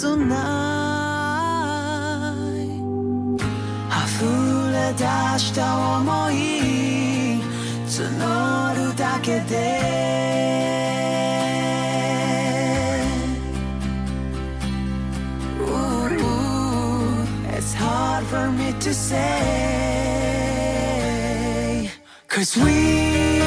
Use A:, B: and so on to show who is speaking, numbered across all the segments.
A: tonight 溢れ出した想い募るだけで for me to say. Cause we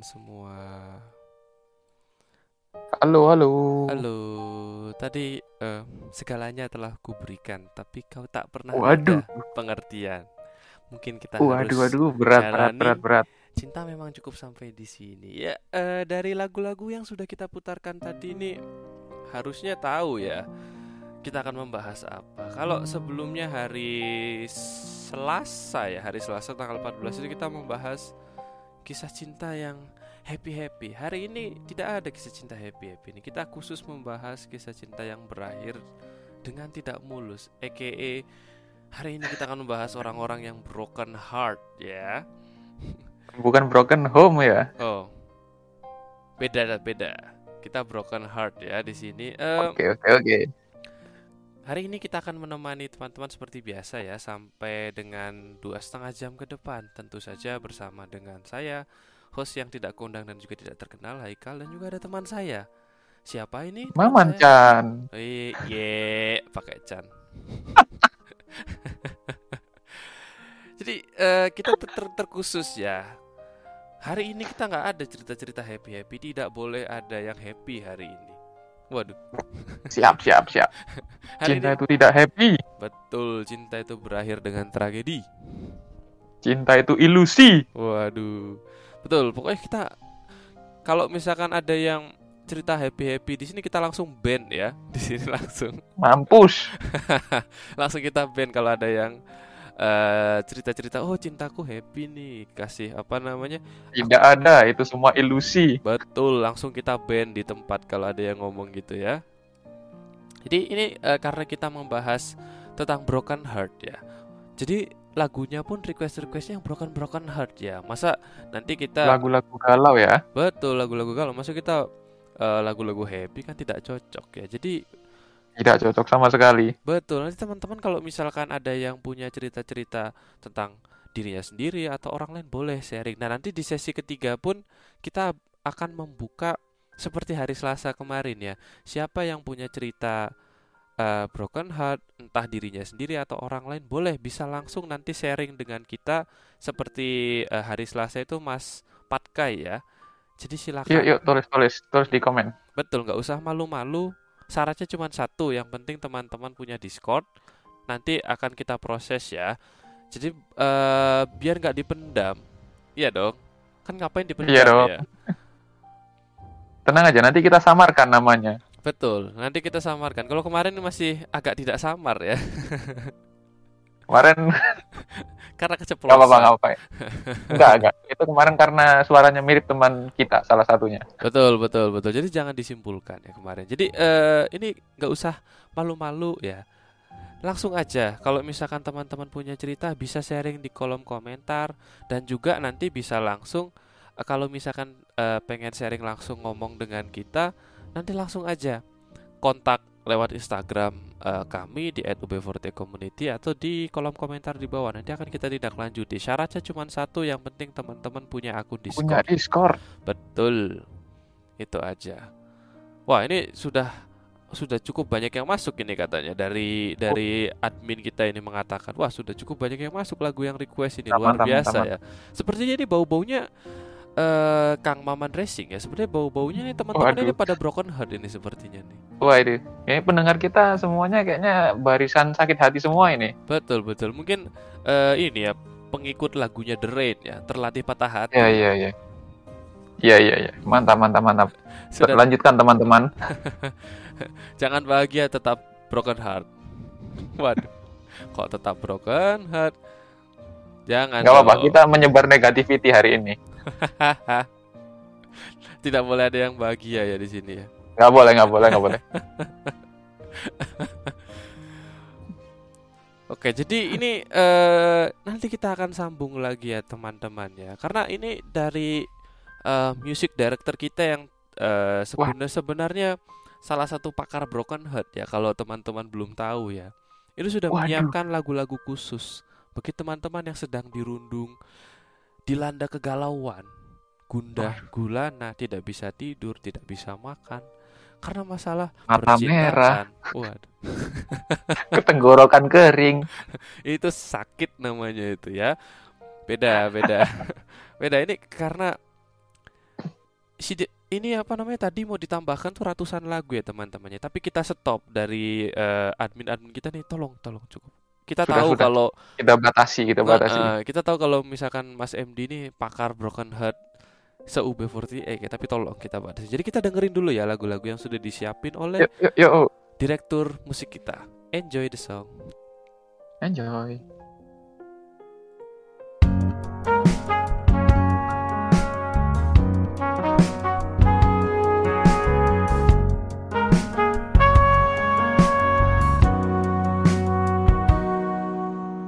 B: teman-teman semua.
C: Halo, halo.
B: Halo, tadi eh, segalanya telah kuberikan, tapi kau tak pernah
C: Waduh.
B: ada pengertian. Mungkin kita
C: Waduh,
B: harus
C: waduh, berat, berat, berat, berat.
B: Cinta memang cukup sampai di sini. Ya, eh, dari lagu-lagu yang sudah kita putarkan tadi ini harusnya tahu ya. Kita akan membahas apa. Kalau sebelumnya hari Selasa ya, hari Selasa tanggal 14 itu kita membahas kisah cinta yang happy-happy. Hari ini tidak ada kisah cinta happy-happy ini. Kita khusus membahas kisah cinta yang berakhir dengan tidak mulus. EKE hari ini kita akan membahas orang-orang yang broken heart ya.
C: Bukan broken home ya.
B: Oh, beda beda. Kita broken heart ya di sini. Em,
C: Oke, oke, oke.
B: Hari ini kita akan menemani teman-teman seperti biasa ya sampai dengan dua setengah jam ke depan. Tentu saja bersama dengan saya, host yang tidak kondang dan juga tidak terkenal, Haikal dan juga ada teman saya. Siapa ini?
C: Maman
B: saya?
C: Chan.
B: Ye, pakai Chan. Jadi eh, kita ter- ter- terkhusus ya. Hari ini kita nggak ada cerita-cerita happy happy. Tidak boleh ada yang happy hari ini. Waduh.
C: Siap, siap, siap.
B: Hari
C: Cinta
B: ini
C: itu tidak happy.
B: betul cinta itu berakhir dengan tragedi.
C: Cinta itu ilusi.
B: Waduh. Betul. Pokoknya kita kalau misalkan ada yang cerita happy happy di sini kita langsung ban ya. Di sini langsung.
C: Mampus.
B: langsung kita ban kalau ada yang eh, cerita-cerita oh cintaku happy nih. Kasih apa namanya
C: Tidak ada, itu semua ilusi.
B: betul langsung kita ban di tempat kalau ada yang ngomong gitu ya. Jadi ini eh, karena kita membahas tentang broken heart ya. Jadi lagunya pun request requestnya yang broken broken heart ya. Masa nanti kita
C: Lagu-lagu galau ya.
B: betul lagu-lagu galau. Masa kita eh, lagu-lagu happy kan tidak cocok ya. Jadi
C: Tidak cocok sama sekali.
B: Betul, nanti teman-teman kalau misalkan ada yang punya cerita-cerita tentang dirinya sendiri atau orang lain boleh sharing. Nah, nanti di sesi ketiga pun kita akan membuka seperti hari Selasa kemarin ya. Siapa yang punya cerita uh, broken heart, entah dirinya sendiri atau orang lain, boleh bisa langsung nanti sharing dengan kita seperti uh, hari Selasa itu Mas Patkai ya. Jadi silakan.
C: Yuk, yuk tulis tulis tulis di komen.
B: Betul, nggak usah malu-malu. Syaratnya cuma satu, yang penting teman-teman punya Discord. Nanti akan kita proses ya. Jadi uh, biar nggak dipendam, iya dong. Kan ngapain dipendam iya dong. ya?
C: Tenang aja, nanti kita samarkan namanya.
B: Betul, nanti kita samarkan. Kalau kemarin masih agak tidak samar ya.
C: Kemarin
B: karena keceplosan. Gak
C: apa-apa, gak apa-apa. Enggak, enggak. Itu kemarin karena suaranya mirip teman kita, salah satunya.
B: Betul, betul, betul. Jadi jangan disimpulkan ya kemarin. Jadi uh, ini nggak usah malu-malu ya. Langsung aja, kalau misalkan teman-teman punya cerita bisa sharing di kolom komentar dan juga nanti bisa langsung uh, kalau misalkan uh, pengen sharing langsung ngomong dengan kita, nanti langsung aja kontak lewat Instagram uh, kami di @ub40community atau di kolom komentar di bawah. Nanti akan kita tidak lanjuti. Syaratnya cuma satu, yang penting teman-teman punya akun Discord.
C: Punya Discord.
B: Betul. Itu aja. Wah, ini sudah sudah cukup banyak yang masuk ini katanya dari dari admin kita ini mengatakan wah sudah cukup banyak yang masuk lagu yang request ini luar biasa ya sepertinya ini bau baunya uh, Kang Maman Racing ya sebenarnya bau-baunya nih teman-teman ini pada broken heart ini sepertinya nih.
C: Wah ini, ini pendengar kita semuanya kayaknya barisan sakit hati semua ini.
B: Betul betul, mungkin uh, ini ya pengikut lagunya The Rain ya terlatih patah hati.
C: Iya iya iya. Iya iya iya, mantap mantap mantap. Sudah... Lanjutkan teman-teman.
B: Jangan bahagia tetap broken heart. Waduh, kok tetap broken heart? Jangan.
C: Gak apa-apa, kita menyebar negativity hari ini.
B: Tidak boleh ada yang bahagia ya di sini ya.
C: Nggak boleh, nggak boleh, nggak boleh.
B: Oke, jadi ini uh, nanti kita akan sambung lagi ya teman-teman ya. Karena ini dari uh, music director kita yang uh, sebenarnya sebenarnya salah satu pakar broken heart ya kalau teman-teman belum tahu ya. Itu sudah Waduh. menyiapkan lagu-lagu khusus bagi teman-teman yang sedang dirundung dilanda kegalauan, gundah gulana, tidak bisa tidur, tidak bisa makan karena masalah
C: mata merah. Waduh. Ketenggorokan kering.
B: itu sakit namanya itu ya. Beda, beda. beda ini karena si ini apa namanya tadi mau ditambahkan tuh ratusan lagu ya teman-temannya tapi kita stop dari uh, admin-admin kita nih tolong tolong cukup kita sudah, tahu sudah. kalau
C: kita batasi kita batasi. uh,
B: kita tahu kalau misalkan Mas MD ini pakar broken heart se UB40 eh tapi tolong kita batasi. Jadi kita dengerin dulu ya lagu-lagu yang sudah disiapin oleh yuk, yuk, yuk. direktur musik kita. Enjoy the song.
C: Enjoy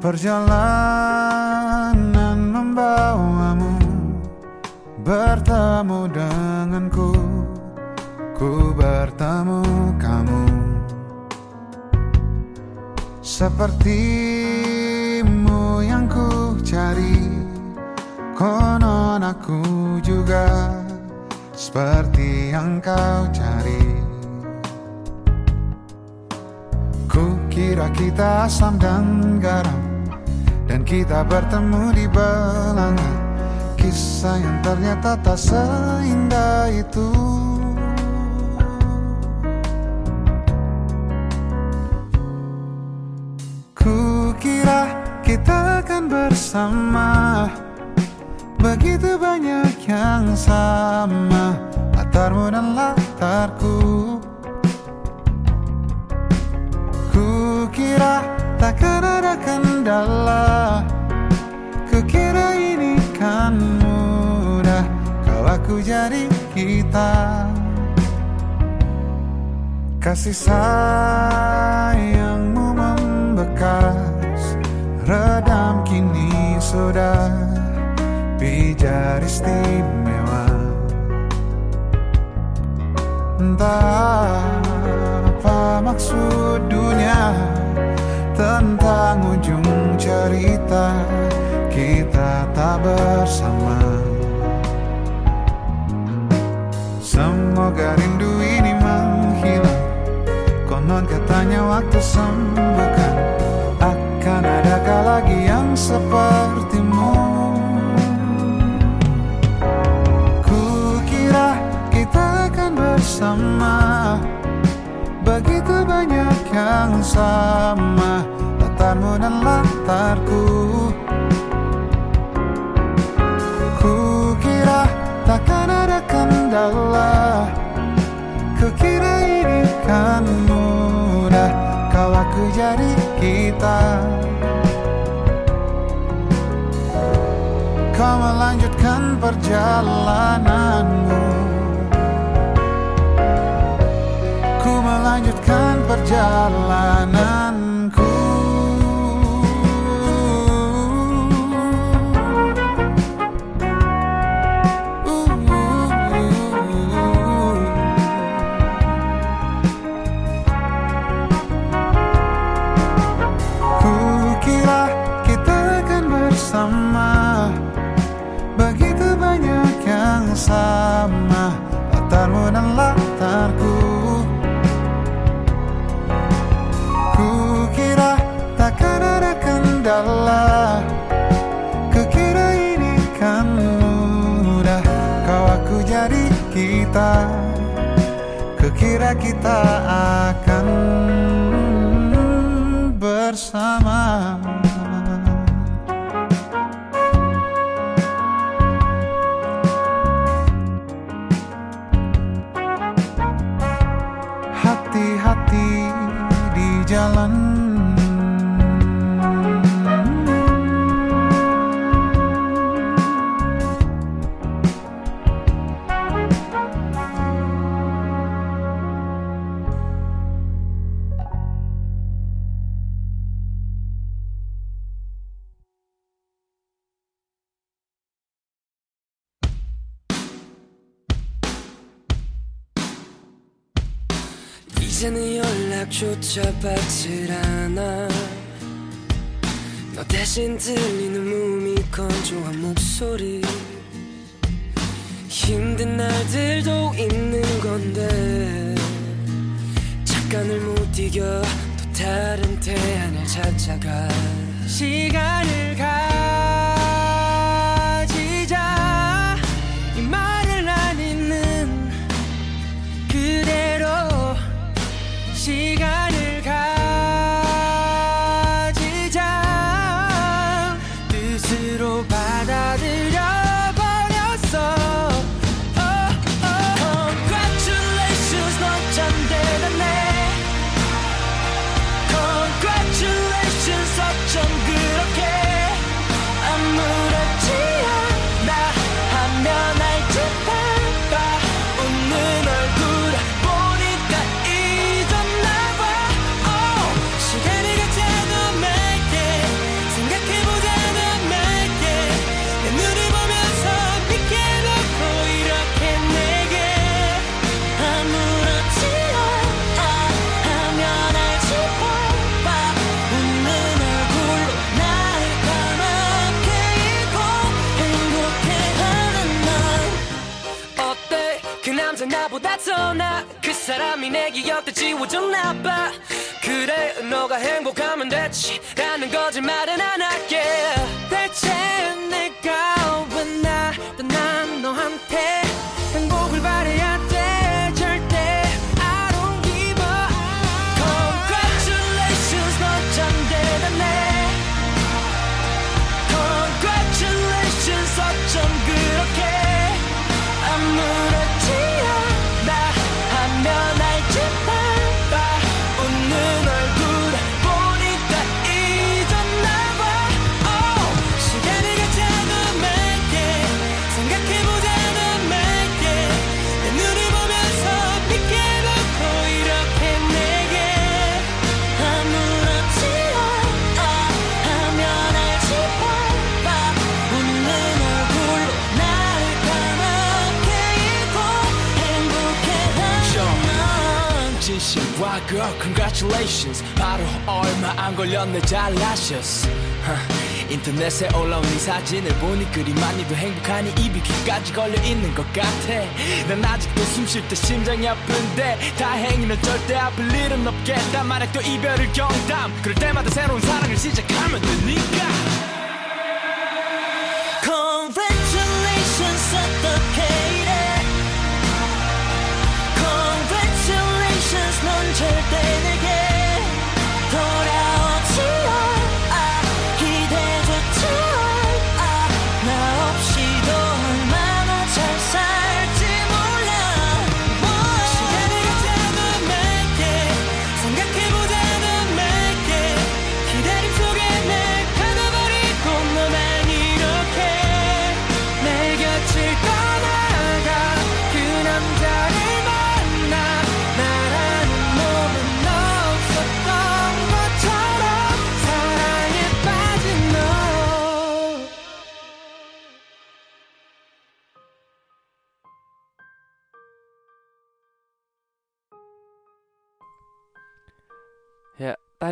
C: Perjalanan membawamu Bertemu denganku Ku bertemu kamu. Sepertimu yang ku cari Konon aku juga Seperti yang kau cari. Ku kira kita asam dan garam kita bertemu di belanga. Kisah yang ternyata tak seindah itu. Ku kira kita akan bersama. Begitu banyak yang sama. Latarmu dan latarku. Ku kira takkan ada kendala Kukira ini kan mudah. Kalau aku jadi kita. Kasih sayangmu membekas Redam kini sudah. Pijar istimewa. Entah apa maksud dunia tentang ujung cerita kita tak bersama. Semoga rindu ini menghilang. Konon katanya waktu sembuhkan. Akan adakah lagi yang sepertimu? Kukira kita akan bersama. Begitu banyak yang sama Latarmu dan latarku. Kukira takkan ada kendala. Kukira ini kan mudah Kau aku jadi kita. Kau melanjutkan perjalananmu. Ku melanjutkan perjalananku sama Latarmu dan latarku. Kukira takkan ada kendala. Kukira ini kan mudah. Kau aku jadi kita. Kukira kita akan bersama
A: 받질 않아. 너 대신 들리는 몸이 건조한 목소리. 힘든 날들도 있는 건데 잠깐을 못 이겨 또 다른 대안을 찾아가. 시간을 가 사람이 내 기억도 지워줬나 봐. 그래 너가 행복하면 됐지. 라는 거짓말은 안 할게. 대체 내 congratulations 바로 얼마 안 걸렸네 잘나셨어. 인터넷에 올라온 네 사진을 보니 그리 많이도 행복하니 입이 귀까지 걸려 있는 것 같아. 난 아직도 숨 쉴 때 심장이 아픈데 다행히 넌 절대 아플 일은 없겠다. 만약 또 이별을 경담. 그럴 때마다 새로운 사랑을 시작하면 되니까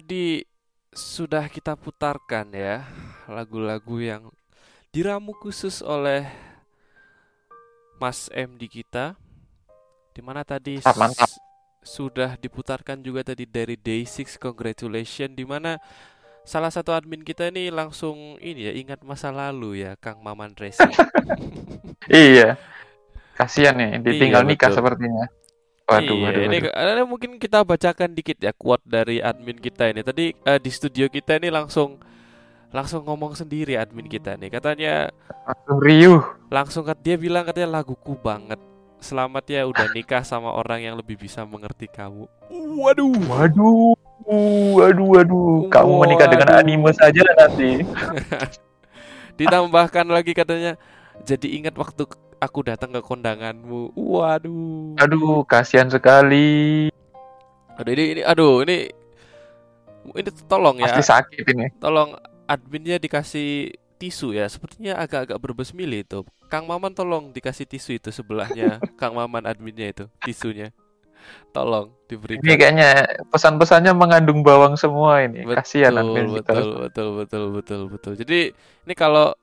B: tadi sudah kita putarkan ya lagu-lagu yang diramu khusus oleh Mas MD kita. Di mana tadi
D: Mantap, mantap.
B: sudah diputarkan juga tadi dari Day6 Congratulations di mana salah satu admin kita ini langsung ini ya ingat masa lalu ya Kang Maman Racing.
D: Iya. Kasihan nih, ditinggal
B: Iya,
D: nikah
B: betul.
D: sepertinya. Waduh,
B: Iya,
D: waduh,
B: ini
D: waduh.
B: eh, mungkin kita bacakan dikit ya quote dari admin kita ini. Tadi eh, di studio kita ini langsung langsung ngomong sendiri admin kita nih. Katanya
D: Langsung riuh.
B: langsung kat- dia bilang katanya laguku banget. Selamat ya udah nikah sama orang yang lebih bisa mengerti kamu. Waduh.
D: Waduh. Waduh, waduh. Kamu menikah dengan anime saja nanti.
B: Ditambahkan lagi katanya jadi ingat waktu aku datang ke kondanganmu. Waduh.
D: Aduh, kasihan sekali.
B: Aduh ini, ini aduh ini ini tolong ya.
D: Pasti sakit ini.
B: tolong adminnya dikasih tisu ya. Sepertinya agak-agak berbesmili itu. Kang Maman tolong dikasih tisu itu sebelahnya. Kang Maman adminnya itu tisunya. Tolong
D: Ini
B: diberikan.
D: kayaknya pesan-pesannya mengandung bawang semua ini.
B: Betul,
D: Kasihan admin kita.
B: betul, betul, betul, betul, betul. Jadi ini kalau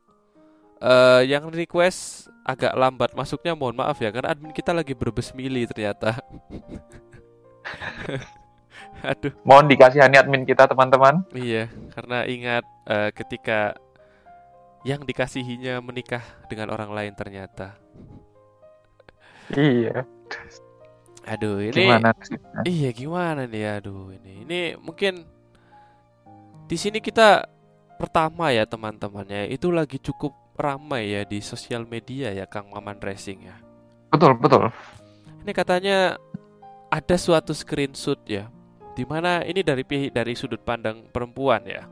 B: eh, yang request agak lambat masuknya mohon maaf ya karena admin kita lagi berbesmili ternyata. Aduh.
D: Mohon dikasihani admin kita, teman-teman.
B: Iya, karena ingat eh, ketika yang dikasihinya menikah dengan orang lain ternyata.
D: Iya.
B: Aduh, ini
D: Gimana
B: iya gimana nih? Aduh, ini ini mungkin di sini kita pertama ya teman-temannya itu lagi cukup ramai ya di sosial media ya Kang Maman Racing ya.
D: Betul, betul.
B: Ini katanya ada suatu screenshot ya, di mana ini dari dari sudut pandang perempuan ya.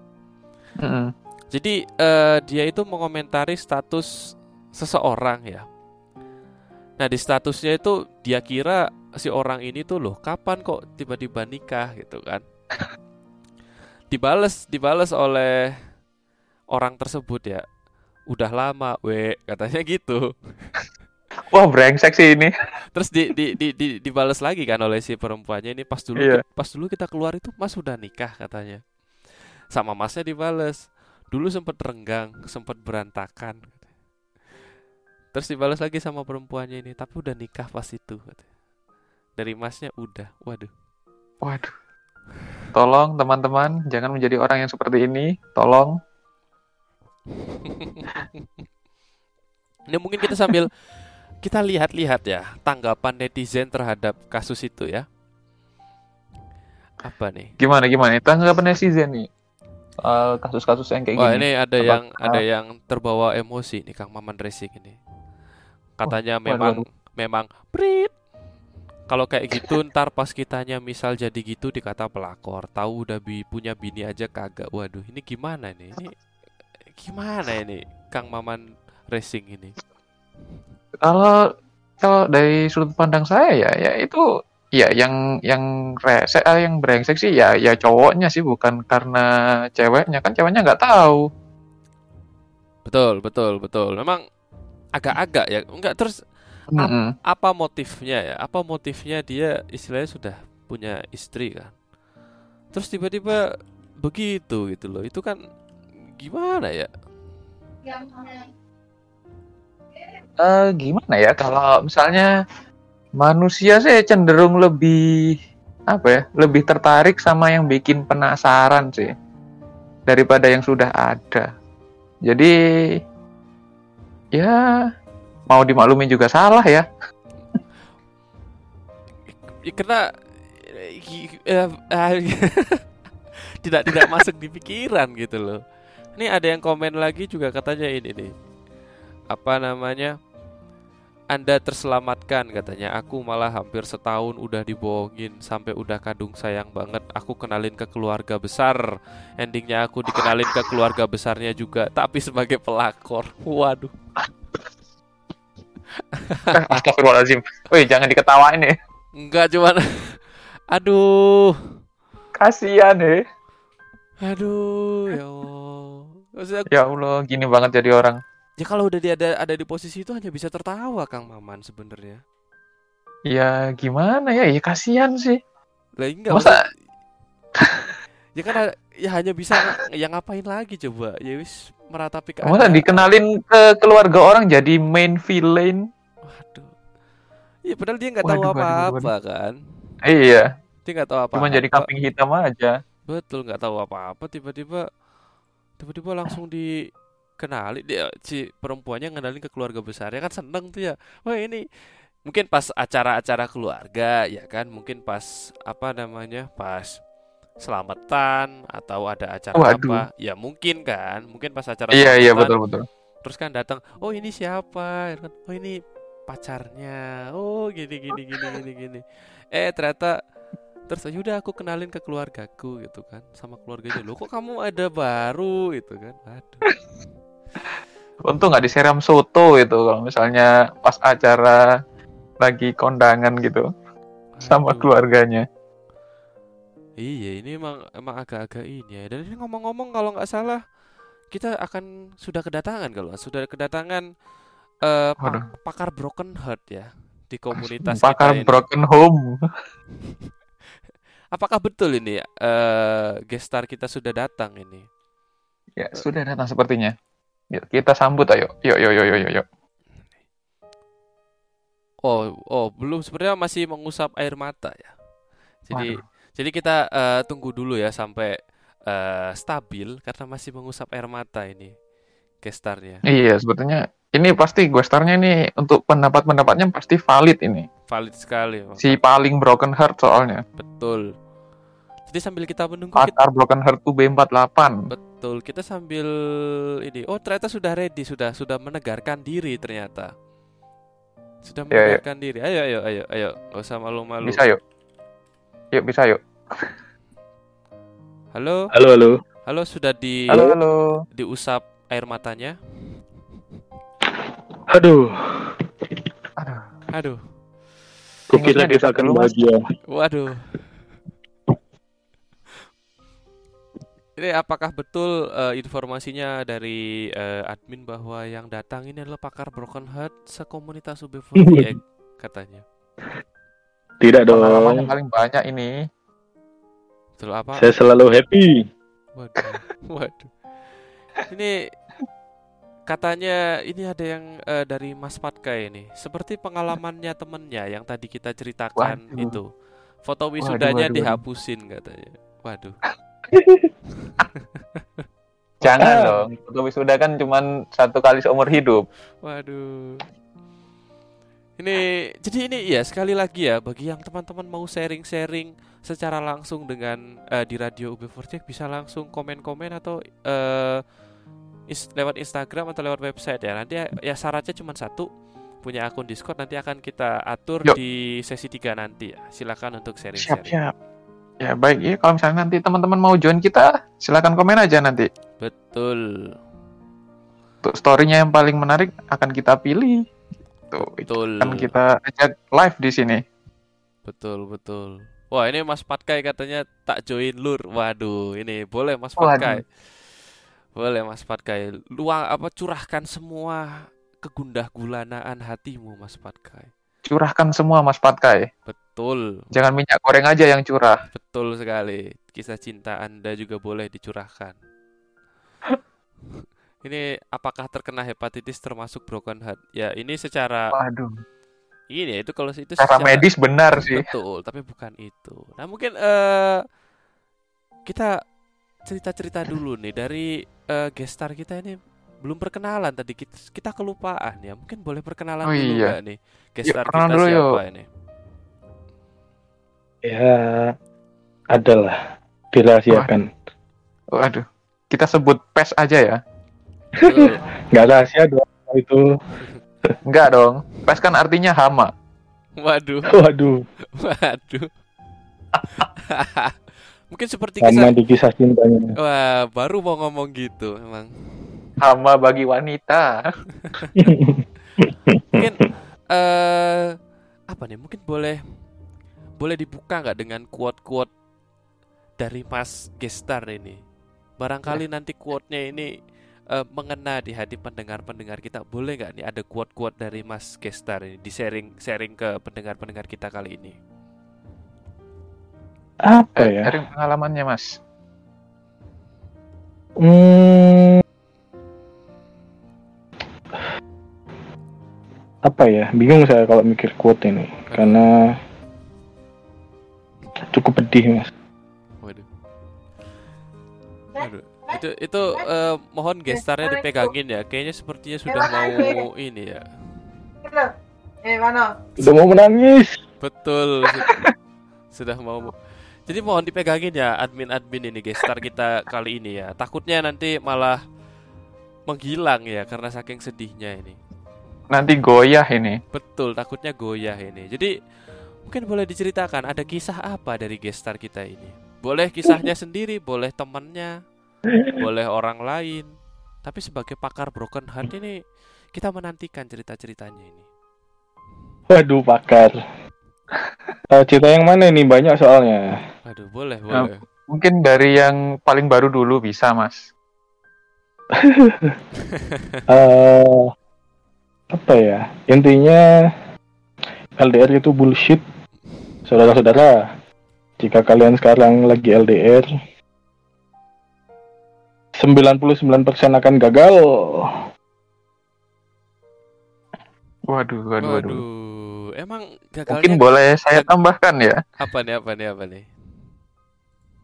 D: Mm-mm.
B: Jadi eh, dia itu mengomentari status seseorang ya. Nah di statusnya itu dia kira si orang ini tuh loh kapan kok tiba-tiba nikah gitu kan. dibales dibales oleh orang tersebut ya. Udah lama, we katanya gitu.
D: Wah, brengsek sih ini.
B: Terus di, di, di, di dibales lagi kan oleh si perempuannya ini pas dulu
D: Iya.
B: pas dulu kita keluar itu Mas sudah nikah katanya. Sama Masnya dibales. Dulu sempat renggang, sempat berantakan. Terus dibales lagi sama perempuannya ini, tapi udah nikah pas itu. katanya. Dari Masnya udah. Waduh.
D: Waduh. Tolong teman-teman, jangan menjadi orang yang seperti ini. Tolong.
B: Ini mungkin kita sambil kita lihat-lihat ya tanggapan netizen terhadap kasus itu ya. Apa nih?
D: Gimana gimana? Tanggapan netizen nih soal kasus-kasus yang kayak
B: Wah
D: gini.
B: ini ada yang ada yang terbawa emosi nih Kang Maman Racing ini. Katanya
D: waduh,
B: memang
D: waduh.
B: memang prit. Kalau kayak gitu ntar pas kitanya misal jadi gitu dikata pelakor, tahu udah bi punya bini aja kagak. Waduh, ini gimana nih? Ini gimana ini Kang Maman Racing ini?
D: Kalau kalau dari sudut pandang saya ya, ya itu ya yang yang rese, eh, yang brengsek sih ya ya cowoknya sih bukan karena ceweknya kan ceweknya nggak tahu.
B: Betul, betul, betul. Memang agak-agak ya. Enggak terus
D: Mm-mm.
B: apa motifnya ya? Apa motifnya dia istilahnya sudah punya istri kan? Terus tiba-tiba begitu gitu loh. Itu kan gimana ya?
D: Eh, gimana ya kalau misalnya manusia sih cenderung lebih apa ya lebih tertarik sama yang bikin penasaran sih daripada yang sudah ada jadi ya mau dimaklumin juga salah ya
B: Ya, Karena eh, eh, tidak tidak masuk di pikiran gitu loh. Ini ada yang komen lagi juga katanya ini nih. Apa namanya? Anda terselamatkan katanya. Aku malah hampir setahun udah dibohongin sampai udah kadung sayang banget. Aku kenalin ke keluarga besar. Endingnya aku dikenalin ke keluarga besarnya juga, tapi sebagai pelakor. Waduh.
D: Astagfirullahaladzim Wih jangan diketawain ya
B: Enggak cuman Aduh.
D: kasihan ya
B: Aduh, ya Allah. Maksudnya,
D: ya Allah gini banget jadi orang
B: ya kalau udah dia ada ada di posisi itu hanya bisa tertawa Kang Maman sebenarnya.
D: ya gimana ya ya kasihan sih
B: Lah enggak
D: Masa-
B: maksud- Ya kan ya hanya bisa yang ngapain lagi coba? Ya wis meratapi keadaan.
D: masa dikenalin ke keluarga orang jadi main villain
B: Waduh. Iya padahal dia nggak tahu apa-apa kan.
D: iya
B: Dia nggak tahu apa-apa.
D: cuma jadi kambing hitam aja
B: Betul nggak tahu apa-apa tiba-tiba tiba-tiba langsung dikenali dia si perempuannya ngenalin ke keluarga besarnya. Kan seneng tuh ya. Wah ini mungkin pas acara-acara keluarga ya kan? Mungkin pas apa namanya pas selamatan atau ada acara
D: Waduh.
B: apa ya mungkin kan? Mungkin pas acara
D: iya iya betul betul.
B: Terus kan datang oh ini siapa? Ya kan, oh ini pacarnya. Oh gini gini gini gini gini. Eh ternyata terus yaudah aku kenalin ke keluargaku gitu kan sama keluarganya lo kok kamu ada baru? Gitu kan. Aduh.
D: Untung nggak disiram soto itu kalau misalnya pas acara lagi kondangan gitu sama
B: aduh.
D: keluarganya.
B: Iya ini emang emang agak-agak ini ya. Dan ini ngomong-ngomong kalau nggak salah kita akan sudah kedatangan kalau sudah kedatangan eh, pa- pakar broken heart ya di komunitas
D: pakar
B: kita ini.
D: broken home
B: Apakah betul ini ya, eh gestar kita sudah datang ini?
D: ya sudah datang sepertinya yuk kita sambut ayo yuk yuk yuk yuk yuk, yuk.
B: Oh, oh, belum sebenarnya masih mengusap air mata ya. Jadi,
D: Waduh.
B: jadi kita eh, tunggu dulu ya sampai eh, stabil karena masih mengusap air mata ini gestarnya.
D: iya sebetulnya ini pasti gue starnya ini untuk pendapat-pendapatnya pasti valid ini
B: Valid sekali,
D: si paling broken heart soalnya
B: betul. Jadi sambil kita menunggu kita,
D: pakar broken heart UB48
B: betul, kita sambil ini. Oh, ternyata sudah ready, sudah sudah menegarkan diri ternyata. Sudah
D: Ya, ya.
B: menegarkan diri. Ayo, ayo, ayo, ayo, nggak usah malu-malu.
D: bisa yuk yuk bisa yuk
B: Halo,
E: Halo, halo.
B: halo, sudah di
D: halo halo
B: diusap air matanya?
E: Aduh,
D: aduh
B: Aduh,
E: kukira
D: Ingatnya
E: kita
D: di
E: akan bahagia.
B: waduh. Ini apakah betul eh, informasinya dari eh, admin bahwa yang datang ini adalah pakar broken heart sekomunitas UB48 katanya?
E: Tidak
D: pengalamannya
E: dong.
D: paling banyak ini
B: Betul apa?
E: Saya selalu happy.
B: Waduh, waduh. Ini katanya ini ada yang eh, dari Mas Patka ini. Seperti pengalamannya temennya yang tadi kita ceritakan
D: Waduh.
B: itu. Foto
D: Waduh,
B: wisudanya
D: waduh, waduh.
B: dihapusin katanya. Waduh.
D: jangan dong foto wisuda kan cuman satu kali seumur hidup
B: Waduh. Ini jadi ini ya sekali lagi ya bagi yang teman-teman mau sharing-sharing secara langsung dengan eh, di radio UB Project bisa langsung komen-komen atau eh, is- lewat Instagram atau lewat website ya. Nanti ya, ya syaratnya cuma satu punya akun Discord nanti akan kita atur
D: Yuk.
B: di sesi 3 nanti ya. Silakan untuk
D: siap
B: sharing-sharing.
D: siap ya baik ya kalau misalnya nanti teman-teman mau join kita silakan komen aja nanti
B: Betul.
D: untuk storynya yang paling menarik akan kita pilih tuh itu
B: Betul.
D: akan kita ajak live di sini
B: Betul, betul. Wah, ini Mas Patkai katanya tak join lur. Waduh, ini boleh Mas
D: Waduh.
B: Patkai. Boleh Mas Patkai. Luang apa curahkan semua kegundah gulanaan hatimu Mas Patkai.
D: curahkan semua Mas Patkai
B: Betul,
D: jangan minyak goreng aja yang curah
B: betul sekali. Kisah cinta Anda juga boleh dicurahkan. Ini apakah terkena hepatitis termasuk broken heart? Ya, ini secara
D: Waduh,
B: ini ya itu kalau itu
D: secara
B: secara
D: medis benar sih.
B: betul, tapi bukan itu. Nah, mungkin eh kita cerita-cerita dulu nih dari eh, gestar kita ini belum perkenalan tadi kita, kita kelupaan ya. Mungkin boleh perkenalan
D: Oh
B: dulu
D: iya.
B: nggak nih? Gestar
D: perkenalan
B: kita
D: dulu
B: siapa
D: yuk.
B: ini?
E: Ya, adalah dirahasiakan.
D: Waduh, kita sebut PES aja ya.
B: Betul.
E: Nggak rahasia dong itu.
D: Enggak dong, PES kan artinya hama.
B: Waduh,
E: Waduh,
B: waduh. Mungkin seperti
E: sama
B: kisah
E: di kisah cintanya.
B: Wah, baru mau ngomong gitu emang.
D: Hama bagi wanita.
B: Mungkin eh apa nih? Mungkin boleh boleh dibuka nggak dengan quote-quote dari Mas Gestar ini? Barangkali nanti quote-nya ini eh, mengena di hati pendengar-pendengar kita. Boleh nggak nih ada quote-quote dari Mas Gestar ini di sharing sharing ke pendengar-pendengar kita kali ini?
E: Apa
D: Eh,
E: ya?
D: Dari pengalamannya mas.
E: Hmm, apa ya? Bingung saya kalau mikir quote ini karena cukup pedih mas.
B: Waduh. Waduh. Itu itu eh, mohon gestarnya dipegangin ya. Kayaknya sepertinya sudah mau ini ya.
A: Eh, mana?
E: Udah mau menangis.
B: Betul. Sudah mau. Jadi mohon dipegangin ya admin-admin ini gestar kita kali ini ya. Takutnya nanti malah menghilang ya karena saking sedihnya ini.
D: Nanti goyah ini.
B: Betul, takutnya goyah ini. Jadi mungkin boleh diceritakan ada kisah apa dari gestar kita ini? Boleh kisahnya sendiri, boleh temannya, boleh orang lain. Tapi sebagai pakar broken heart ini kita menantikan cerita-ceritanya ini.
E: Waduh pakar. Cerita yang mana ini banyak soalnya.
B: Aduh, boleh, boleh.
D: Mungkin dari yang paling baru dulu bisa mas.
E: eh apa ya? Intinya LDR itu bullshit. Saudara-saudara, jika kalian sekarang lagi LDR 99% akan gagal.
D: Waduh, waduh, waduh.
B: Waduh, emang
D: Mungkin
B: gagalnya
D: boleh saya tambahkan ya.
B: apa nih, apa nih, apa nih?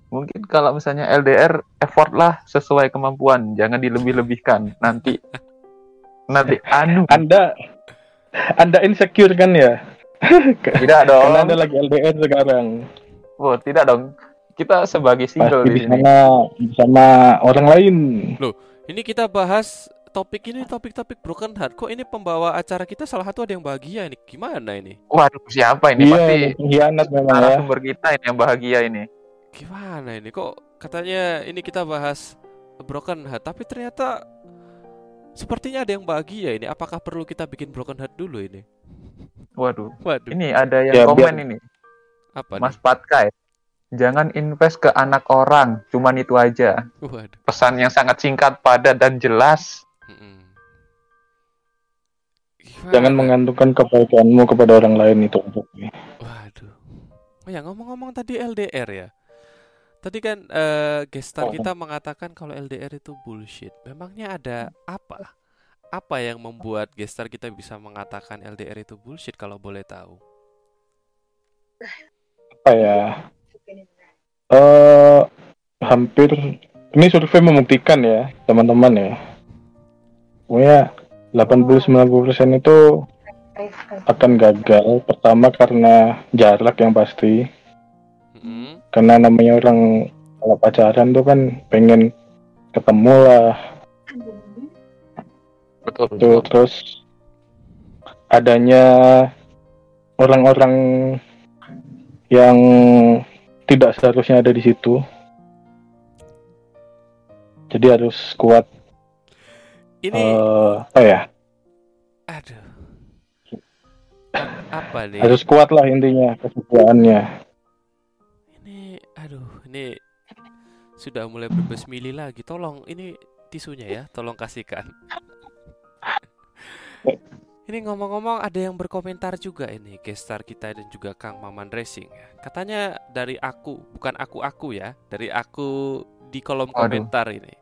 D: Mungkin kalau misalnya LDR, effort lah sesuai kemampuan, jangan dilebih-lebihkan. Nanti, nanti anu.
E: Anda Anda insecure kan ya?
D: Tidak dong.
E: Karena Anda lagi LDR sekarang.
D: Oh, tidak dong. Kita sebagai single
E: Pasti
D: di
E: di
D: sini.
E: sana bersama orang lain.
B: Ini kita bahas topik ini topik-topik broken heart. Kok ini pembawa acara kita salah satu ada yang bahagia ini? Gimana ini?
D: Waduh, siapa ini? Pasti
E: Iya, pengkhianat memang ya.
D: narasumber kita ini yang bahagia ini.
B: Gimana ini? Kok katanya ini kita bahas broken heart, tapi ternyata sepertinya ada yang bahagia ini. Apakah perlu kita bikin broken heart dulu ini?
D: Waduh,
B: Waduh,
D: ini ada yang
E: Ya,
D: komen
E: biar-
D: ini.
B: apa
D: Mas Patkai. Jangan invest ke anak orang, cuman itu aja.
B: nih? Waduh.
D: Pesan yang sangat singkat, padat dan jelas.
B: mm-mm. Gimana?
E: Jangan menggantungkan kebaikanmu kepada orang lain itu untuk
B: Waduh. Oh ya ngomong-ngomong tadi LDR ya. Tadi kan eh, gestar
E: Oh.
B: kita mengatakan kalau LDR itu bullshit. Memangnya ada apa? Apa yang membuat gestar kita bisa mengatakan LDR itu bullshit kalau boleh tahu?
E: apa ya? Eh hampir ini survei membuktikan ya, teman-teman ya. Pokoknya 80-90% itu akan gagal. Pertama karena jarak yang pasti.
B: Mm-mm.
E: Karena namanya orang kalau pacaran tuh kan pengen ketemu lah.
D: Betul,
E: Tuh, terus adanya orang-orang yang tidak seharusnya ada di situ. Jadi harus kuat
B: Ini
E: eh, apa ya?
B: aduh. Apa nih?
E: Harus kuat lah intinya kesetiaannya.
B: Ini aduh, ini sudah mulai berbesmili lagi. Tolong ini tisunya ya, tolong kasihkan. Ini ngomong-ngomong ada yang berkomentar juga ini gestar kita dan juga Kang Maman Racing ya. Katanya dari aku, bukan aku-aku ya, dari aku di kolom
D: Waduh.
B: komentar ini.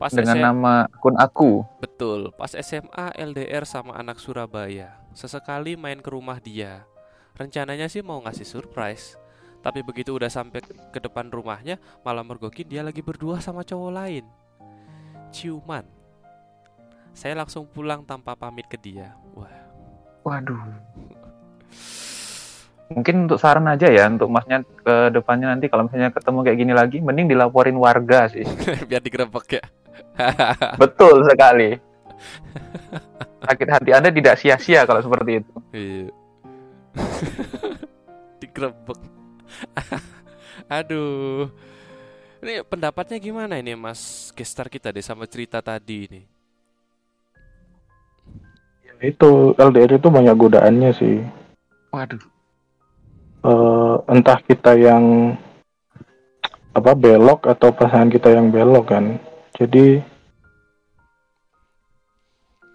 B: Pas
D: dengan
B: SM
D: nama akun aku.
B: Betul, pas SMA LDR sama anak Surabaya. Sesekali main ke rumah dia. Rencananya sih mau ngasih surprise. Tapi begitu udah sampai ke depan rumahnya, malah mergokin dia lagi berdua sama cowok lain. Ciuman. Saya langsung pulang tanpa pamit ke dia. Wah,
D: Waduh. Mungkin untuk saran aja ya untuk masnya ke depannya nanti kalau misalnya ketemu kayak gini lagi, mending dilaporin warga sih.
B: biar digerebek ya.
D: Betul sekali. Sakit hati Anda tidak sia-sia kalau seperti itu.
B: Iya. Digerebek. Aduh. Ini pendapatnya gimana ini Mas gestar kita deh sama cerita tadi ini?
E: Itu LDR itu banyak godaannya sih.
D: Waduh.
E: Eh, entah kita yang apa belok atau pasangan kita yang belok kan. Jadi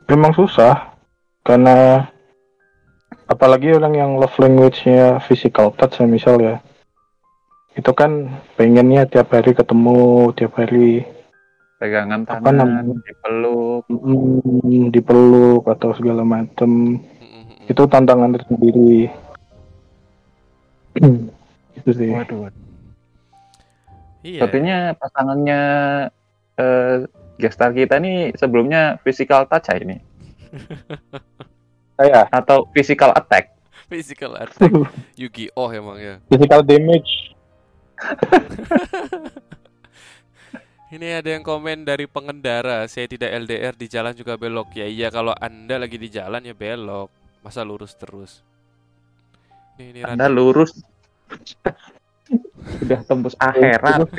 E: memang susah karena apalagi orang yang love language-nya physical touch misal ya. Itu kan pengennya tiap hari ketemu, tiap hari
D: Pegangan
E: Apa
D: tangan,
E: namanya?
D: dipeluk.
E: mm, dipeluk atau segala macem.
B: Mm-mm.
E: Itu tantangan tersendiri. itu sih.
D: Waduh.
B: Iya.
D: Sepertinya pasangannya eh, gestar kita nih sebelumnya physical touch ya ini
E: Saya
D: atau physical attack.
B: Physical attack Yu-Gi-Oh emang ya.
E: physical damage.
B: Ini ada yang komen dari pengendara, saya tidak LDR di jalan juga belok. Ya iya kalau Anda lagi di jalan ya belok. Masa lurus terus. Ini ini
D: Anda
B: Randy.
D: lurus sudah tembus akhirat.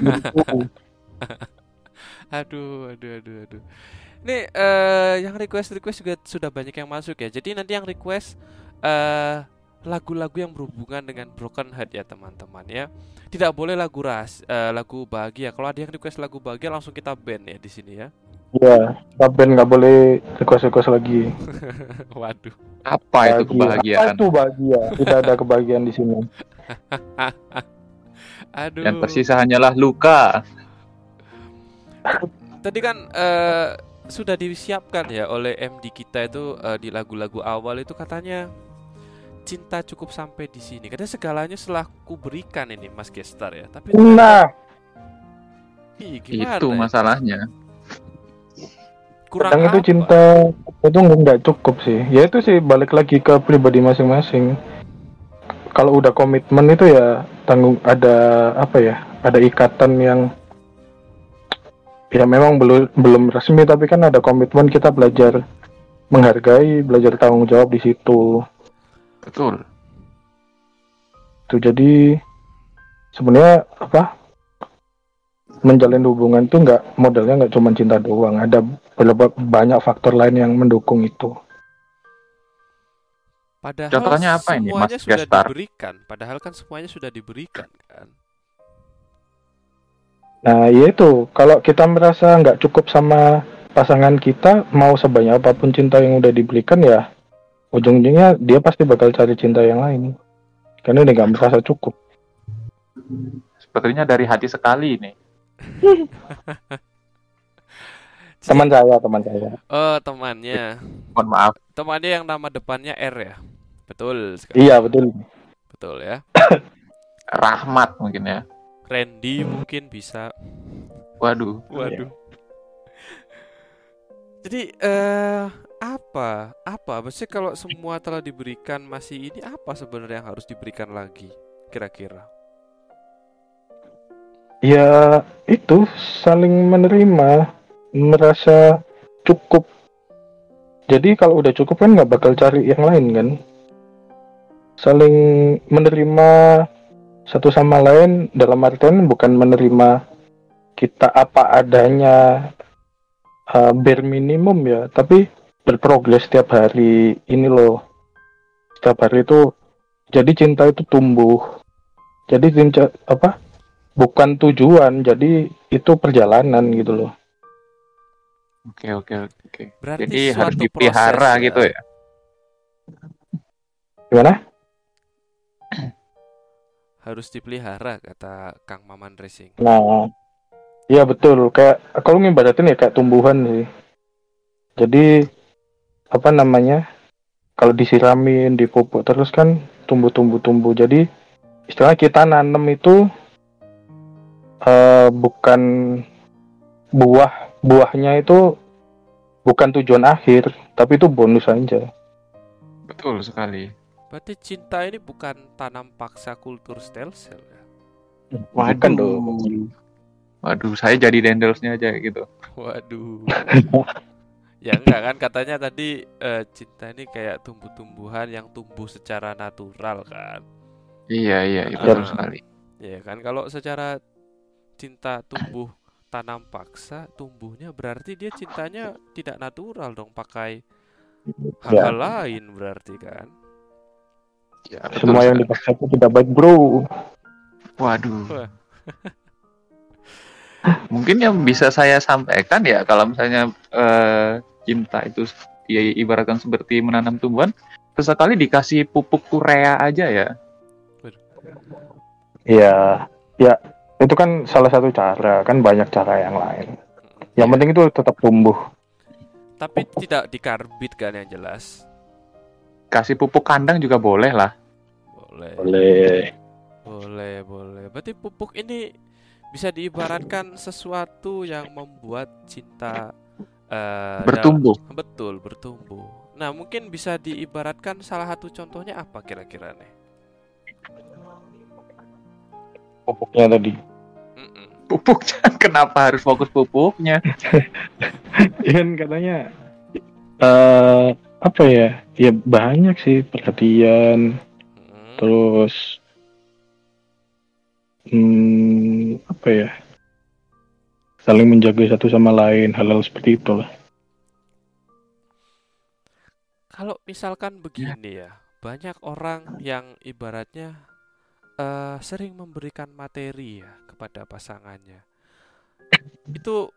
B: Aduh, aduh, aduh, aduh. Ini eh yang request request juga sudah banyak yang masuk ya. Jadi nanti yang request eh lagu-lagu yang berhubungan dengan broken heart ya teman-teman ya. Tidak boleh lagu ras, eh, lagu bahagia. Kalau ada yang request lagu bahagia langsung kita ban ya di sini ya.
E: Iya, Raben nggak boleh request-request lagi.
B: Waduh.
D: Apa itu
E: Bahagia. Apa
D: kebahagiaan?
E: itu bahagia? Tidak ada kebahagiaan di sini.
B: Aduh.
D: Yang tersisa hanyalah luka.
B: Tadi kan eh, sudah disiapkan ya oleh MD kita itu eh, di lagu-lagu awal itu katanya cinta cukup sampai di sini. Karena segalanya setelah ku berikan ini Mas Gestar ya. Tapi
E: Nah,
B: ih, gimana?
D: Itu
B: ya?
D: masalahnya.
B: Kurang
E: kadang itu
B: apa?
E: cinta itu nggak cukup sih. Ya itu sih balik lagi ke pribadi masing-masing. Kalau udah komitmen itu ya tanggung ada apa ya? Ada ikatan yang ya memang belum belum resmi tapi kan ada komitmen kita belajar menghargai, belajar tanggung jawab di situ.
D: Betul.
E: Tuh jadi sebenarnya apa menjalin hubungan tuh nggak modalnya nggak cuma cinta doang ada beberapa banyak faktor lain yang mendukung itu
B: Padahal
D: Contohnya apa ini, Mas
B: sudah
D: Gestar?
B: diberikan. Padahal kan semuanya sudah diberikan kan.
E: nah ya itu kalau kita merasa nggak cukup sama pasangan kita mau sebanyak apa pun cinta yang udah diberikan ya ujung-ujungnya dia pasti bakal cari cinta yang lain karena dia nggak merasa cukup
D: Sepertinya dari hati sekali ini.
E: teman saya teman saya
B: Oh, temannya.
D: Mohon maaf.
B: Temannya yang nama depannya R ya. Betul sekali.
E: iya betul
B: Betul ya.
D: Rahmat mungkin ya.
B: Randy mungkin bisa.
D: Waduh.
B: Waduh. Jadi eh apa? Apa? Maksudnya kalau semua telah diberikan masih ini apa sebenarnya yang harus diberikan lagi? Kira-kira.
E: ya itu saling menerima merasa cukup jadi kalau udah cukup kan nggak bakal cari yang lain kan saling menerima satu sama lain dalam artian bukan menerima kita apa adanya uh, bare minimum ya tapi berprogres setiap hari ini loh setiap hari itu jadi cinta itu tumbuh jadi cinta apa bukan tujuan jadi itu perjalanan gitu loh
D: Oke oke oke.
B: Berarti
D: Jadi harus dipelihara
B: proses, ya.
D: gitu ya.
E: gimana
B: Harus dipelihara kata Kang Maman Racing.
E: nah Iya betul, kayak kalau ngibaratin ya kayak tumbuhan sih. Jadi apa namanya? Kalau disiramin, dipupuk terus kan tumbuh-tumbuh-tumbuh. Jadi istilahnya kita nanam itu eh bukan buah buahnya itu bukan tujuan akhir, tapi itu bonus aja.
D: Betul sekali.
B: Berarti cinta ini bukan tanam paksa kultur stem cell ya.
E: Bukan dong.
D: Waduh, saya jadi dendelsnya aja gitu.
B: Waduh. ya enggak kan katanya tadi eh, cinta ini kayak tumbuh-tumbuhan yang tumbuh secara natural kan.
D: Iya, iya,
B: Ah.
D: betul sekali.
B: Ya kan kalau secara cinta tumbuh tanam paksa tumbuhnya berarti dia cintanya tidak natural dong pakai hal-hal lain berarti kan.
D: Ya, betul
E: Semua yang dipaksa itu tidak baik, bro.
D: Waduh. Mungkin yang bisa saya sampaikan ya kalau misalnya eh, cinta itu ya ibaratkan seperti menanam tumbuhan, sesekali dikasih pupuk urea aja ya.
E: Iya, ya itu kan salah satu cara, kan banyak cara yang lain. Yang penting itu tetap tumbuh.
B: Tapi tidak dikarbit kan yang jelas.
D: Kasih pupuk kandang juga boleh lah.
B: Boleh.
E: Boleh.
B: Boleh, boleh. Berarti pupuk ini bisa diibaratkan sesuatu yang membuat cinta eh,
D: Bertumbuh.
B: dalam- betul, bertumbuh. Nah, mungkin bisa diibaratkan salah satu contohnya apa kira-kira nih?
E: Pupuknya tadi.
B: Mm-mm.
D: Pupuknya kenapa harus fokus pupuknya?
E: kan katanya eh apa ya? Ya banyak sih perhatian,
B: Mm-mm.
E: terus hmm, apa ya? Saling menjaga satu sama lain, hal-hal seperti itulah.
B: Kalau misalkan begini ya, banyak orang yang ibaratnya eh, sering memberikan materi ya kepada pasangannya. Itu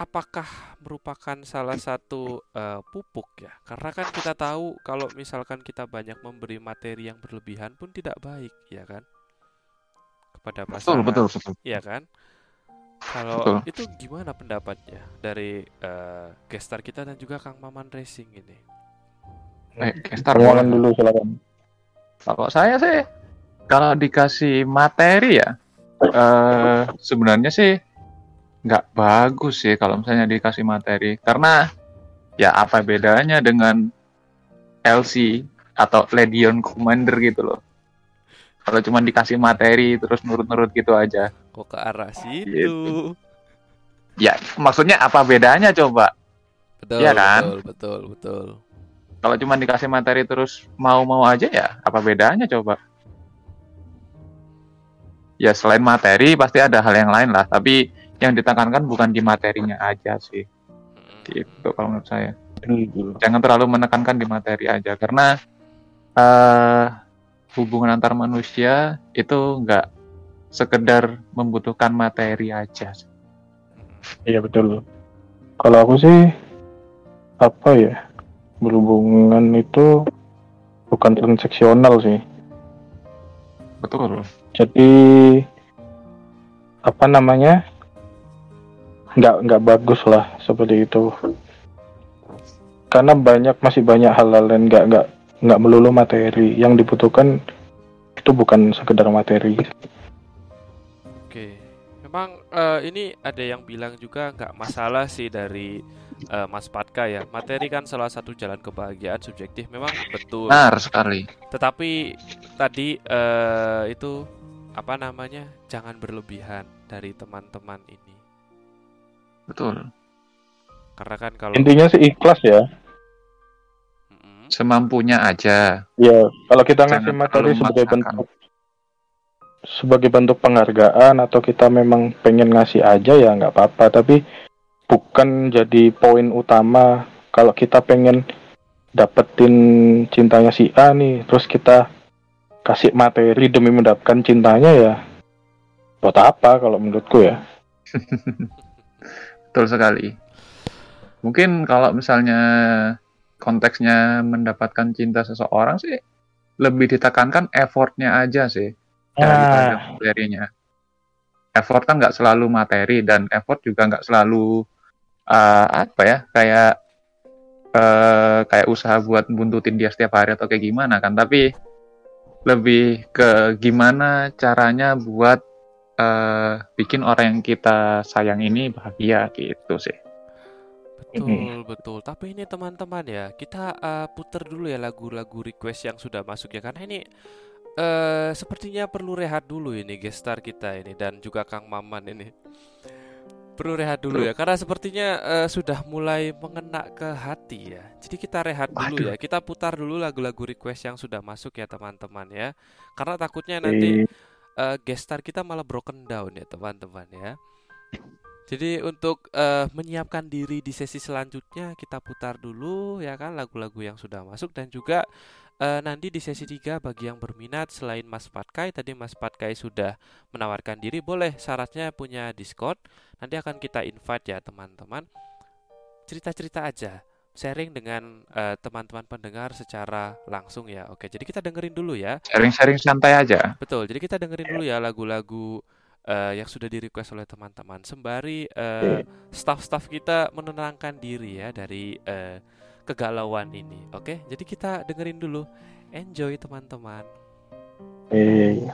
B: apakah merupakan salah satu eh, pupuk ya? Karena kan kita tahu kalau misalkan kita banyak memberi materi yang berlebihan pun tidak baik, ya kan? Kepada
D: Betul,
B: pasangan.
D: betul, betul.
B: Iya kan? Kalau itu gimana pendapatnya dari eh, gestar kita dan juga Kang Maman Racing ini?
D: Eh, Kestar
E: Permohonan
D: boleh.
E: dulu silakan.
D: Kalau saya sih kalau dikasih materi ya eh sebenarnya sih nggak bagus sih kalau misalnya dikasih materi karena ya apa bedanya dengan LC atau Legion Commander gitu loh. Kalau cuma dikasih materi terus nurut-nurut gitu aja.
B: Kok ke arah situ?
D: Gitu. Ya, maksudnya apa bedanya coba?
B: Betul,
D: Iya kan?
B: betul, betul, betul.
D: Kalau cuma dikasih materi terus mau-mau aja ya, apa bedanya coba? Ya selain materi pasti ada hal yang lain lah, tapi yang ditekankan bukan di materinya aja sih. Gitu kalau menurut saya. Jangan terlalu menekankan di materi aja karena eh hubungan antar manusia itu nggak sekedar membutuhkan materi aja.
E: Iya betul. Kalau aku sih apa ya berhubungan itu bukan transaksional sih.
D: Betul.
E: Jadi apa namanya nggak nggak bagus lah seperti itu. Karena banyak masih banyak hal-hal yang nggak nggak nggak melulu materi. Yang dibutuhkan itu bukan sekedar materi.
B: Memang eh, ini ada yang bilang juga nggak masalah sih dari eh, Mas Patka ya. Materi kan salah satu jalan kebahagiaan subjektif. Memang betul.
D: Benar sekali.
B: Tetapi tadi eh, itu apa namanya? Jangan berlebihan dari teman-teman ini.
D: Betul.
B: Karena kan kalau
E: Intinya sih ikhlas ya.
D: Semampunya aja.
E: Ya, kalau kita ngasih materi sebagai bentuk sebagai bentuk penghargaan atau kita memang pengen ngasih aja ya nggak apa-apa, tapi bukan jadi poin utama kalau kita pengen dapetin cintanya si A nih, terus kita kasih materi demi mendapatkan cintanya ya buat apa kalau menurutku ya.
D: Betul sekali. Mungkin kalau misalnya konteksnya mendapatkan cinta seseorang sih lebih ditekankan effortnya aja sih daripada
E: Ah,
D: materinya. effort kan nggak selalu materi dan effort juga nggak selalu uh, apa ya kayak uh, kayak usaha buat buntutin dia setiap hari atau kayak gimana kan. Tapi lebih ke gimana caranya buat uh, bikin orang yang kita sayang ini bahagia gitu sih.
B: Betul, betul. Tapi ini teman-teman ya, kita uh, puter dulu ya lagu-lagu request yang sudah masuk ya. Karena ini uh, sepertinya perlu rehat dulu ini gestar kita ini dan juga Kang Maman ini. Perlu rehat dulu ya karena sepertinya uh, sudah mulai mengena ke hati ya. Jadi kita rehat dulu ya. Kita putar dulu lagu-lagu request yang sudah masuk ya teman-teman ya. Karena takutnya nanti uh, gestar kita malah broken down ya teman-teman ya. Jadi untuk uh, menyiapkan diri di sesi selanjutnya kita putar dulu ya kan lagu-lagu yang sudah masuk. Dan juga uh, nanti di sesi 3 bagi yang berminat selain Mas Patkai tadi Mas Patkai sudah menawarkan diri boleh syaratnya punya Discord. Nanti akan kita invite ya teman-teman. Cerita-cerita aja sharing dengan teman teman-teman pendengar secara langsung ya. Oke jadi kita dengerin dulu ya.
D: Sharing-sharing santai aja.
B: Betul jadi kita dengerin dulu ya lagu-lagu uh, yang sudah di request oleh teman-teman sembari uh, staff-staff kita menenangkan diri ya dari uh, kegalauan ini. Oke, okay? jadi kita dengerin dulu. Enjoy teman-teman.
F: Hey.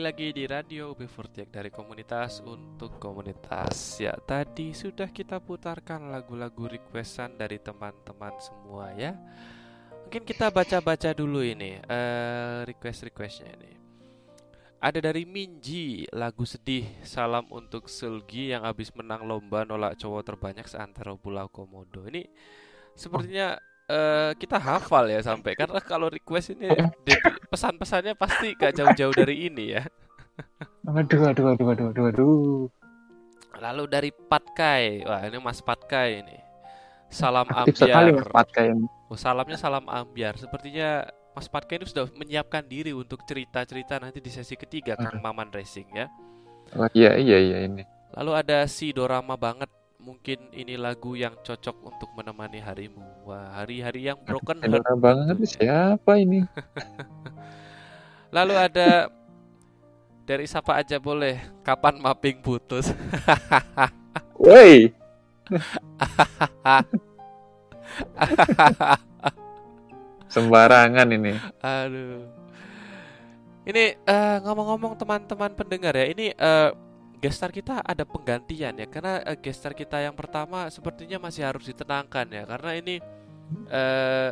B: Lagi di Radio UB40 dari komunitas untuk komunitas. Ya, tadi sudah kita putarkan lagu-lagu requestan dari teman-teman semua ya. Mungkin kita baca-baca dulu ini eh, request-requestnya ini. Ada dari Minji, lagu sedih Salam untuk Sulgi yang habis menang lomba nolak cowok terbanyak seantero Pulau Komodo. Ini sepertinya eh, kita hafal ya sampai karena kalau request ini de- pesan-pesannya pasti gak jauh-jauh dari ini ya.
D: Aduh, aduh, aduh, aduh, aduh, aduh.
B: Lalu dari Patkai, wah ini Mas Patkai ini. Salam
D: Aktif
B: ambiar.
D: Mas Patkai ini.
B: Oh, salamnya salam ambiar. Sepertinya Mas Patkai ini sudah menyiapkan diri untuk cerita-cerita nanti di sesi ketiga Kang Maman Racing ya.
D: Oh, iya, iya, iya ini.
B: Lalu ada si Dorama banget. Mungkin ini lagu yang cocok untuk menemani harimu. Wah, hari-hari yang broken heart.
D: Enak banget siapa ini?
B: Lalu ada dari siapa aja boleh. Kapan mapping putus?
D: Woi, sembarangan ini.
B: Aduh. Ini eh, ngomong-ngomong teman-teman pendengar ya, ini eh, gestar kita ada penggantian ya, karena eh, gestar kita yang pertama sepertinya masih harus ditenangkan ya, karena ini eh,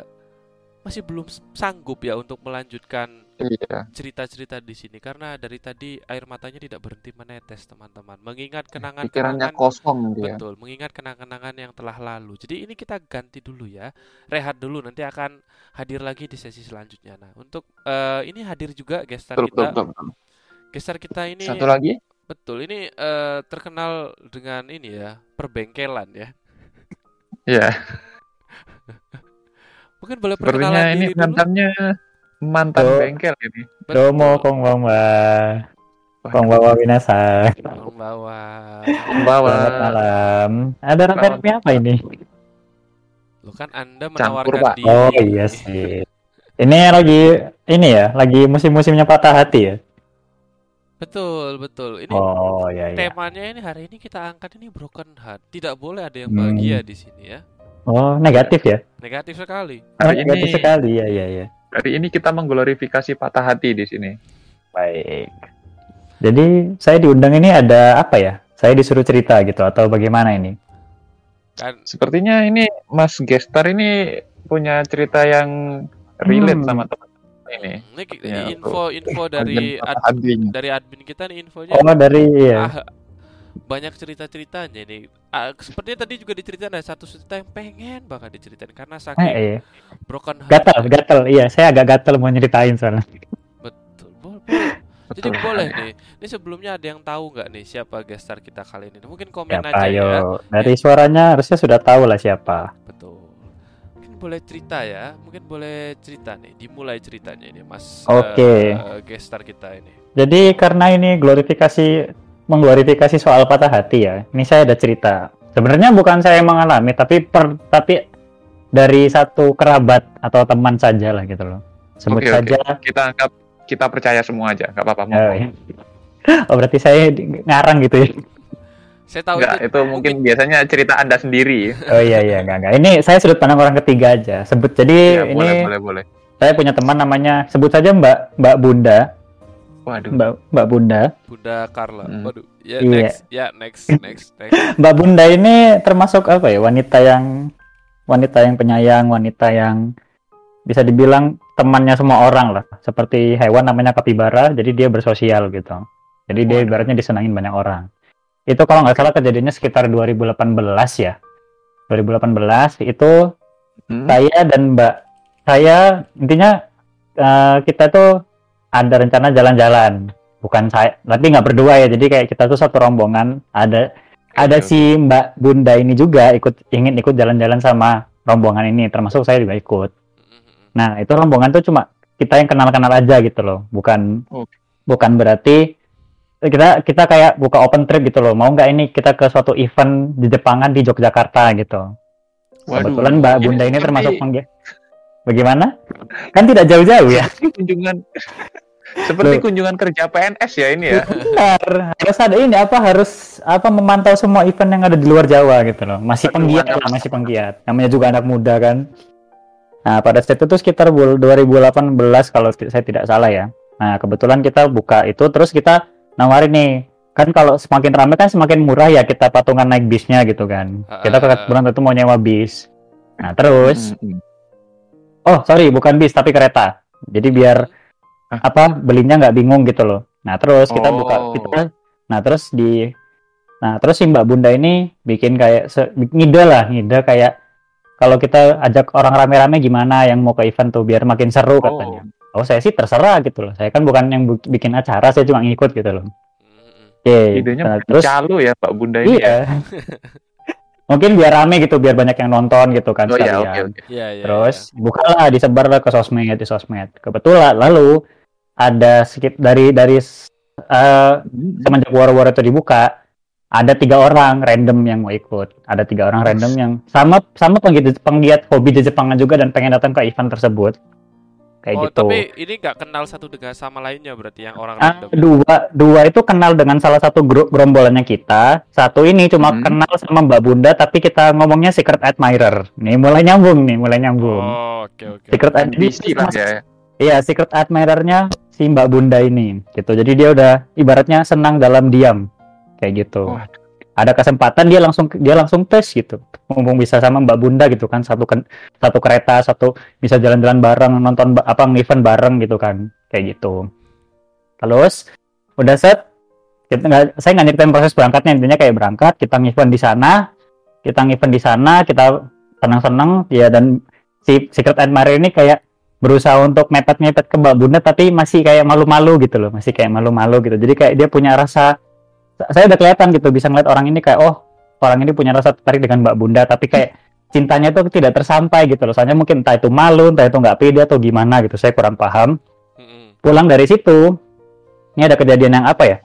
B: masih belum sanggup ya untuk melanjutkan
D: Iya,
B: cerita-cerita di sini, karena dari tadi air matanya tidak berhenti menetes teman-teman, mengingat
D: pikirannya
B: kenangan-kenangan
D: kosong dia.
B: Betul, mengingat kenangan-kenangan yang telah lalu. Jadi ini kita ganti dulu ya, rehat dulu. Nanti akan hadir lagi di sesi selanjutnya. Nah, untuk eh, ini hadir juga gestar
D: betul,
B: kita.
D: betul, betul.
B: Gestar kita ini
D: Satu lagi?
B: Betul. Ini eh, terkenal dengan ini ya, perbengkelan ya.
D: Iya,
B: Mungkin boleh
D: sepertinya
B: perkenalan
D: ini
B: diri dulu.
D: mantannya mantan
G: Oh.
D: bengkel ini.
G: Domo
B: Betul.
G: konbanwa.
D: Wah,
G: Konbanwa Winasa.
B: Membawa.
D: Bawa
G: Selamat malam. Ada rame apa ini?
B: Lo kan Anda
D: Campur,
B: menawarkan
D: Pak.
B: diri.
G: Oh iya sih. Ini lagi ini ya, lagi musim-musimnya patah hati ya.
B: Betul, betul. Ini
G: Oh iya iya.
B: temanya ini hari ini kita angkat ini broken heart. Tidak boleh ada yang
G: Hmm.
B: bahagia di sini ya.
G: Oh negatif ya?
B: Negatif sekali.
G: Oh, negatif
D: ini-
G: sekali ya ya ya.
D: Hari ini kita mengglorifikasi patah hati di sini.
G: Baik. Jadi saya diundang ini ada apa ya? Saya disuruh cerita gitu atau bagaimana ini?
B: Kan
D: Sepertinya ini Mas Gestar ini punya cerita yang relate
G: Hmm.
D: sama teman ini.
B: ini ki-
D: Ya,
B: info info dari
D: patah
B: ad-
D: hatinya.
B: dari admin kita nih infonya
G: Oh dari ya.
B: ah, banyak cerita-ceritanya nih. Ah, sepertinya tadi juga diceritain ada satu cerita yang pengen banget diceritain karena
G: Eh,
B: saking
G: iya.
B: broken heart.
G: Gatel, gatel. Iya, saya agak gatel mau nyeritain soalnya.
B: Betul. Boleh. Jadi
D: Betul.
B: boleh nih. Ini sebelumnya ada yang tahu nggak nih siapa gestar kita kali ini? Mungkin komen
G: Siapa
B: aja ya.
G: ayo? Dari suaranya harusnya sudah tahu lah siapa.
B: Betul. Boleh cerita ya. Mungkin boleh cerita nih. Dimulai ceritanya ini, Mas.
G: Oke.
B: eh, gestar kita ini.
G: Jadi karena ini glorifikasi mengglorifikasi soal patah hati ya. Ini saya ada cerita. Sebenarnya bukan saya yang mengalami, tapi per, tapi dari satu kerabat atau teman saja lah gitu loh. Sebut
D: oke.
G: saja.
D: Kita anggap kita percaya semua aja, nggak apa-apa.
G: Oh, iya. oh berarti saya ngarang gitu ya?
B: Saya tahu
D: Enggak, itu mungkin biasanya cerita Anda sendiri.
G: Oh iya iya enggak enggak. Ini saya sudut pandang orang ketiga aja. Sebut jadi
D: Ya,
G: ini
D: boleh, boleh, boleh.
G: saya punya teman namanya sebut saja Mbak Mbak Bunda,
D: Waduh.
G: Mbak Mbak Bunda.
B: Bunda Carla.
D: Hmm.
B: Waduh. Ya
G: Iya.
B: next. Ya next, next, next.
G: Mbak Bunda ini termasuk apa ya? Wanita yang wanita yang penyayang, wanita yang bisa dibilang temannya semua orang lah. Seperti hewan namanya kapibara, jadi dia bersosial gitu. Jadi dia
D: Waduh.
G: ibaratnya disenangin banyak orang. Itu kalau nggak salah kejadiannya sekitar 2018 ya. 2018 itu
D: Hmm?
G: saya dan Mbak saya intinya eh, kita tuh ada rencana jalan-jalan. Bukan saya tapi nggak berdua ya. Jadi kayak kita tuh satu rombongan. Ada ada si Mbak Bunda ini juga ikut ingin ikut jalan-jalan sama rombongan ini. Termasuk saya juga ikut. Nah itu rombongan tuh cuma kita yang kenal-kenal aja gitu loh. Bukan
D: Oke.
G: bukan berarti kita kita kayak buka open trip gitu loh mau nggak ini kita ke suatu event di Jepangan di Yogyakarta gitu
D: Waduh.
G: Kebetulan Mbak Bunda ini termasuk penggi- Bagaimana? Kan tidak jauh-jauh ya.
D: kunjungan seperti
G: Loh.
D: kunjungan kerja PNS ya ini ya.
G: Benar. Harus ada ini apa harus apa memantau semua event yang ada di luar Jawa gitu loh. Masih
D: Aduh,
G: penggiat lah, masih penggiat. Namanya juga anak muda kan. Nah, pada saat itu sekitar bul- 2018 kalau saya tidak salah ya. Nah, kebetulan kita buka itu terus kita nawarin nih. Kan kalau semakin ramai kan semakin murah ya kita patungan naik bisnya gitu kan. Kita
B: Ah.
G: kebetulan itu mau nyewa bis. Nah, terus
D: Hmm,
G: oh, sorry, bukan bis tapi kereta. Jadi biar apa belinya nggak bingung gitu loh. Nah, terus kita buka
D: Oh.
G: kita Nah, terus di Nah, terus si Mbak Bunda ini bikin kayak se- ngide lah, ngide kayak kalau kita ajak orang rame-rame gimana yang mau ke event tuh biar makin seru katanya. Oh, saya sih terserah gitu loh. Saya kan bukan yang bu- bikin acara, saya cuma ngikut gitu loh. Oke.
D: Idenya
G: nah,
D: terus calo ya Pak Bunda ini ya.
G: iya. Mungkin biar rame gitu, biar banyak yang nonton gitu kan
D: Oh ya,
G: sekalian.
D: oke oke.
B: Iya, iya.
G: Terus bukalah disebarlah ke sosmed di sosmed. Kebetulan lalu ada sedikit dari dari eh, semenjak war-war itu dibuka ada tiga orang random yang mau ikut. Ada tiga orang random yang sama sama penggiat penggiat hobi di Jepang juga dan pengen datang ke event tersebut. Kayak
B: oh,
G: gitu.
B: tapi ini nggak kenal satu dengan sama lainnya berarti yang orang
G: Ah,
B: random.
G: dua dua itu kenal dengan salah satu grup gerombolannya kita. Satu ini cuma
D: Hmm.
G: kenal sama Mbak Bunda tapi kita ngomongnya secret admirer. Nih mulai nyambung nih, mulai nyambung.
B: Oh, oke oke.
G: secret ad-
D: NPC lah ya.
G: Iya, secret admirernya si Mbak Bunda ini gitu. Jadi dia udah ibaratnya senang dalam diam kayak gitu.
D: Waduh.
G: Ada kesempatan dia langsung dia langsung tes gitu. Mumpung bisa sama Mbak Bunda gitu kan satu kan satu kereta, satu bisa jalan-jalan bareng, nonton apa event bareng gitu kan. Kayak gitu. Terus udah set kita saya nggak nyeritain proses berangkatnya intinya kayak berangkat kita event di sana kita event di sana kita senang-senang ya dan si secret admirer ini kayak berusaha untuk mepet-mepet ke Mbak Bunda tapi masih kayak malu-malu gitu loh masih kayak malu-malu gitu jadi kayak dia punya rasa saya udah kelihatan gitu bisa ngeliat orang ini kayak oh orang ini punya rasa tertarik dengan Mbak Bunda tapi kayak cintanya itu tidak tersampai gitu loh. Soalnya mungkin entah itu malu entah itu nggak pede atau gimana gitu saya kurang paham. Pulang dari situ ini ada kejadian yang apa ya?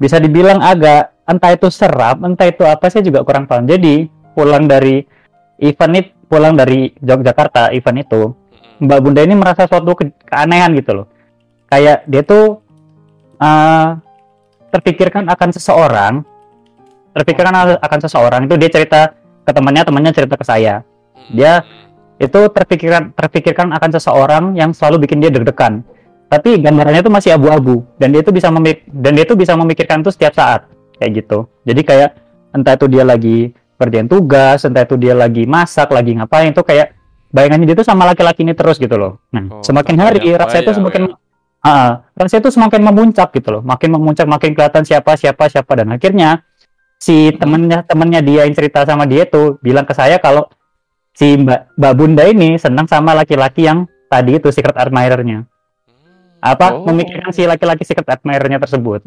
G: Bisa dibilang agak entah itu seram entah itu apa saya juga kurang paham. Jadi pulang dari event itu pulang dari Yogyakarta event itu. Mbak Bunda ini merasa suatu ke- keanehan gitu loh. Kayak dia tuh eh, terpikirkan akan seseorang terpikirkan akan seseorang itu dia cerita ke temannya temannya cerita ke saya. Dia- itu terpikirkan terpikirkan akan seseorang yang selalu bikin dia deg-degan tapi gambarannya itu masih abu-abu dan dia itu bisa memik dan dia itu bisa memikirkan itu setiap saat kayak gitu jadi kayak entah itu dia lagi kerjain tugas entah itu dia lagi masak lagi ngapain itu kayak bayangannya dia tuh sama laki-laki ini terus gitu loh nah
B: Oh,
G: semakin hari rasa itu
B: bayang,
G: semakin
B: bayang.
G: Ah, rasa itu semakin memuncak gitu loh makin memuncak makin kelihatan siapa siapa siapa dan akhirnya si temennya temennya dia yang cerita sama dia tuh bilang ke saya kalau si mbak mbak Bunda ini senang sama laki-laki yang tadi itu secret admirer-nya
B: Hmm.
G: apa
D: Oh.
G: memikirkan si laki-laki secret admirer-nya tersebut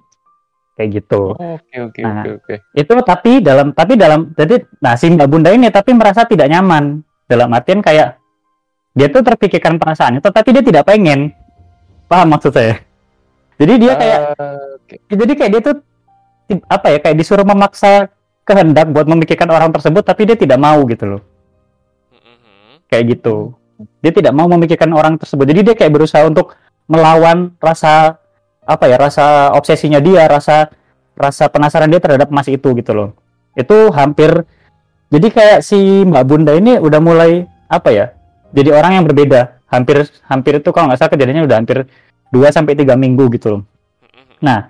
G: kayak gitu
D: Oke oke
G: Nah.
D: oke oke.
G: itu tapi dalam tapi dalam jadi nah si mbak Bunda ini tapi merasa tidak nyaman dalam artian kayak dia tuh terpikirkan perasaannya tetapi dia tidak pengen paham maksud saya? Jadi dia kayak
D: Eh, oke.
G: jadi kayak dia tuh apa ya kayak disuruh memaksa kehendak buat memikirkan orang tersebut tapi dia tidak mau gitu loh.
B: Mm-mm.
G: kayak gitu. Dia tidak mau memikirkan orang tersebut. Jadi dia kayak berusaha untuk melawan rasa apa ya rasa obsesinya dia rasa rasa penasaran dia terhadap emas itu gitu loh. Itu hampir jadi kayak si Mbak Bunda ini udah mulai apa ya jadi orang yang berbeda hampir hampir itu kalau nggak salah kejadiannya udah hampir 2 sampai tiga minggu gitu loh
B: Mm-mm.
G: Nah,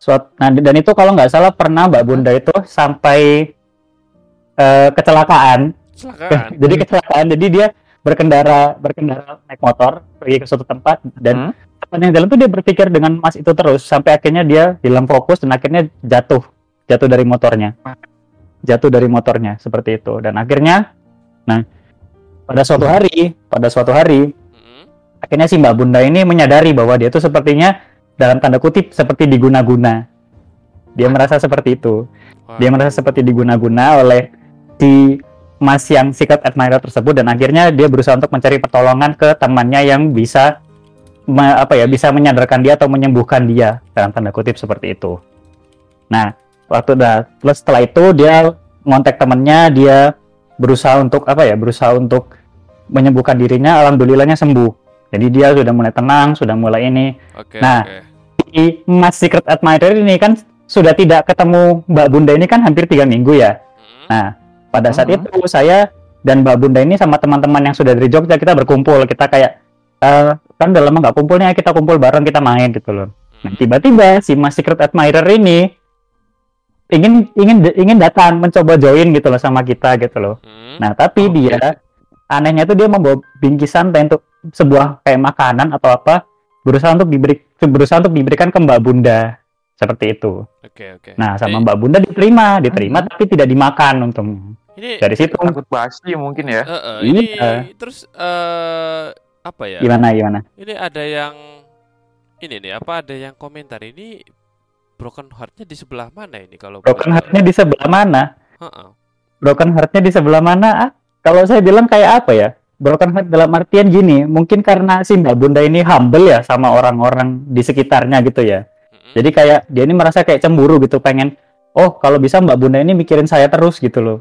G: suat, nah dan itu kalau nggak salah pernah Mbak Bunda itu sampai eh, kecelakaan.
B: Kecelakaan.
G: jadi kecelakaan, jadi dia berkendara berkendara naik motor pergi ke suatu tempat dan teman yang dalam tuh dia berpikir dengan Mas itu terus sampai akhirnya dia hilang fokus dan akhirnya jatuh jatuh dari motornya jatuh dari motornya seperti itu dan akhirnya nah pada suatu hari pada suatu hari. Akhirnya si Mbak Bunda ini menyadari bahwa dia tuh sepertinya dalam tanda kutip seperti diguna-guna. Dia merasa seperti itu. Dia merasa seperti diguna-guna oleh si Mas yang secret admirer tersebut dan akhirnya dia berusaha untuk mencari pertolongan ke temannya yang bisa me- apa ya bisa menyadarkan dia atau menyembuhkan dia dalam tanda kutip seperti itu. Nah, waktu dah terus setelah itu dia ngontak temannya, dia berusaha untuk apa ya? Berusaha untuk menyembuhkan dirinya, alhamdulillahnya sembuh. Jadi dia sudah mulai tenang, sudah mulai ini.
B: Oke,
G: Nah,
B: oke.
G: Si Mas Secret Admirer ini kan sudah tidak ketemu Mbak Bunda ini kan hampir tiga minggu ya.
B: Mm-mm.
G: Nah, pada saat
D: Mhm.
G: itu saya dan Mbak Bunda ini sama teman-teman yang sudah dari Jogja kita berkumpul, kita kayak eh, kan udah lama nggak kumpulnya kita kumpul bareng kita main gitu loh. Nah,
B: Hmm.
G: tiba-tiba si Mas Secret Admirer ini ingin ingin ingin datang mencoba join gitu loh sama kita gitu loh.
B: Hmm.
G: Nah, tapi
D: Oke.
G: dia anehnya tuh dia membawa bingkisan teh untuk sebuah kayak makanan atau apa berusaha untuk diberi berusaha untuk diberikan ke Mbak Bunda seperti itu.
B: Oke oke.
G: Nah, sama
B: Ini-
G: Mbak Bunda diterima, diterima tapi tidak dimakan untungnya.
B: Ini
G: Dari situ
D: Takut basi mungkin ya.
B: eh, eh, ini
G: Iya.
B: terus eh apa ya?
G: gimana gimana?
B: Ini ada yang ini nih apa ada yang komentar ini broken heartnya di sebelah mana ini kalau
G: Broken heart-nya di sebelah mana?
B: tahu? Heeh.
G: Broken heart-nya di sebelah mana? Ah, kalau saya bilang kayak apa ya? Broken heart dalam artian gini, mungkin karena si Mbak Bunda ini humble ya sama orang-orang di sekitarnya gitu ya. Jadi kayak dia ini merasa kayak cemburu gitu, pengen oh kalau bisa Mbak Bunda ini mikirin saya terus gitu loh.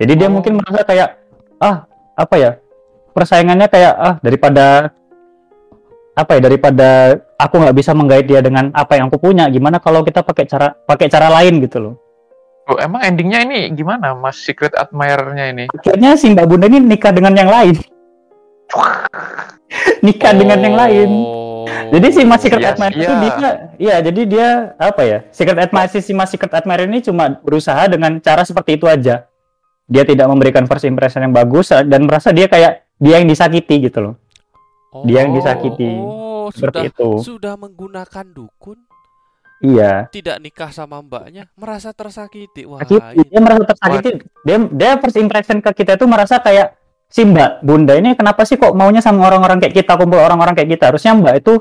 G: Jadi dia
D: Oh.
G: mungkin merasa kayak ah apa ya? Persaingannya kayak ah daripada apa ya daripada aku nggak bisa menggait dia dengan apa yang aku punya, gimana kalau kita pakai cara pakai cara lain gitu loh.
D: Oh, emang endingnya ini gimana Mas Secret Admirer-nya ini?
G: Akhirnya si Mbak Bunda ini nikah dengan yang lain. nikah dengan yang lain.
B: Oh.
G: Jadi si Mas Secret
D: Iya,
G: Admirer itu
D: iya.
G: dia, iya jadi dia apa ya? Secret Admirer si Mas Secret Admirer ini cuma berusaha dengan cara seperti itu aja. Dia tidak memberikan first impression yang bagus dan merasa dia kayak dia yang disakiti gitu loh. dia yang disakiti.
B: Oh,
G: Seperti
B: sudah
G: itu.
B: sudah menggunakan dukun,
G: Iya.
B: tidak nikah sama mbaknya, merasa tersakiti. Wah,
G: Sakiti.
B: ini
G: Dia merasa tersakiti. Dia dia first impression ke kita itu merasa kayak si Mbak Bunda ini kenapa sih kok maunya sama orang-orang kayak kita kumpul orang-orang kayak kita? Harusnya Mbak itu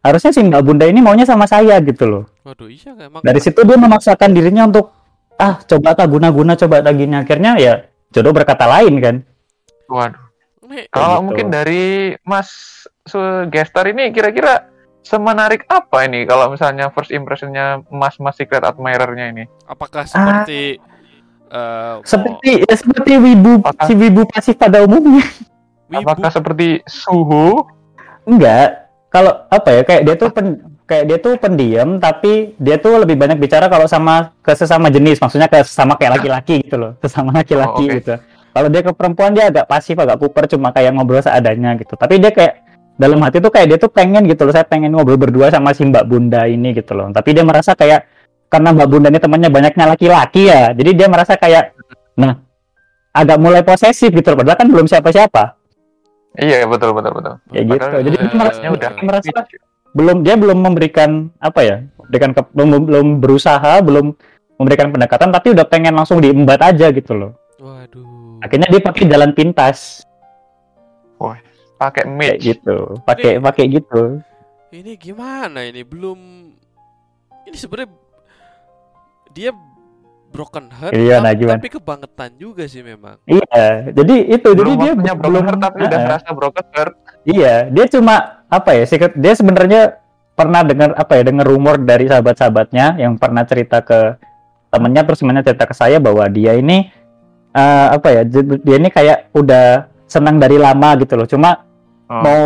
G: harusnya si Mbak Bunda ini maunya sama saya gitu loh.
B: waduh iya nggak emang
G: Dari situ dia memaksakan dirinya untuk ah coba tak guna-guna coba tak gini akhirnya ya jodoh berkata lain kan.
D: Waduh.
B: Ini-
D: Kalau
G: gitu.
D: mungkin dari Mas Gestar ini kira-kira semenarik apa ini kalau misalnya first impressionnya Mas Mas Secret Admirer-nya ini?
B: apakah seperti eh,
G: Seperti ya, seperti wibu
D: Apakah-
G: si wibu pasif pada umumnya.
B: wibu?
D: Apakah seperti suhu?
G: Enggak. Kalau apa ya kayak dia tuh pen, kayak dia tuh pendiam tapi dia tuh lebih banyak bicara kalau sama ke sesama jenis, maksudnya ke sesama kayak laki-laki gitu loh, sesama laki-laki
D: Oh, oke.
G: gitu. Kalau dia ke perempuan dia agak pasif, agak kuper cuma kayak ngobrol seadanya gitu. Tapi dia kayak dalam hati tuh kayak dia tuh pengen gitu loh, saya pengen ngobrol berdua sama si Mbak Bunda ini gitu loh. Tapi dia merasa kayak karena Mbak Bunda ini temannya banyaknya laki-laki ya, jadi dia merasa kayak nah agak mulai posesif gitu padahal kan belum siapa-siapa.
D: Iya betul betul betul.
G: Kayak gitu.
D: Padahal
G: Jadi dia merasa,
D: udah
G: dia merasa belum dia belum memberikan apa ya memberikan ke- belum belum berusaha belum memberikan pendekatan tapi udah pengen langsung diembat aja gitu loh
B: Waduh.
G: akhirnya dia pakai jalan pintas
D: pakai
G: kayak
D: mage.
G: gitu pakai pakai gitu
B: Ini gimana ini? Belum ini sebenarnya dia broken heart
G: Iya, nah,
B: tapi,
G: gimana?
B: tapi kebangetan juga sih memang.
G: iya jadi itu jadi
D: Belum
G: dia
D: waktunya broken
G: belum
D: heart tapi udah
G: Ah,
D: ngerasa broken heart.
G: iya dia cuma apa ya secret dia sebenarnya pernah dengar apa ya dengar rumor dari sahabat-sahabatnya yang pernah cerita ke temennya terus temennya cerita ke saya bahwa dia ini eh, apa ya dia ini kayak udah senang dari lama gitu loh cuma
D: Oh.
G: mau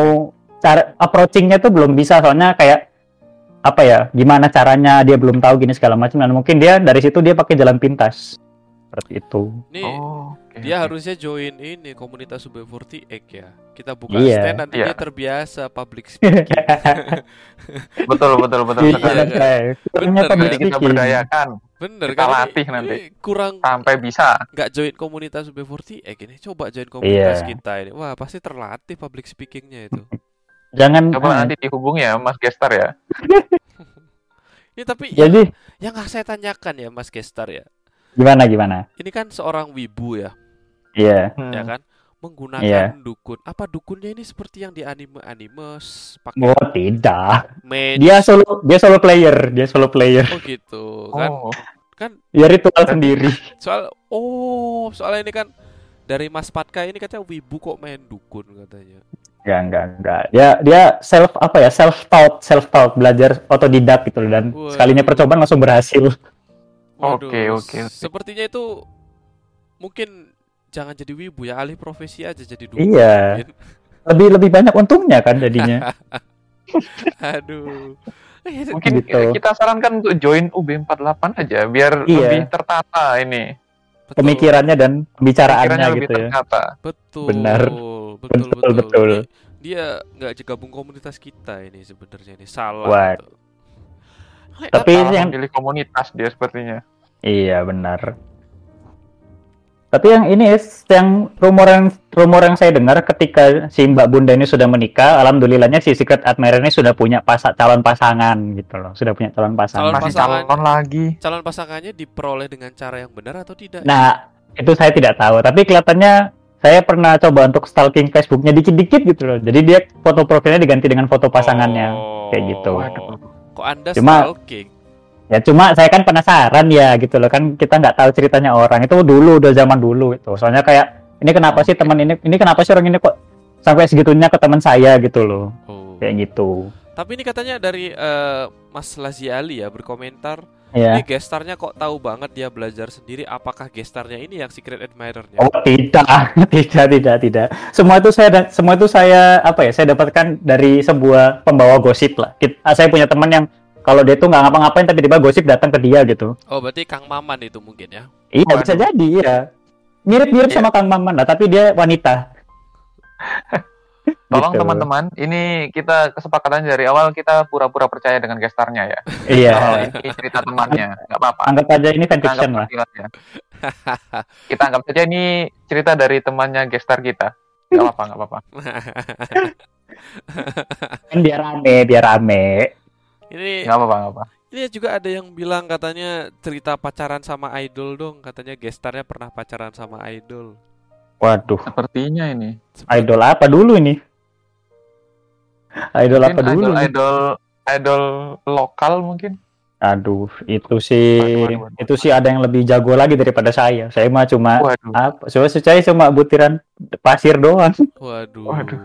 G: cara approachingnya tuh belum bisa soalnya kayak apa ya gimana caranya dia belum tahu gini segala macam dan mungkin dia dari situ dia pakai jalan pintas seperti itu
B: Ini
D: Oh, oke,
B: dia harusnya join ini komunitas Sub 48 ya. Kita buka
G: Iya.
B: stand nanti
D: Iya.
B: dia terbiasa public speaking.
D: betul betul betul
G: Iya,
D: sekali.
B: kan? Bener,
D: Jadi kita berdayakan
B: Bener
D: Kita
B: kan? Ini-
D: latih nanti.
B: ini kurang
D: sampai bisa.
B: nggak join komunitas Sub 48 gini coba join komunitas
G: Iya.
B: kita ini. Wah, pasti terlatih public speakingnya itu.
G: jangan
D: Coba
G: eh,
D: nanti dihubungi ya Mas Gestar ya.
B: Ini tapi yang,
G: jadi
B: yang nggak saya tanyakan ya Mas Gestar ya.
G: gimana gimana
B: Ini kan seorang wibu ya,
G: iya
D: Hmm.
B: ya kan? Menggunakan
G: Iya.
B: dukun. Apa dukunnya ini seperti yang di anime-anime pakai
G: oh tidak
B: mage?
G: dia solo dia solo player dia solo player
B: Oh gitu kan?
D: Oh,
B: Kan
G: dia ritual sendiri
B: soal oh soalnya ini kan dari Mas Patka ini katanya wibu kok main dukun katanya.
G: Enggak, enggak, enggak. Ya, dia self apa ya? Self taught, self taught, belajar otodidak gitu loh dan
B: Waduh.
G: sekalinya percobaan langsung berhasil.
D: Oke, oke, oke.
B: Sepertinya itu mungkin jangan jadi wibu ya, alih profesi aja jadi dukun.
G: Iya.
B: mungkin.
G: Lebih lebih banyak untungnya kan jadinya.
B: Aduh. Eh,
D: mungkin
G: Gitu.
D: kita sarankan untuk join UB48 aja biar
G: Iya.
D: lebih tertata ini.
B: betul,
G: Pemikirannya dan pembicaraannya gitu ya.
D: tertata.
B: Betul.
G: Benar.
B: Betul,
G: Betul,
B: betul.
G: betul.
B: Ini dia nggak gabung komunitas kita ini sebenarnya ini salah.
G: Wah.
B: gitu.
G: Tapi
D: Salah
G: yang
D: memilih komunitas dia sepertinya.
G: Iya benar. Tapi yang ini yang rumor yang rumor yang saya dengar ketika si Mbak Bunda ini sudah menikah, alhamdulillahnya si Secret Admirer ini sudah punya pasa, calon pasangan gitu loh, sudah punya calon pasangan.
B: Calon
D: Masih
B: pasangan.
D: calon lagi.
B: calon pasangannya diperoleh dengan cara yang benar atau tidak?
G: Nah itu saya tidak tahu, tapi kelihatannya saya pernah coba untuk stalking Facebooknya dikit-dikit gitu loh. Jadi dia foto profilnya diganti dengan foto pasangannya,
B: Oh.
G: kayak gitu.
D: Waduh.
B: Kok anda
G: Cuma-
B: stalking?
G: Ya cuma saya kan penasaran ya gitu loh kan kita nggak tahu ceritanya orang itu dulu udah zaman dulu itu. Soalnya kayak ini kenapa sih teman ini ini kenapa sih orang ini kok sampai segitunya ke teman saya gitu loh
B: Oh.
G: kayak gitu.
B: Tapi ini katanya dari eh, Mas Lazi Ali ya berkomentar.
G: Ya.
B: Ini gestarnya kok tahu banget dia belajar sendiri. Apakah gestarnya ini yang secret admirer-nya?
G: Oh tidak, tidak, tidak, tidak. Semua itu saya semua itu saya apa ya? Saya dapatkan dari sebuah pembawa gosip lah. Ah, saya punya teman yang kalau dia tuh nggak ngapa-ngapain tapi tiba-tiba gosip datang ke dia gitu.
B: Oh, berarti Kang Maman itu mungkin ya.
G: Iya bisa jadi ya. Mirip-mirip
D: Iya.
G: sama Kang Maman lah, tapi dia wanita.
D: Tolong
G: Gitu.
D: teman-teman, ini kita kesepakatan dari awal kita pura-pura percaya dengan gestarnya ya.
G: Iya.
D: Kalau ini cerita temannya, nggak apa-apa.
G: Anggap aja ini
D: Kita
G: fanfiction
D: anggap
G: lah.
D: saja ya. Kita anggap saja ini cerita dari temannya gestar kita. Nggak apa-apa, nggak apa-apa.
G: Kan biar rame, biar rame.
B: ini
D: Nggak apa-apa, nggak apa.
B: ini juga ada yang bilang katanya cerita pacaran sama idol dong. Katanya gestarnya pernah pacaran sama idol.
G: Waduh,
D: Sepertinya ini.
B: Seperti-
G: idol apa dulu ini? Idol apa
D: Mungkin
G: dulu?
D: idol,
G: nih?
D: idol, idol lokal mungkin.
G: Aduh, itu sih,
D: Waduh, waduh, waduh.
G: itu sih ada yang lebih jago lagi daripada saya. Saya mah cuma
D: Waduh.
G: apa? So, saya cuma butiran pasir doang.
B: Waduh.
D: Waduh.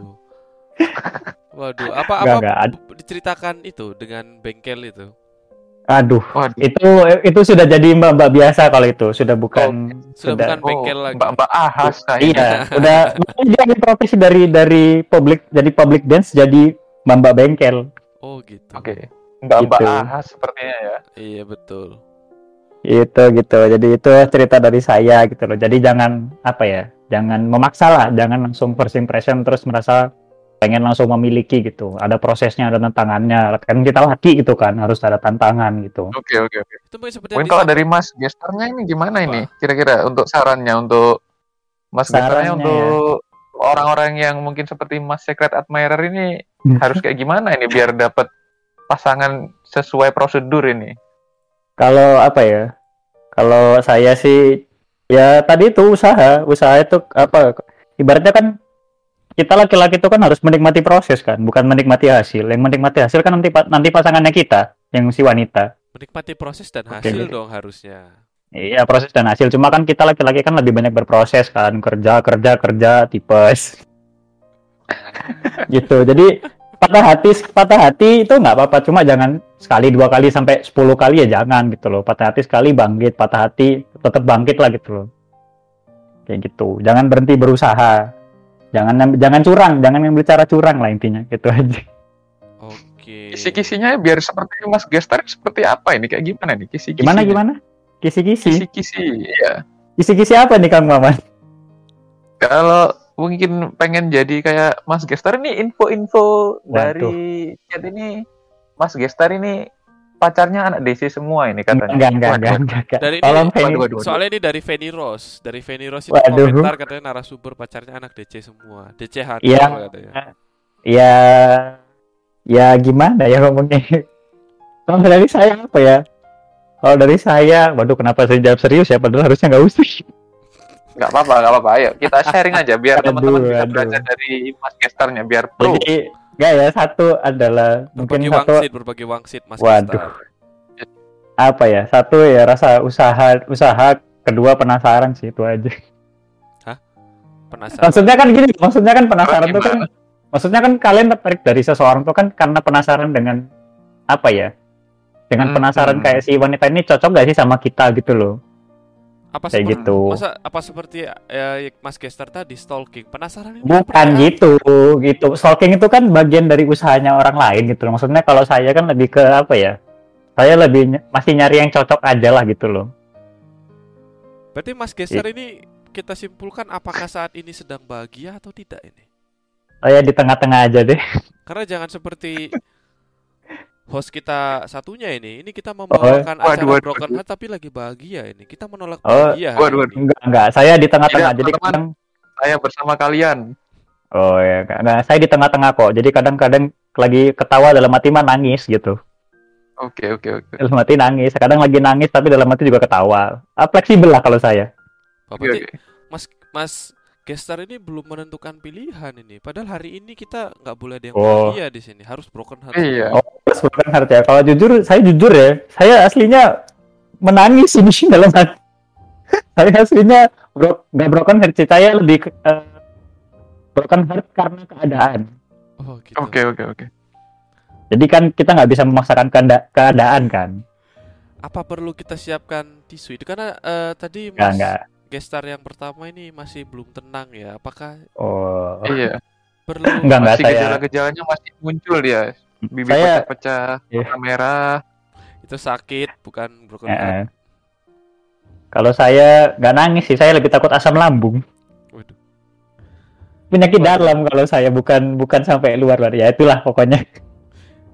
B: Waduh, apa apa b- diceritakan itu dengan bengkel itu?
G: Aduh,
D: Waduh.
G: itu itu sudah jadi mbak-mbak biasa kalau itu, sudah bukan
B: Sudah bukan bengkel lagi.
D: Mbak Mbak Ahas kayaknya.
G: Iya, udah dia profesi dari dari public jadi public dance jadi mbak-mbak bengkel.
B: Oh gitu.
D: Oke. Mbak Mbak
G: Gitu.
D: Ahas sepertinya ya.
B: Iya betul.
G: Itu gitu. Jadi itu cerita dari saya gitu loh. Jadi jangan apa ya? Jangan memaksa lah, jangan langsung first impression terus merasa pengen langsung memiliki gitu. Ada prosesnya, ada tantangannya. Kan kita laki gitu kan, harus ada tantangan gitu.
D: Oke oke oke.
B: Itu mungkin
D: kalau dari Mas gestarnya ini gimana ini? Kira-kira untuk sarannya untuk Mas gestarnya
G: Sarannya
D: untuk orang-orang yang mungkin seperti Mas Secret Admirer ini
G: Hmm.
D: harus kayak gimana ini biar dapat pasangan sesuai prosedur ini?
G: Kalau apa ya? Kalau saya sih ya tadi itu usaha, usaha itu apa? Ibaratnya kan kita laki-laki itu kan harus menikmati proses kan, bukan menikmati hasil. Yang menikmati hasil kan nanti nanti pasangannya kita, yang si wanita.
B: menikmati proses dan hasil dong harusnya.
G: Iya proses dan hasil. Cuma kan kita laki-laki kan lebih banyak berproses kan, kerja kerja kerja tipes. gitu. Jadi patah hati patah hati itu nggak apa-apa. Cuma jangan sekali dua kali sampai 10 kali ya jangan gitu loh. Patah hati sekali bangkit, patah hati tetap bangkit lah gitu loh. Kayak gitu. Jangan berhenti berusaha. Jangan jangan curang, jangan ngambil cara curang lah intinya gitu aja.
B: Oke.
D: Kisi-kisinya biar seperti Mas gestar seperti apa ini? Kayak gimana nih kisi-kisi?
G: Gimana gimana? Kisi-kisi.
D: Kisi-kisi, iya.
G: Kisi-kisi apa nih Kang Maman?
D: Kalau mungkin pengen jadi kayak Mas Gestar ini info-info dari chat ini Mas Gestar ini pacarnya anak DC semua ini katanya.
G: Enggak, enggak, enggak, enggak, enggak.
B: Dari ini-
G: Tolong
D: waduh, waduh, waduh.
B: Soalnya ini dari Feni Rose. Dari Feni Rose itu
G: Waduh.
B: komentar katanya narasumber pacarnya anak DC semua. DC hardcore
G: Iya.
B: katanya.
G: ya ya gimana ya ngomongnya kalau dari saya apa ya kalau dari saya waduh kenapa saya jawab serius ya padahal harusnya nggak usah
D: Nggak apa-apa, nggak apa-apa. Ayo kita sharing aja biar teman-teman bisa belajar dari Mas Gestarnya biar pro.
G: jadi nggak ya satu adalah mungkin
B: Berbagi
G: satu
B: wangsit, berbagi wangsit Mas
G: Waduh.
B: Gestar.
G: apa ya satu ya rasa usaha usaha kedua penasaran sih itu aja
B: Penasaran.
G: maksudnya kan gini maksudnya kan penasaran
D: Oh,
G: tuh kan maksudnya kan kalian tertarik dari seseorang tuh kan karena penasaran dengan apa ya dengan
D: Hmm,
G: penasaran
D: hmm.
G: kayak si wanita ini cocok gak sih sama kita gitu loh
B: Apa
G: kayak
B: seperti,
G: gitu.
B: Masa apa seperti eh, Mas Gestar tadi stalking? Penasaran
G: Bukan gitu, gitu. Stalking itu kan bagian dari usahanya orang lain gitu loh. Maksudnya kalau saya kan lebih ke apa ya? Saya lebih ny- masih nyari yang cocok aja lah gitu loh.
B: Berarti Mas Gestar ini kita simpulkan apakah saat ini sedang bahagia atau tidak ini?
G: Saya di tengah-tengah aja deh.
B: Karena jangan seperti host kita satunya ini. Ini kita membawakan
D: waduh,
B: acara
D: waduh,
B: Broken. Heart tapi lagi bahagia ini. Kita menolak
G: Oh,
B: bahagia.
D: waduh,
B: ini.
D: waduh.
G: Enggak, enggak. Saya di tengah-tengah. Jadi
D: teman-teman.
G: kadang
D: Saya bersama kalian.
G: Oh ya, enggak, saya di tengah-tengah kok. Jadi kadang-kadang lagi ketawa dalam hati mah nangis gitu.
D: Oke, oke, oke.
G: Dalam hati nangis. Kadang lagi nangis tapi dalam hati juga ketawa. Ah, fleksibel lah kalau saya.
B: Pak,
D: Oke,
B: berarti
D: oke.
B: Mas Mas Gestar ini belum menentukan pilihan ini. Padahal hari ini kita nggak boleh ada yang
G: Oh.
B: bahagia di sini. Harus broken heart.
D: Iya.
G: Oh, terus bukan hard ya. Kalau jujur, saya jujur ya. Saya aslinya menangis ini dalam hati. saya aslinya bro, nggak broken heart sih. Saya lebih ke- eh, broken heart karena keadaan.
B: Oh, gitu.
D: Oke, oke, oke.
G: Jadi kan kita nggak bisa memaksakan keada- keadaan kan.
B: Apa perlu kita siapkan tisu itu? Karena eh, tadi
G: Nggak,
B: Mas
G: nggak.
B: Gestar yang pertama ini masih belum tenang ya. Apakah
G: Oh.
D: Iya.
B: perlu
G: Enggak, enggak
D: Masih
G: saya.
D: gejala-gejalanya masih muncul dia. Bibir
G: Saya-
D: pecah-pecah,
G: Iya.
D: mata merah.
B: itu sakit bukan broken heart?
G: eh. Kalau saya nggak nangis sih, saya lebih takut asam lambung.
B: Waduh.
G: Penyakit
D: Waduh.
G: dalam kalau saya bukan bukan sampai luar luar ya itulah pokoknya.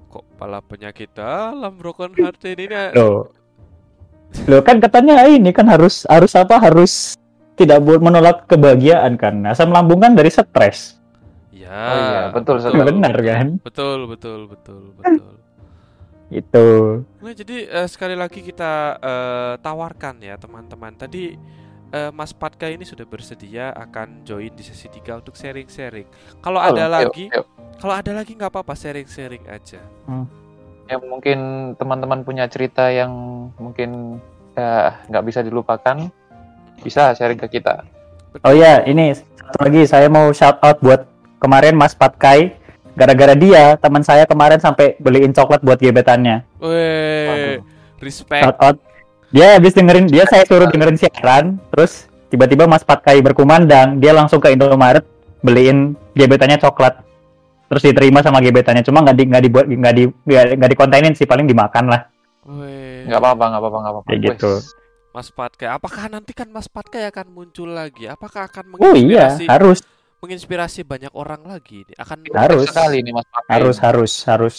B: Kok pala penyakit dalam broken heart ini? ini
G: Loh. Loh kan katanya ini kan harus harus apa harus tidak boleh menolak kebahagiaan kan. Asam lambung kan dari stres.
B: Ya,
D: Oh iya, betul sekali.
G: Benar kan?
B: Betul, betul, betul, betul.
G: Itu.
B: Nah, jadi eh, sekali lagi kita eh, tawarkan ya teman-teman. Tadi eh, Mas Patka ini sudah bersedia akan join di sesi 3 untuk sharing-sharing. Kalau ada
D: Yuk,
B: lagi, kalau ada lagi nggak apa-apa sharing-sharing aja.
D: Ya mungkin teman-teman punya cerita yang mungkin ya nggak bisa dilupakan, bisa sharing ke kita.
G: Oh ya, ini satu lagi saya mau shout out buat kemarin Mas Patkai. Gara-gara dia, teman saya kemarin sampai beliin coklat buat gebetannya.
B: Weh, respect.
G: Shout out. Dia habis dengerin, dia saya suruh dengerin siaran, terus tiba-tiba Mas Patkai berkumandang, dia langsung ke Indomaret beliin gebetannya coklat. Terus diterima sama gebetannya, cuma nggak di nggak dibuat nggak di nggak dikontenin sih, paling dimakan lah.
B: Weh,
D: Nggak apa-apa, nggak apa-apa, nggak apa-apa.
G: Kayak gitu.
B: Mas Patka. Apakah nanti kan Mas Patka akan muncul lagi? Apakah akan
G: Oh iya,
B: menginspirasi
G: harus
B: menginspirasi banyak orang lagi? nih? Akan
G: Harus.
D: sekali nih Mas Pakai.
G: harus harus harus.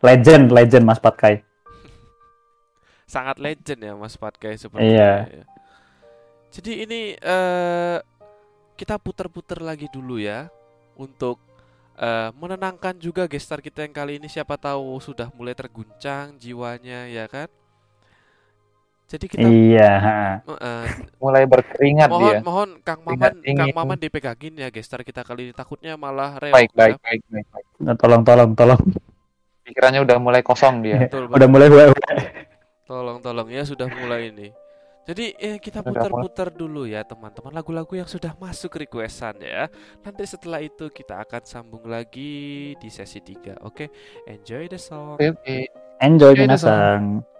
G: Legend, legend Mas Patkai.
B: sangat legend ya Mas Patkai seperti
G: Iya.
B: ya. Jadi ini eh kita putar-putar lagi dulu ya untuk eh, menenangkan juga gestar kita yang kali ini siapa tahu sudah mulai terguncang jiwanya ya kan. Jadi kita
G: Iya. ha.
B: eh,
D: Mulai berkeringat
B: mohon
D: dia.
B: mohon Kang
D: Keringat
B: Maman Kang. Maman dipegangin ya gestar kita kali ini takutnya malah reok
D: Baik, baik,
B: ya.
D: baik, baik, baik.
G: Nah, Tolong, tolong, tolong.
D: Pikirannya udah mulai kosong dia.
B: Betul,
G: Udah mulai
B: Tolong tolong ya sudah mulai ini. Jadi eh, kita putar-putar dulu ya teman-teman lagu-lagu yang sudah masuk requestan ya. Nanti setelah itu kita akan sambung lagi di sesi 3. Oke, enjoy the song.
D: Oke, oke.
G: Enjoy
D: Oke,
G: Minasang.
H: Berat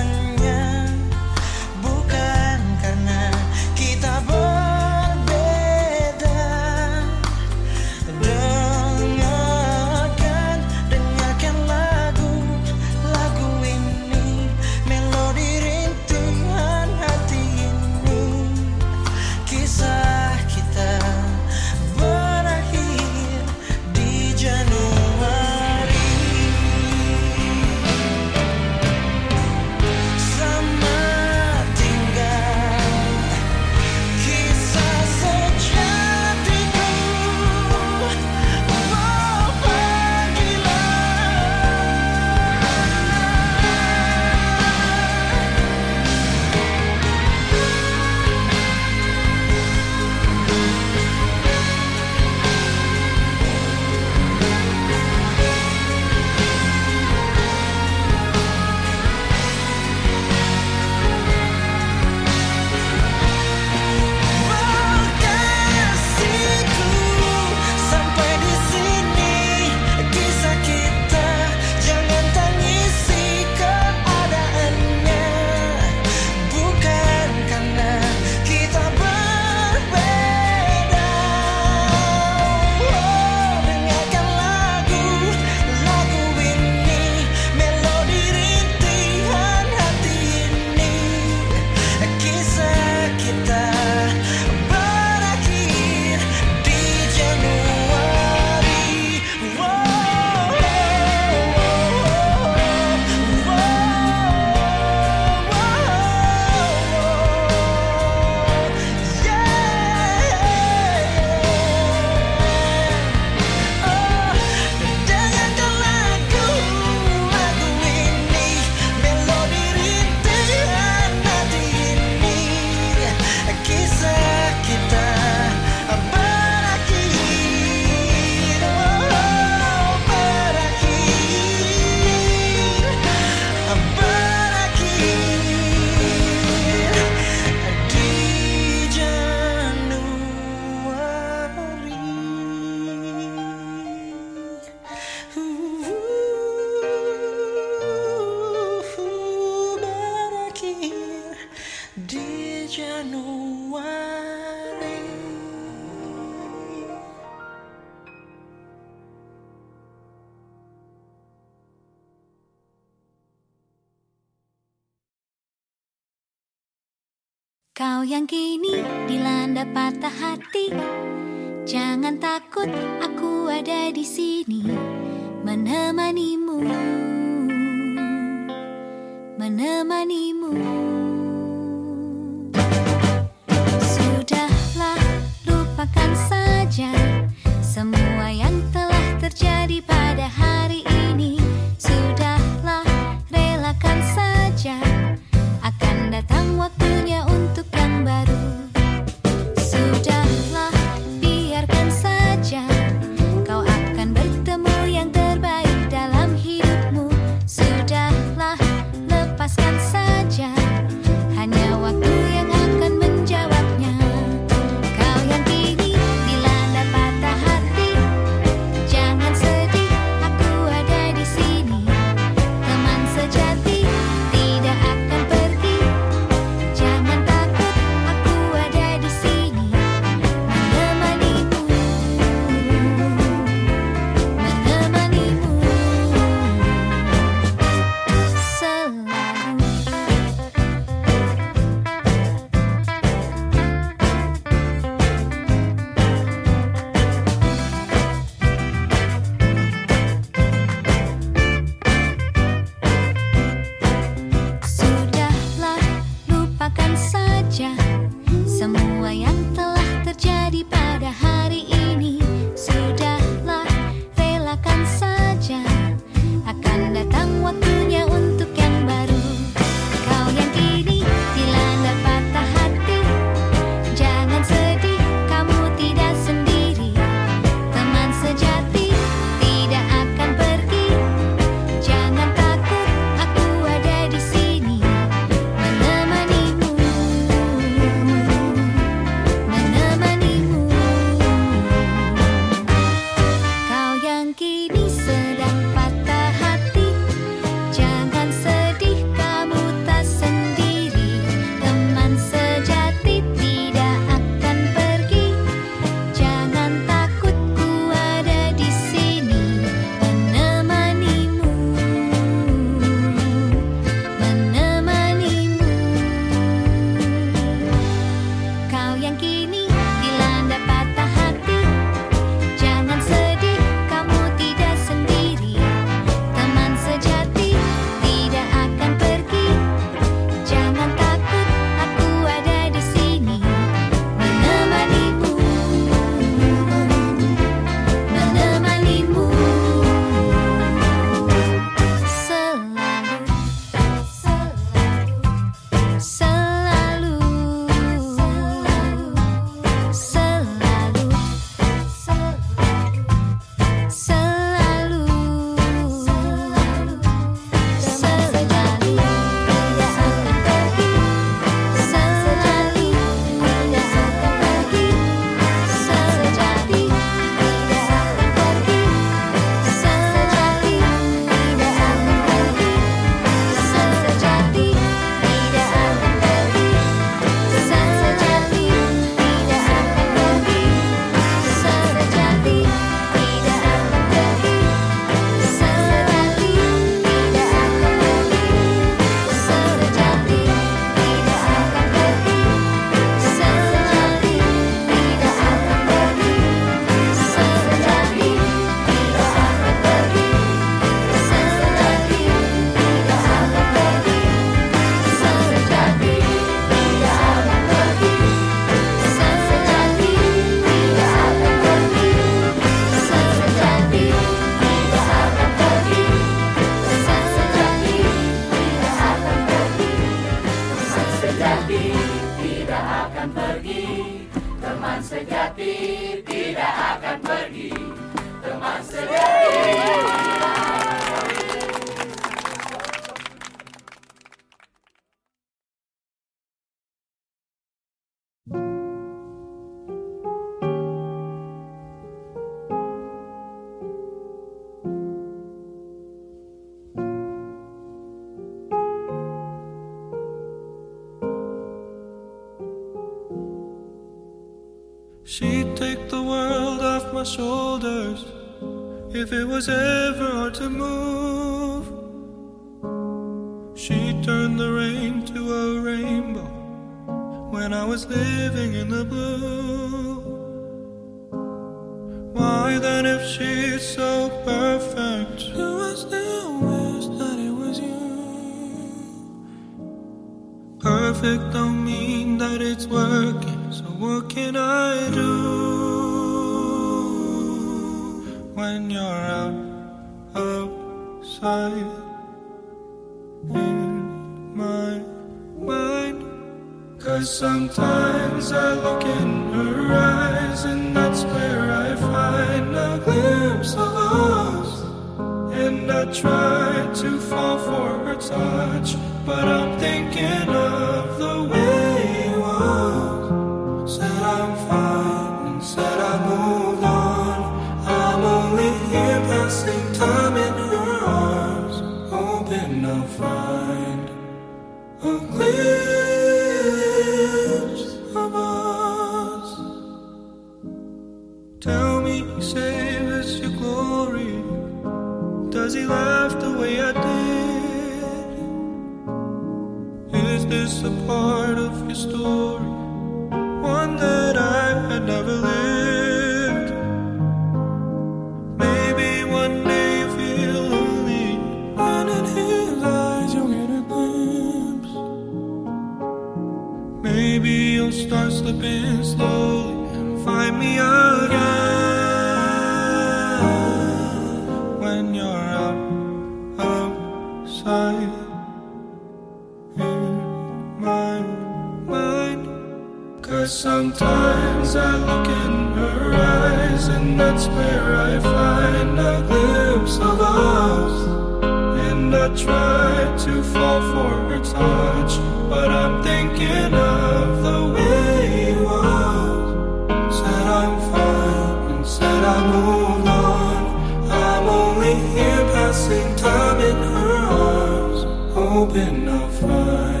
I: moved on. I'm only here passing time in her arms, hoping I'll find.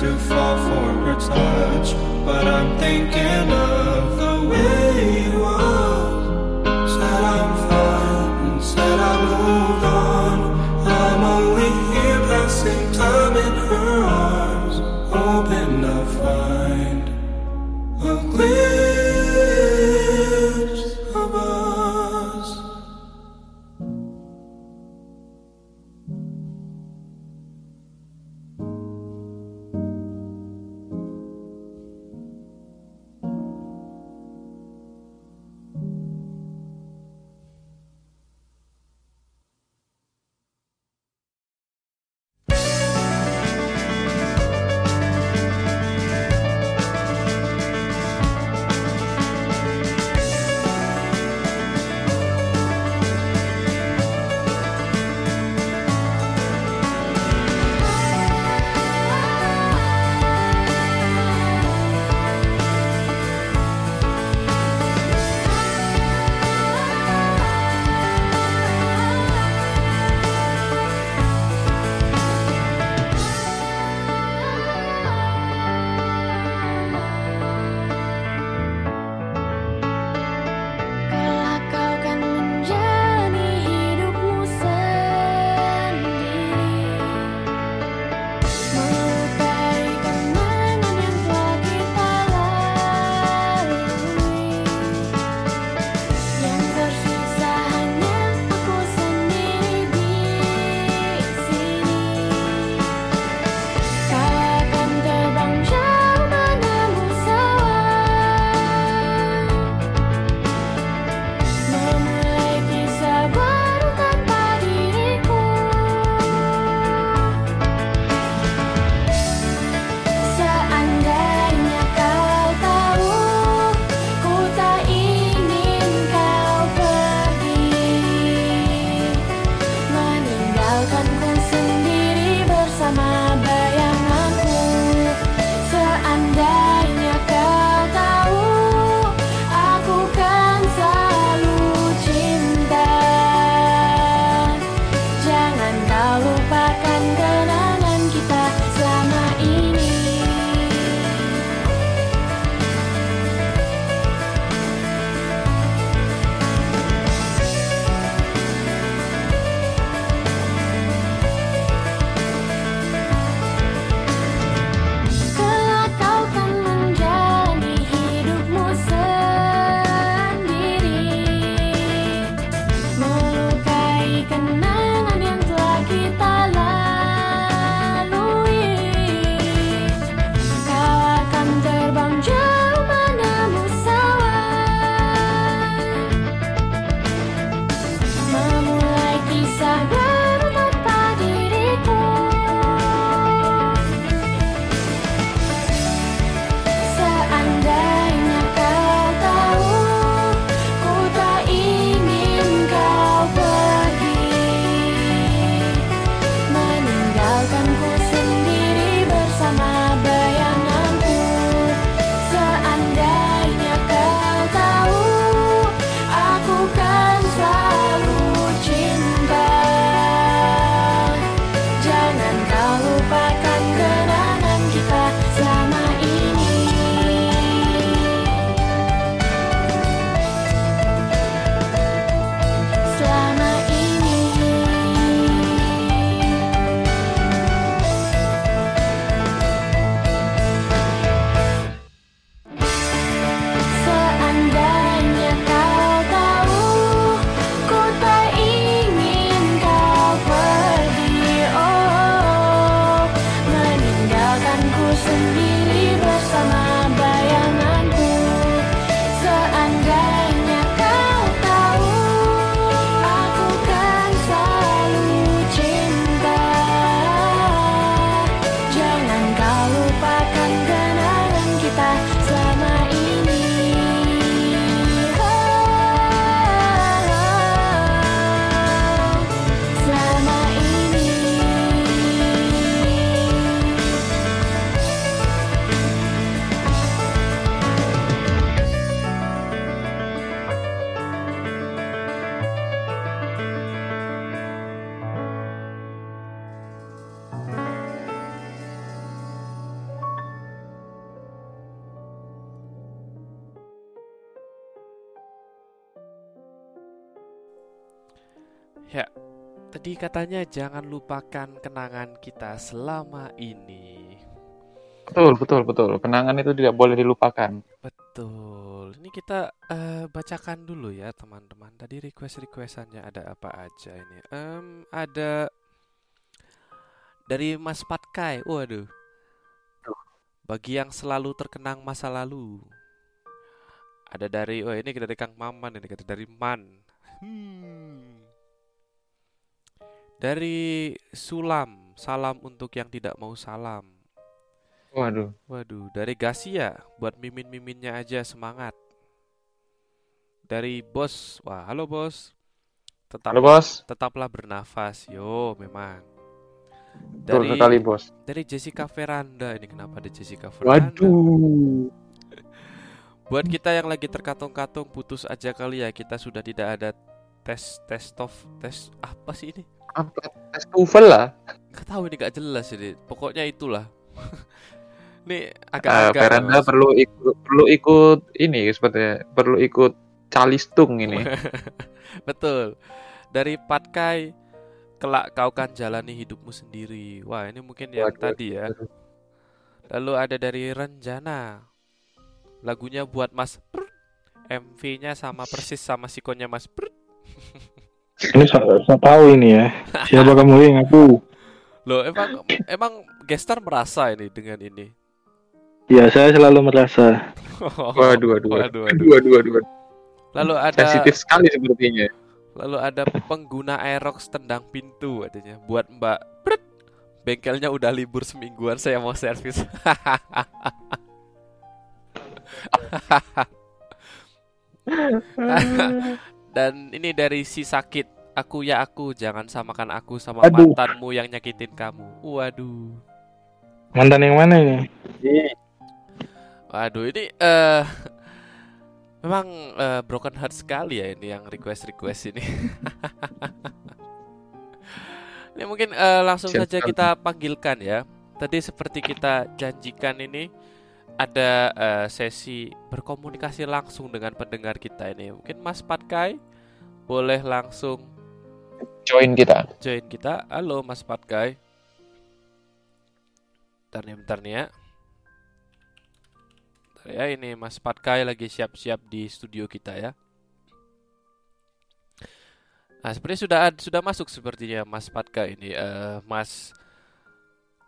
I: too far for her touch, but I'm thinking of.
B: Katanya jangan lupakan kenangan kita selama ini.
D: Betul, betul, betul. Kenangan itu tidak boleh dilupakan.
B: Betul. Ini kita eh, bacakan dulu ya teman-teman. Tadi request-requestannya ada apa aja ini? Em, ada dari Mas Patkai. Waduh. Bagi yang selalu terkenang masa lalu. Ada dari, oh ini dari Kang Maman ini, kata dari Man. Hmm. Dari Sulam, salam untuk yang tidak mau salam.
D: Waduh.
B: Waduh, dari Gasia buat mimin-miminnya aja semangat. Dari Bos, wah halo Bos. Tetap,
D: Halo, Bos.
B: Tetaplah bernafas, yo memang.
D: Betul sekali, Bos.
B: Dari Jessica Veranda ini kenapa ada Jessica Veranda?
D: Waduh.
B: Buat kita yang lagi terkatung-katung putus aja kali ya kita sudah tidak ada tes tes of tes apa sih ini?
D: Apa tes TOEFL lah.
B: Gak tahu ini gak jelas ini. Pokoknya itulah. ini
D: Eh,
B: agak-agak
D: Veranda
B: Mas.
D: perlu ikut perlu ikut ini sepertinya perlu ikut calistung ini.
B: Betul. Dari Patkai kelak kau kan jalani hidupmu sendiri. Wah, ini mungkin yang
D: Waduh,
B: tadi ya. Lalu ada dari Renjana. Lagunya buat Mas. MV-nya sama persis sama sikonya Mas.
E: Ini saya, tahu ini ya. Siapa kamu yang aku?
B: Loh, emang emang Gestar merasa ini dengan ini.
E: Ya, saya selalu merasa.
D: Waduh, waduh,
B: Waduh, waduh.
D: waduh, waduh, waduh.
B: Lalu ada
D: Sensitif sekali sepertinya.
B: lalu ada pengguna Aerox tendang pintu katanya buat Mbak Prut. Bengkelnya udah libur semingguan saya mau servis. Dan ini dari si sakit. Aku ya aku, jangan samakan aku sama
E: Aduh.
B: mantanmu yang nyakitin kamu. Waduh.
E: Mantan yang mana ini?
B: Waduh, ini eh memang eh, broken heart sekali ya ini yang request-request ini. ini mungkin eh, langsung
D: Siap,
B: saja kita panggilkan ya. Tadi seperti kita janjikan ini ada eh, sesi berkomunikasi langsung dengan pendengar kita ini. Mungkin Mas Patkai boleh langsung
D: Join kita.
B: join kita. Halo Mas Patkai. Bentar nih, bentar nih ya. Bentar ya, ini Mas Patkai lagi siap-siap di studio kita ya. Nah, sepertinya sudah sudah masuk sepertinya Mas Patkai ini. eh, Mas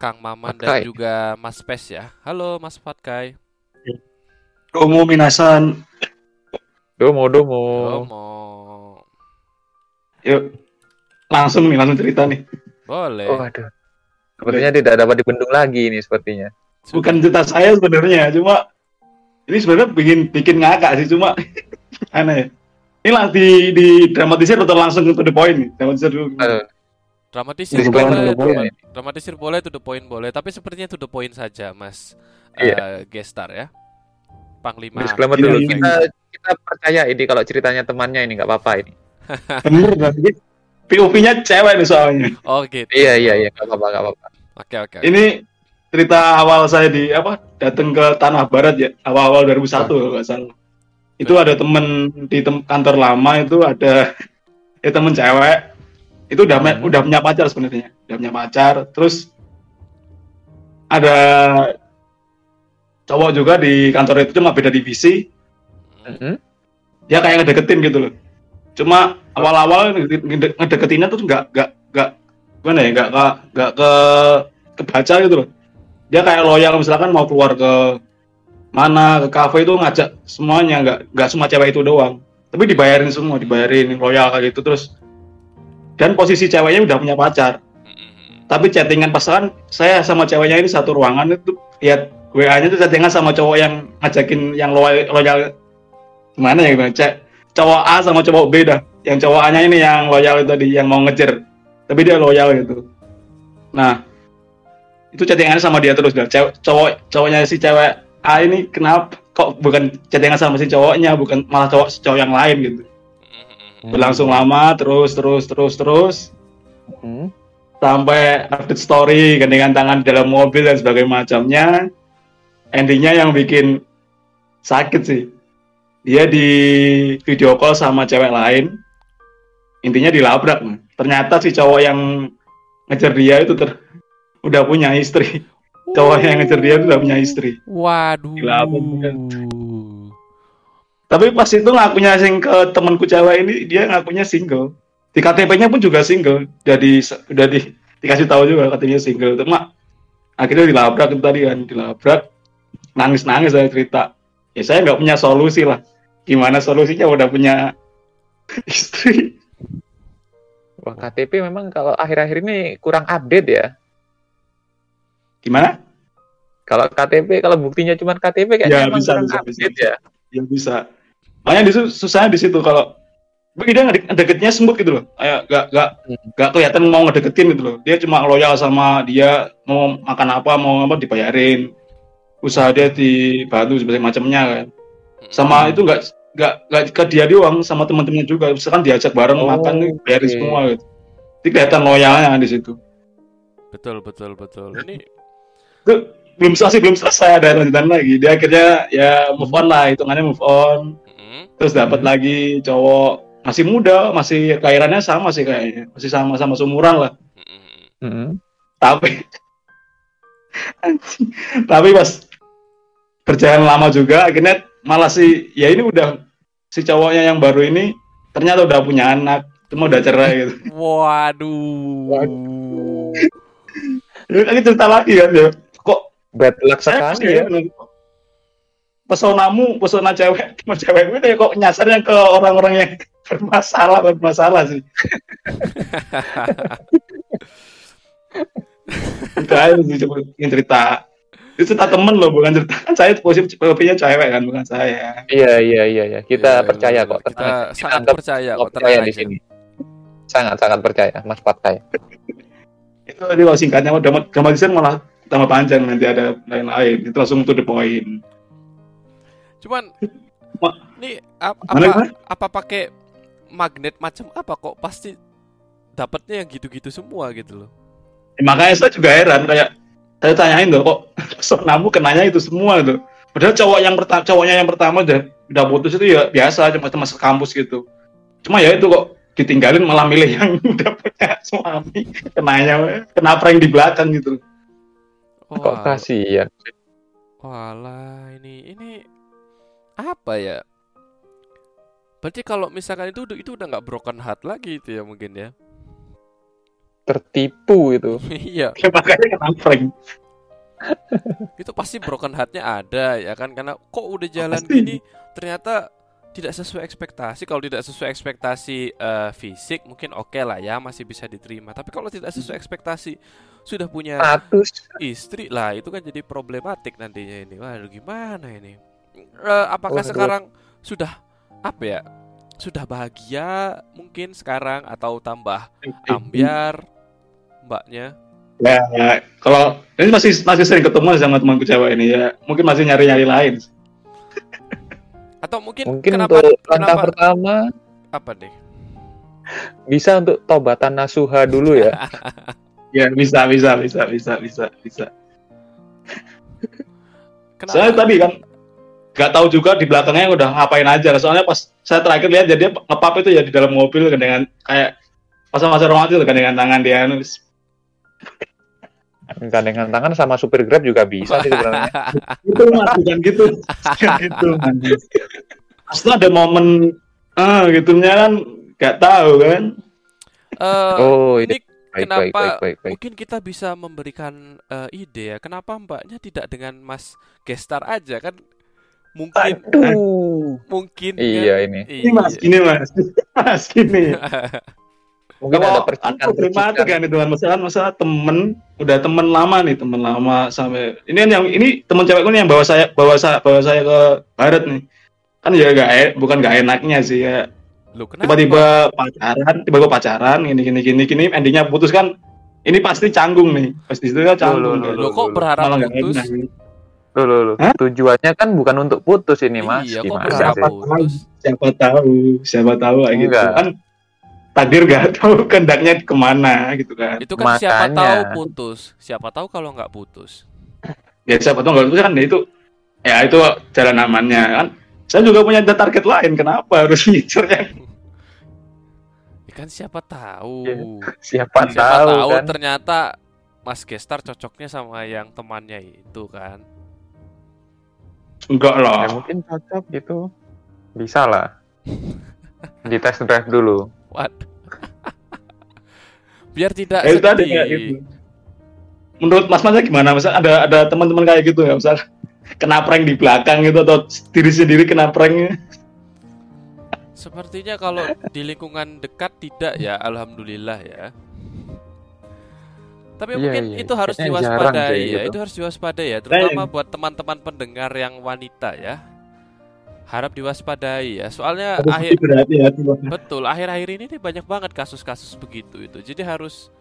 B: Kang Maman dan
D: Patkai.
B: juga Mas Pes ya. Halo Mas Patkai.
J: Domo minasan.
D: Domo, domo.
B: Domo.
J: Yuk. Langsung nih, langsung cerita nih.
B: Boleh.
D: Oh, aduh. Sepertinya tidak dapat dibendung lagi ini sepertinya.
J: Bukan cerita saya sebenarnya, cuma ini sebenarnya bikin bikin ngakak sih, cuma aneh. Ini lah di di dramatisir atau langsung to the point nih? Dramatisir dulu.
D: Aduh.
B: Dramatisir
D: Disclaimer
B: boleh,
D: boleh.
B: drama- dramatisir boleh, to the point boleh, tapi sepertinya to the point saja, Mas.
D: Iya.
B: eh, gestar ya. Panglima.
D: Disclaimer dulu. Kita kita percaya ini kalau ceritanya temannya ini nggak apa-apa ini.
J: Bener POV-nya cewek nih soalnya.
B: Oh gitu.
D: Iya, iya, iya, nggak apa-apa, nggak apa-apa.
B: Oke oke.
J: Ini cerita awal saya di apa datang ke tanah barat ya awal-awal 2001 kalau nggak salah. Itu ada temen di tem- kantor lama itu ada ya temen cewek itu udah me- udah punya pacar sebenarnya. Udah punya pacar terus ada cowok juga di kantor itu cuma beda divisi.
D: Mhm.
J: dia kayak ngedeketin gitu loh. Cuma awal-awal ngede- ngede- ngedeketinnya tuh nggak nggak nggak gimana ya nggak nggak nggak ke kebaca gitu loh. Dia kayak loyal misalkan mau keluar ke mana ke kafe itu ngajak semuanya nggak nggak semua cewek itu doang. Tapi dibayarin semua dibayarin loyal kayak gitu terus dan posisi ceweknya udah punya pacar. Tapi chattingan pasangan saya sama ceweknya ini satu ruangan itu lihat WA-nya itu chattingan sama cowok yang ngajakin yang loyal, loyal gimana ya gimana cek cowok A sama cowok B dah. Yang cowok A-nya ini yang loyal itu tadi yang mau ngejar. Tapi dia loyal gitu. Nah itu chattingannya sama dia terus dah. Cewek- cowok cowoknya si cewek A ini kenapa kok bukan chattingan sama si cowoknya bukan malah cowok cowok yang lain gitu berlangsung lama terus terus terus terus.
D: Hmm.
J: sampai update story gandengan tangan di dalam mobil dan sebagainya macamnya. Endingnya yang bikin sakit sih. Dia di video call sama cewek lain. Intinya dilabrak ternyata si cowok yang ngejar dia itu ter udah punya istri. Cowok yang ngejar dia itu udah punya istri.
B: Waduh.
J: Bukan? Tapi pas itu ngakunya sing ke temanku cewek ini dia ngakunya single. Di KTP-nya pun juga single. Jadi udah di, dikasih tahu juga katanya single. Cuma akhirnya dilabrak itu tadi kan dilabrak. Nangis nangis saya cerita. Ya saya nggak punya solusi lah. Gimana solusinya? Udah punya istri.
D: Wah, KTP memang kalau akhir-akhir ini kurang update ya.
J: gimana?
D: Kalau KTP, kalau buktinya cuma KTP kayaknya
J: Ya, bisa,
D: kurang
J: bisa,
D: update ya.
J: ya bisa makanya di situ- susahnya di situ kalau tapi dia ngedek- ngedeketnya smooth gitu loh. Kayak gak gak gak kelihatan mau ngedeketin gitu loh. Dia cuma loyal sama dia mau makan apa mau apa dibayarin. Usaha dia dibantu sebagainya macamnya kan. Sama itu nggak nggak nggak ke dia doang sama teman-temannya juga. Misalkan diajak bareng
D: Oh,
J: makan nih bayarin
D: oke.
J: semua gitu. Jadi kelihatan loyalnya di situ.
B: Betul betul betul. Ini
J: itu belum selesai belum selesai ada lanjutan lagi. Dia akhirnya ya move on lah hitungannya move on terus dapat lagi cowok masih muda masih kelahirannya sama sih kayaknya. Masih sama sama seumuran lah.
D: Mm-mm.
J: tapi tapi pas berjalan lama juga akhirnya malah si ya ini udah si cowoknya yang baru ini ternyata udah punya anak cuma udah cerai gitu.
B: Waduh.
J: Ini lagi cerita lagi kan ya. Kok
D: Bad luck sekali ya.
J: pasti pesonamu pesona cewek cewek itu ya kok nyasarnya ke orang-orang yang bermasalah bermasalah sih itu aja sih coba yang cerita itu cerita temen loh bukan cerita kan saya posisi posisinya cewek kan bukan saya
D: Iya, iya, iya, iya. Kita
B: Iya,
D: percaya
B: betul.
D: kok.
B: Kita
D: tenang.
B: sangat percaya
D: kok percaya
B: tenang
D: di sini. Sangat, sangat percaya, Mas Patkai.
J: itu tadi kalau singkatnya mau drama- dramatisir malah tambah panjang nanti ada lain-lain itu langsung to the point
B: Cuman
J: Ma-
B: nih ap- apa
J: mana?
B: apa pakai magnet macam apa kok pasti dapatnya yang gitu-gitu semua gitu loh.
J: Ya, makanya saya juga heran kayak saya tanyain loh kok pesonamu kenanya itu semua tuh padahal cowok yang pertama cowoknya yang pertama udah udah putus itu ya biasa cuma teman sekampus gitu cuma ya itu kok ditinggalin malah milih yang udah punya suami kenanya kena prank di belakang gitu
D: Kok
B: Wah,
D: kasihan?
B: walah ini ini apa ya? Berarti kalau misalkan itu itu udah nggak broken heart lagi itu ya mungkin ya.
D: Tertipu itu.
B: iya,
J: ya, makanya kena prank
B: itu pasti broken heartnya ada ya kan karena kok udah jalan
J: Pasti.
B: gini ternyata tidak sesuai ekspektasi. Kalau tidak sesuai ekspektasi eh, fisik mungkin oke lah ya masih bisa diterima. Tapi kalau tidak sesuai ekspektasi sudah punya
D: Status.
B: istri lah itu kan jadi problematik nantinya ini. Waduh gimana ini? Eh, apakah
D: Waduh.
B: sekarang sudah apa ya? Sudah bahagia mungkin sekarang atau tambah ambiar mbaknya?
J: ya kalau ini masih masih sering ketemu sama temanku cewek ini ya mungkin masih nyari nyari lain
B: Atau mungkin,
D: Mungkin
B: kenapa
D: untuk langkah
B: kenapa
D: pertama
B: apa deh?
D: bisa untuk tobatan nasuha dulu ya.
J: ya bisa bisa bisa bisa bisa bisa
B: Kenapa?
J: Soalnya tadi kan nggak tahu juga di belakangnya udah ngapain aja. Soalnya pas saya terakhir lihat jadi ngepap itu ya di dalam mobil dengan kayak masa-masa romantis tuh, dengan tangan dia nulis.
D: Gandengan tangan sama supir Grab juga bisa sih sebenarnya.
J: Itu mas bukan gitu, bukan gitu. Mas. Pasti ada momen ah gitunya kan nggak tahu kan.
B: Eh,
D: Oh, iya.
B: ini
D: Baik,
B: kenapa
D: baik, baik, baik, baik.
B: mungkin kita bisa memberikan eh, ide ya kenapa mbaknya tidak dengan Mas Gestar aja kan mungkin
D: Aduh.
B: mungkin
D: Iya
B: kan?
D: ini.
J: Ini mas gini mas, mas gini.
D: Mungkin ada
J: Kalau
D: percikan
J: kan problematik kan itu kan masalah masalah temen udah temen lama nih temen lama sampai ini kan yang ini temen cewekku nih yang bawa saya bawa saya bawa saya ke barat nih kan ya gak e- bukan gak enaknya sih ya tiba-tiba pacaran tiba-tiba pacaran gini gini gini gini endingnya putus kan ini pasti canggung nih pasti itu kan canggung
D: Loh, loh,
B: Loh, kok berharap putus?
J: enak.
D: Loh, loh, loh.
J: Hah?
D: Tujuannya kan bukan untuk putus ini, Mas.
B: Iya, kok
D: Gimana
B: berharap
D: sih?
B: putus?
J: siapa tahu siapa tahu kayak gitu kan takdir gak tahu kehendaknya ke mana gitu kan
B: Itu kan siapa
D: Makanya.
B: tahu putus, siapa tahu kalau nggak putus.
J: ya siapa tahu nggak lulus kan ya itu ya itu jalan amannya kan saya juga punya target lain kenapa harus ngincer yang
B: Ya kan siapa tahu.
D: Ya, siapa tahu kan.
B: ternyata Mas Gestar cocoknya sama yang temannya itu kan.
J: Enggak
D: Ya
J: lah.
D: mungkin cocok gitu. Bisa lah. Di test drive dulu.
B: Waduh. Biar tidak
J: Ya, itu tadi
B: sedih.
J: kayak gitu. Menurut Mas Masnya gimana? Masa ada ada teman-teman kayak gitu ya? Misal kena prank di belakang gitu atau diri sendiri kena prank
B: Sepertinya kalau di lingkungan dekat tidak ya, alhamdulillah ya. Tapi
D: Iya,
B: mungkin
D: iya.
B: itu harus
D: Kayaknya
B: diwaspadai ya,
D: gitu.
B: itu harus diwaspadai ya, terutama buat teman-teman pendengar yang wanita ya. Harap diwaspadai ya, soalnya
J: harus
B: akhir.
J: Mas.
B: betul akhir-akhir ini nih banyak banget kasus-kasus begitu itu. Jadi harus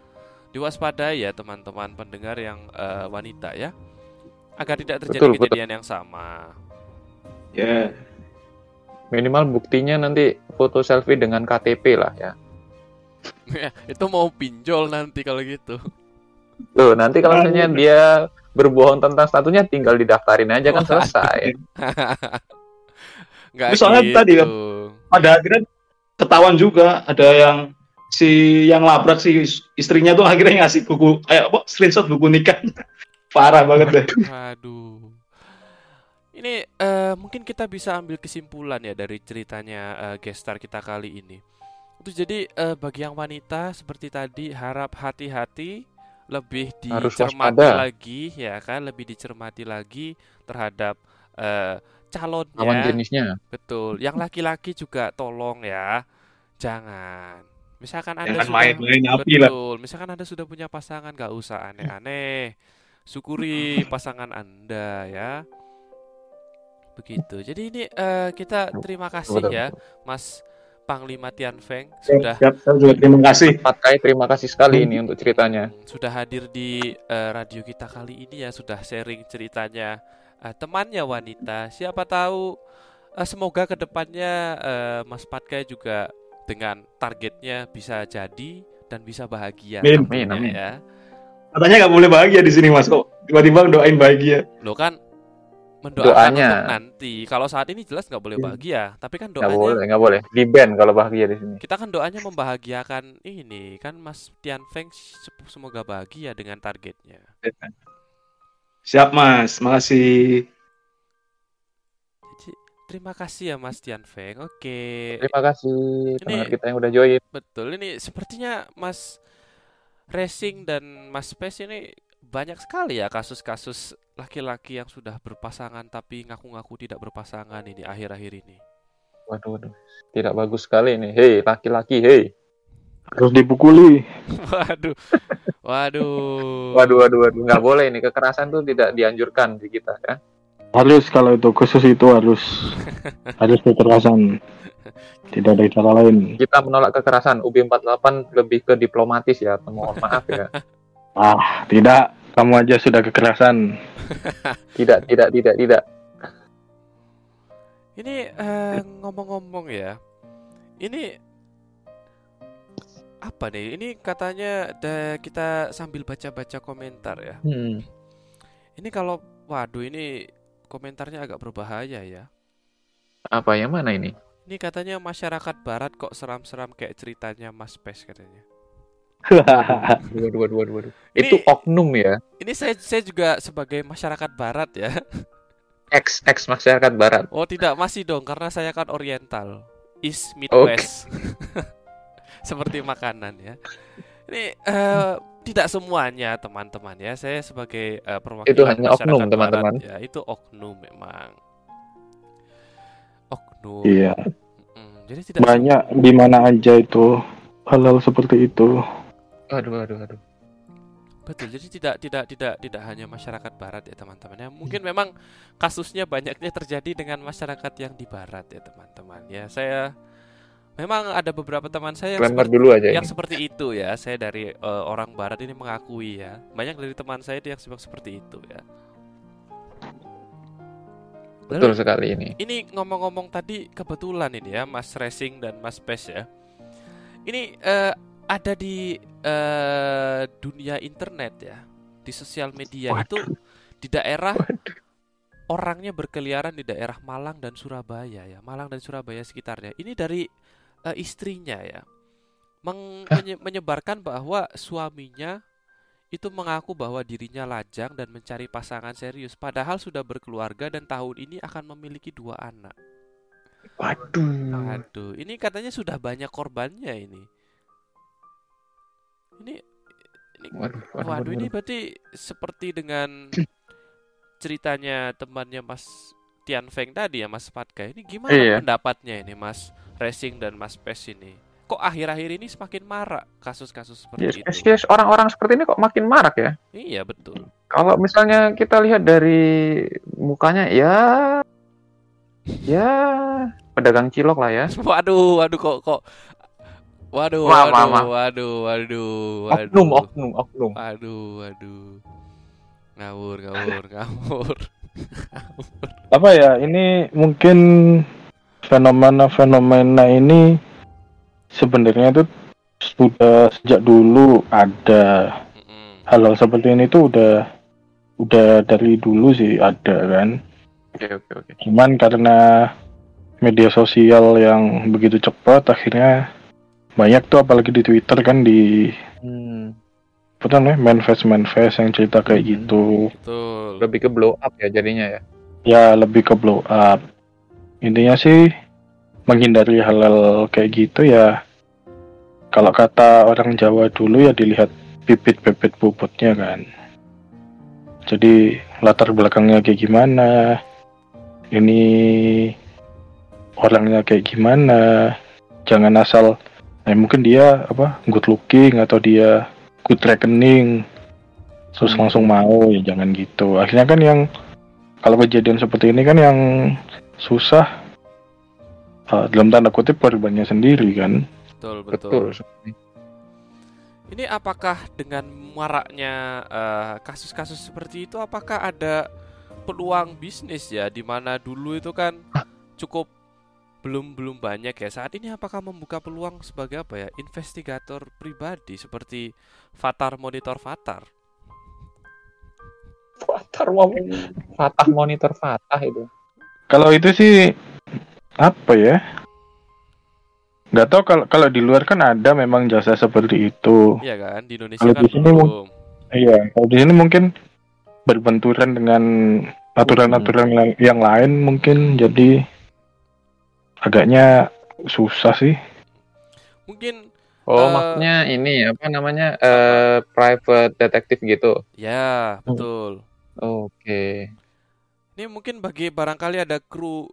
B: diwaspadai ya teman-teman pendengar yang eh, wanita ya, agar tidak terjadi
D: Betul, betul.
B: kejadian yang sama.
J: Ya.
D: Minimal buktinya nanti foto selfie dengan KTP lah ya.
B: itu mau pinjol nanti kalau gitu.
D: Loh, nanti kalau misalnya dia berbohong tentang statusnya tinggal didaftarin aja kan
B: Waduh.
D: selesai.
B: Nggak
J: Tapi soalnya
B: gitu.
J: tadi kan, Pada akhirnya ketahuan juga ada yang si yang labrak si istrinya tuh akhirnya ngasih buku eh apa screenshot buku nikah. Parah banget deh.
B: Waduh. Ini eh, mungkin kita bisa ambil kesimpulan ya dari ceritanya eh, gestar kita kali ini. Itu jadi eh, bagi yang wanita seperti tadi harap hati-hati lebih dicermati lagi ya kan, lebih dicermati lagi terhadap eh, calonnya.
D: Lawan jenisnya.
B: Betul. Yang laki-laki juga tolong ya. Jangan. Misalkan Anda
J: Jangan
B: sudah
J: main-main api lah.
B: Betul. Misalkan Anda sudah punya pasangan gak usah aneh-aneh. Syukuri pasangan Anda ya. Begitu. Jadi ini eh, kita terima kasih
D: Betul,
B: ya Mas Panglima Tian Feng sudah
J: Siap, juga terima kasih.
D: Pat Kai terima kasih sekali ini untuk ceritanya.
B: sudah hadir di eh, radio kita kali ini ya sudah sharing ceritanya eh, temannya wanita siapa tahu eh, semoga ke depannya eh, Mas Patkai juga dengan targetnya bisa jadi dan bisa bahagia
J: Amin,
D: amin.
B: ya
J: Katanya nggak boleh bahagia di sini Mas kok. Tiba-tiba doain bahagia.
B: lo kan mendoakan
D: Doanya.
B: untuk nanti kalau saat ini jelas nggak boleh
J: Iya.
B: bahagia tapi kan
D: Nggak boleh,
B: doanya
D: nggak boleh. Di ban kalau bahagia di sini.
B: kita kan doanya membahagiakan ini kan Mas Tian Feng se- semoga bahagia dengan targetnya
J: Siap Mas, makasih.
B: Terima kasih ya Mas Tian Feng oke
D: Terima kasih
B: Ini-
D: pendengar kita yang udah join.
B: Betul, ini sepertinya Mas Racing dan Mas Space ini banyak sekali ya kasus-kasus laki-laki yang sudah berpasangan tapi ngaku-ngaku tidak berpasangan ini akhir-akhir ini.
D: Waduh, waduh. Tidak bagus sekali ini. Hei, laki-laki, hei.
E: Harus dipukuli.
B: Waduh, waduh.
D: Waduh, waduh, waduh. Nggak boleh ini. Kekerasan tuh tidak dianjurkan di kita ya.
E: Harus kalau itu khusus itu harus harus kekerasan. Tidak ada cara lain.
D: Kita menolak kekerasan. UB48 lebih ke diplomatis ya. Mohon maaf ya.
E: Ah, tidak. Kamu aja sudah kekerasan.
D: Tidak, tidak, tidak, tidak.
B: Ini eh, ngomong-ngomong ya, ini apa nih? Ini katanya da- kita sambil baca-baca komentar ya.
D: Hmm.
B: Ini kalau, waduh ini komentarnya agak berbahaya ya.
D: Apa yang mana ini?
B: Ini katanya masyarakat barat kok seram-seram kayak ceritanya Mas Pes katanya.
D: Waduh, waduh, waduh, waduh.
B: Ini-
D: Itu oknum ya.
B: Ini saya saya juga sebagai masyarakat barat ya.
D: Ex, ex masyarakat barat.
B: Oh tidak masih dong karena saya kan Oriental, East Midwest. Seperti makanan ya. Ini eh, tidak semuanya teman-teman ya. Saya sebagai eh, perwakilan
D: Itu hanya oknum, teman-teman.
B: ya itu oknum memang. Oknum.
E: Iya.
B: Mm, jadi tidak
E: Banyak di mana aja itu hal-hal seperti itu.
D: Aduh, aduh, aduh.
B: Betul, jadi tidak tidak tidak tidak hanya masyarakat barat ya teman-teman ya. Mungkin memang kasusnya banyaknya terjadi dengan masyarakat yang di barat ya teman-teman ya. Saya memang ada beberapa teman saya yang seperti,
D: dulu aja
B: yang
D: ini.
B: seperti itu ya. Saya dari eh, orang barat ini mengakui ya. Banyak dari teman saya itu yang sebab seperti itu ya.
D: Betul
B: Lalu,
D: sekali ini.
B: ini ngomong-ngomong tadi kebetulan ini ya Mas Racing dan Mas Pes ya. Ini eh, ada di eh, dunia internet ya, di sosial media itu di daerah orangnya berkeliaran di daerah Malang dan Surabaya ya, Malang dan Surabaya sekitarnya. Ini dari eh, istrinya ya. meng- menye- menyebarkan bahwa suaminya itu mengaku bahwa dirinya lajang dan mencari pasangan serius, padahal sudah berkeluarga dan tahun ini akan memiliki dua anak.
D: Waduh.
B: Aduh, ini katanya sudah banyak korbannya ini. Ini, ini
D: Waduh, waduh,
B: waduh,
D: waduh,
B: ini
D: waduh.
B: berarti seperti dengan ceritanya temannya Mas Tian Feng tadi ya Mas Patka. Ini gimana
D: Iya.
B: pendapatnya ini Mas Racing dan Mas Pes ini? Kok akhir-akhir ini semakin marak kasus-kasus seperti
D: Yes,
B: itu?
D: yes, yes. orang-orang seperti ini kok makin marak ya.
B: Iya betul.
D: Kalau misalnya kita lihat dari mukanya ya ya pedagang cilok lah ya.
B: Waduh, waduh kok kok Waduh,
D: Maaf,
B: waduh,
D: maaf,
B: waduh, waduh, waduh.
D: Oknum, oknum, oknum.
B: Waduh, waduh. Ngawur, ngawur, ngawur.
E: apa ya ini mungkin fenomena-fenomena ini sebenarnya itu sudah sejak dulu ada hal-hal seperti ini tuh udah udah dari dulu sih ada kan
D: Oke, oke, oke.
E: cuman karena media sosial yang begitu cepat akhirnya banyak tuh apalagi di Twitter kan di
D: Hmm,
E: apa namanya manifest manifest yang cerita kayak gitu.
B: Betul.
D: lebih ke blow up ya jadinya ya.
E: ya lebih ke blow up. Intinya sih menghindari hal-hal kayak gitu ya. Kalau kata orang Jawa dulu ya dilihat bibit-bibit bobotnya kan. Jadi latar belakangnya kayak gimana? Ini orangnya kayak gimana? Jangan asal eh mungkin dia apa good looking atau dia good reckoning. Terus langsung mau ya jangan gitu. Akhirnya kan yang kalau kejadian seperti ini kan yang susah. Eh, dalam tanda kutip korbannya sendiri kan.
B: Betul, betul.
D: Betul.
B: Ini apakah dengan maraknya eh, kasus-kasus seperti itu apakah ada peluang bisnis ya? Di mana dulu itu kan cukup belum belum banyak ya. Saat ini apakah membuka peluang sebagai apa ya investigator pribadi seperti Fatar Monitor Fatar
D: Fatar. Fatah monitor Fatah itu.
E: kalau itu sih apa ya? Nggak tahu kalau kalau di luar kan ada memang jasa seperti itu.
B: Iya kan di Indonesia
E: Kalau
B: kan
E: di sini
B: belum.
E: iya kalau di sini mungkin berbenturan dengan aturan-aturan la- yang lain mungkin jadi agaknya susah sih
B: mungkin
D: Oh,
B: Eh,
D: maksudnya ini apa namanya eh private detective gitu.
B: ya betul
D: Oke.
B: Ini mungkin bagi barangkali ada kru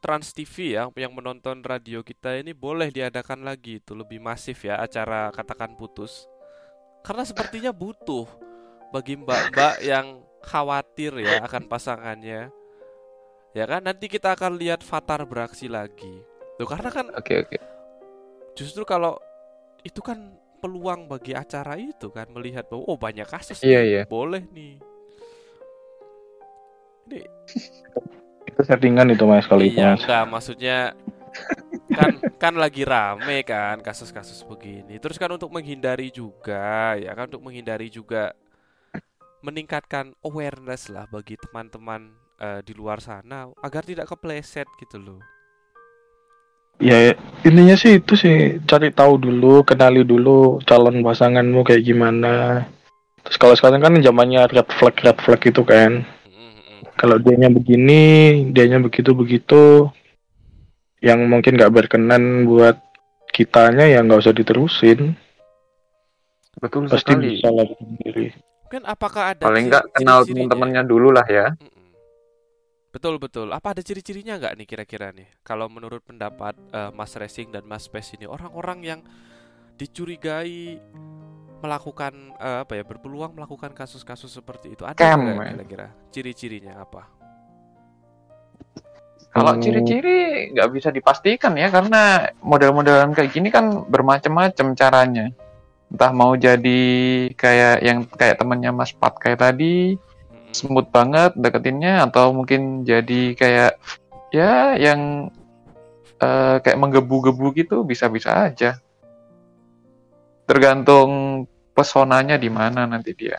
B: Trans TV ya yang menonton radio kita ini boleh diadakan lagi itu lebih masif ya acara katakan putus. Karena sepertinya butuh bagi mbak-mbak yang khawatir ya akan pasangannya. Ya kan nanti kita akan lihat Fatar beraksi lagi. Tuh karena kan
D: Oke, oke.
B: justru kalau itu kan peluang bagi acara itu kan melihat bahwa oh banyak kasus
D: Iya,
B: nih,
D: iya.
B: boleh nih. Ini
E: itu settingan itu mas kalau
B: Iya, enggak maksudnya kan kan lagi rame kan kasus-kasus begini. Terus kan untuk menghindari juga ya kan untuk menghindari juga meningkatkan awareness lah bagi teman-teman eh, di luar sana agar tidak kepleset gitu loh.
E: ya intinya sih itu sih cari tahu dulu kenali dulu calon pasanganmu kayak gimana. Terus kalau sekarang kan zamannya red flag red flag itu kan. Kalau dianya begini dianya begitu begitu yang mungkin nggak berkenan buat kitanya ya nggak usah diterusin.
D: Betul
E: pasti
D: sekali.
E: bisa lari sendiri
B: Kan apakah ada
D: Paling nggak kenal teman-temannya dulu lah ya.
B: Betul betul. Apa ada ciri-cirinya nggak nih kira-kira nih? Kalau menurut pendapat eh, Mas Racing dan Mas Pes ini orang-orang yang dicurigai melakukan eh, apa ya berpeluang melakukan kasus-kasus seperti itu ada nggak kira-kira ciri-cirinya apa?
D: Kalau
E: Hmm.
D: ciri-ciri nggak bisa dipastikan ya karena model-modelan kayak gini kan bermacam-macam caranya. Entah mau jadi kayak yang kayak temennya Mas Pat kayak tadi, smooth banget deketinnya atau mungkin jadi kayak ya yang eh, kayak menggebu-gebu gitu bisa-bisa aja. Tergantung pesonanya di mana nanti dia.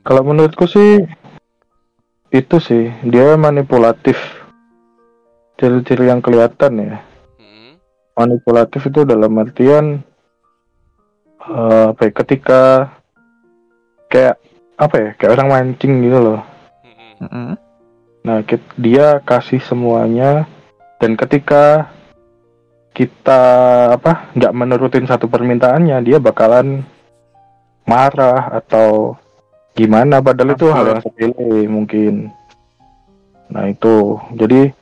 E: kalau menurutku sih itu sih dia manipulatif. Ciri-ciri yang kelihatan ya. Manipulatif itu dalam artian eh, apa ya, ketika kayak apa ya kayak orang mancing gitu loh. Nah dia kasih semuanya dan ketika kita apa nggak menurutin satu permintaannya dia bakalan marah atau gimana. Padahal itu hal yang sepele mungkin. Nah itu. Jadi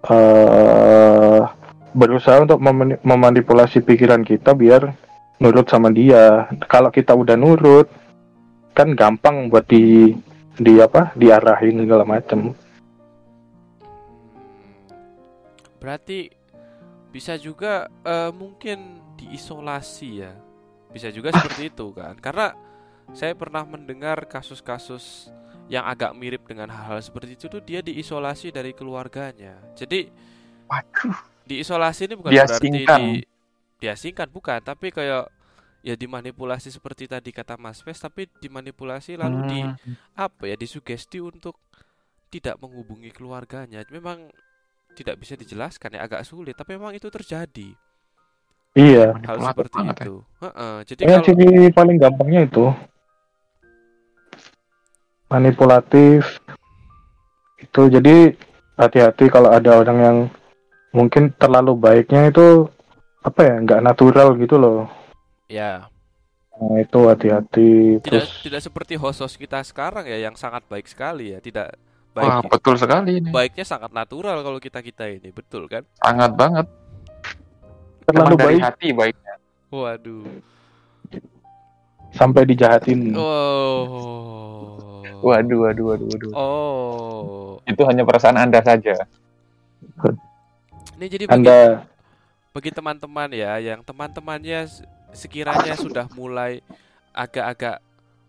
E: eh berusaha untuk memani- memanipulasi pikiran kita biar nurut sama dia. Kalau kita udah nurut kan gampang buat di di apa diarahin segala macem
B: Berarti bisa juga eh, mungkin diisolasi ya. Bisa juga seperti itu kan. Karena saya pernah mendengar kasus-kasus yang agak mirip dengan hal-hal seperti itu tuh dia diisolasi dari keluarganya. Jadi diisolasi ini bukan berarti
D: Diasingkan.
B: di diasingkan bukan, tapi kayak ya dimanipulasi seperti tadi kata Mas Fes, tapi dimanipulasi lalu di
D: Hmm.
B: apa ya disugesti untuk tidak menghubungi keluarganya. Memang tidak bisa dijelaskan ya agak sulit, tapi memang itu terjadi
E: iya
B: hal seperti
D: banget ya.
B: itu. Heeh, jadi
E: ya
B: kalau
E: ciri paling gampangnya itu manipulatif itu jadi hati-hati kalau ada orang yang mungkin terlalu baiknya itu apa ya nggak natural gitu loh
B: ya
E: nah, itu hati-hati
B: tidak
E: terus
B: tidak seperti host-host kita sekarang ya yang sangat baik sekali ya, tidak
D: Wah,
B: baik
D: betul sekali ini.
B: baiknya sangat natural kalau kita kita ini betul kan?
D: Sangat banget.
E: terlalu
D: dari
E: baik
D: hati baiknya.
B: Waduh.
E: sampai dijahatin
B: Oh.
D: Waduh, waduh, waduh, waduh.
B: Oh.
D: Itu hanya perasaan Anda saja.
B: Ini jadi bagi
E: anda
B: bagi teman-teman ya yang teman-temannya sekiranya sudah mulai agak-agak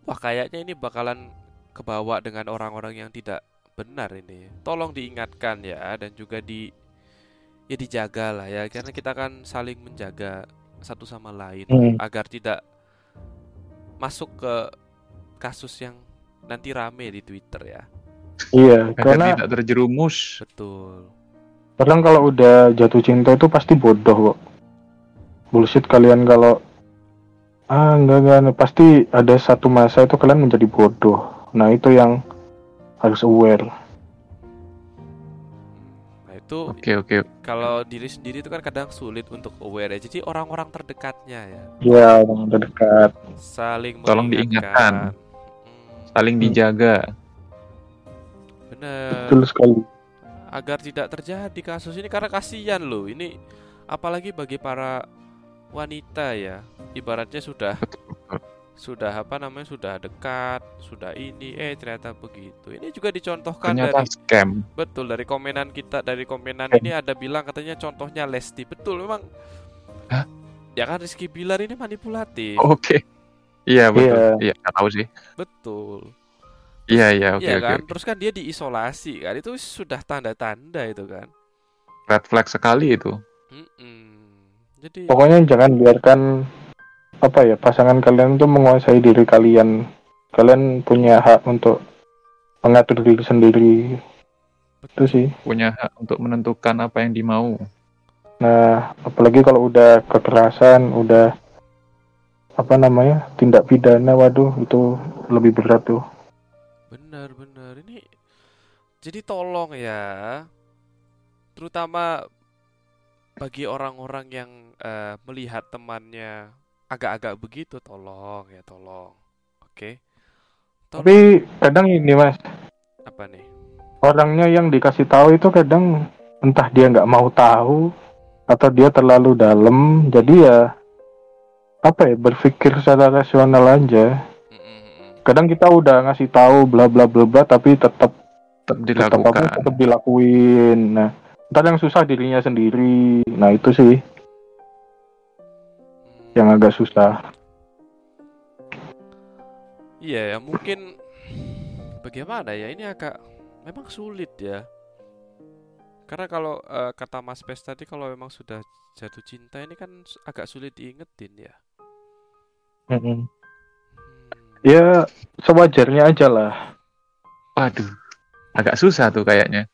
B: wah kayaknya ini bakalan kebawa dengan orang-orang yang tidak benar ini. Tolong diingatkan ya dan juga di ya dijaga lah ya karena kita kan saling menjaga satu sama lain
E: Hmm.
B: agar tidak masuk ke kasus yang nanti rame di Twitter ya.
E: iya
D: Agar
E: karena
D: tidak terjerumus.
B: Betul.
E: orang kalau udah jatuh cinta itu pasti bodoh kok bullshit kalian kalau ah enggak enggak pasti ada satu masa itu kalian menjadi bodoh nah itu yang harus aware
B: Nah, itu
D: Oke, oke.
B: kalau diri sendiri itu kan kadang sulit untuk aware ya. Jadi orang-orang terdekatnya ya
E: ya orang terdekat
B: saling
D: Tolong diingatkan. Saling dijaga.
B: Bener.
E: betul sekali
B: Agar tidak terjadi kasus ini karena kasihan loh. Ini apalagi bagi para wanita ya. Ibaratnya sudah sudah apa namanya sudah dekat, sudah ini eh ternyata begitu. Ini juga dicontohkan
D: Ternyata
B: dari
D: scam.
B: Betul dari komenan kita dari komenan ini ada bilang katanya contohnya Lesti betul memang.
D: Hah?
B: Ya kan Rizky Bilar ini manipulatif.
D: Oke. Iya, betul.
E: Iya.
D: Iya, nggak tahu sih.
B: Betul.
D: Iya, iya, oke,
B: Iya
D: oke.
B: kan?
D: oke.
B: Terus kan dia diisolasi kan itu sudah tanda-tanda itu kan.
D: Red flag sekali itu.
B: Mm-mm. Jadi
E: pokoknya jangan biarkan apa ya pasangan kalian tuh menguasai diri kalian. Kalian punya hak untuk mengatur diri sendiri. Itu sih.
D: Punya hak untuk menentukan apa yang dimau.
E: nah apalagi kalau udah kekerasan udah apa namanya tindak pidana waduh itu lebih berat tuh.
B: Benar benar. Ini jadi tolong ya terutama bagi orang-orang yang eh, melihat temannya agak-agak begitu tolong ya tolong. Oke. Tolong.
E: tapi kadang ini mas.
B: Apa nih?
E: Orangnya yang dikasih tahu itu kadang entah dia nggak mau tahu atau dia terlalu dalam jadi ya apa ya berpikir secara rasional aja. Kadang kita udah ngasih tahu bla bla bla bla tapi tetap
D: Tetap
E: tetap apa
D: dilakukan.
E: tetap dilakuin. Nah ntar yang susah dirinya sendiri. Nah itu sih yang agak susah
B: Iya ya mungkin bagaimana ya ini agak memang sulit ya. Karena kalau eh, kata Mas Pes tadi kalau memang sudah jatuh cinta ini kan agak sulit diingetin ya.
E: Mm-mm. ya sewajarnya aja lah
D: Waduh. Agak susah tuh kayaknya.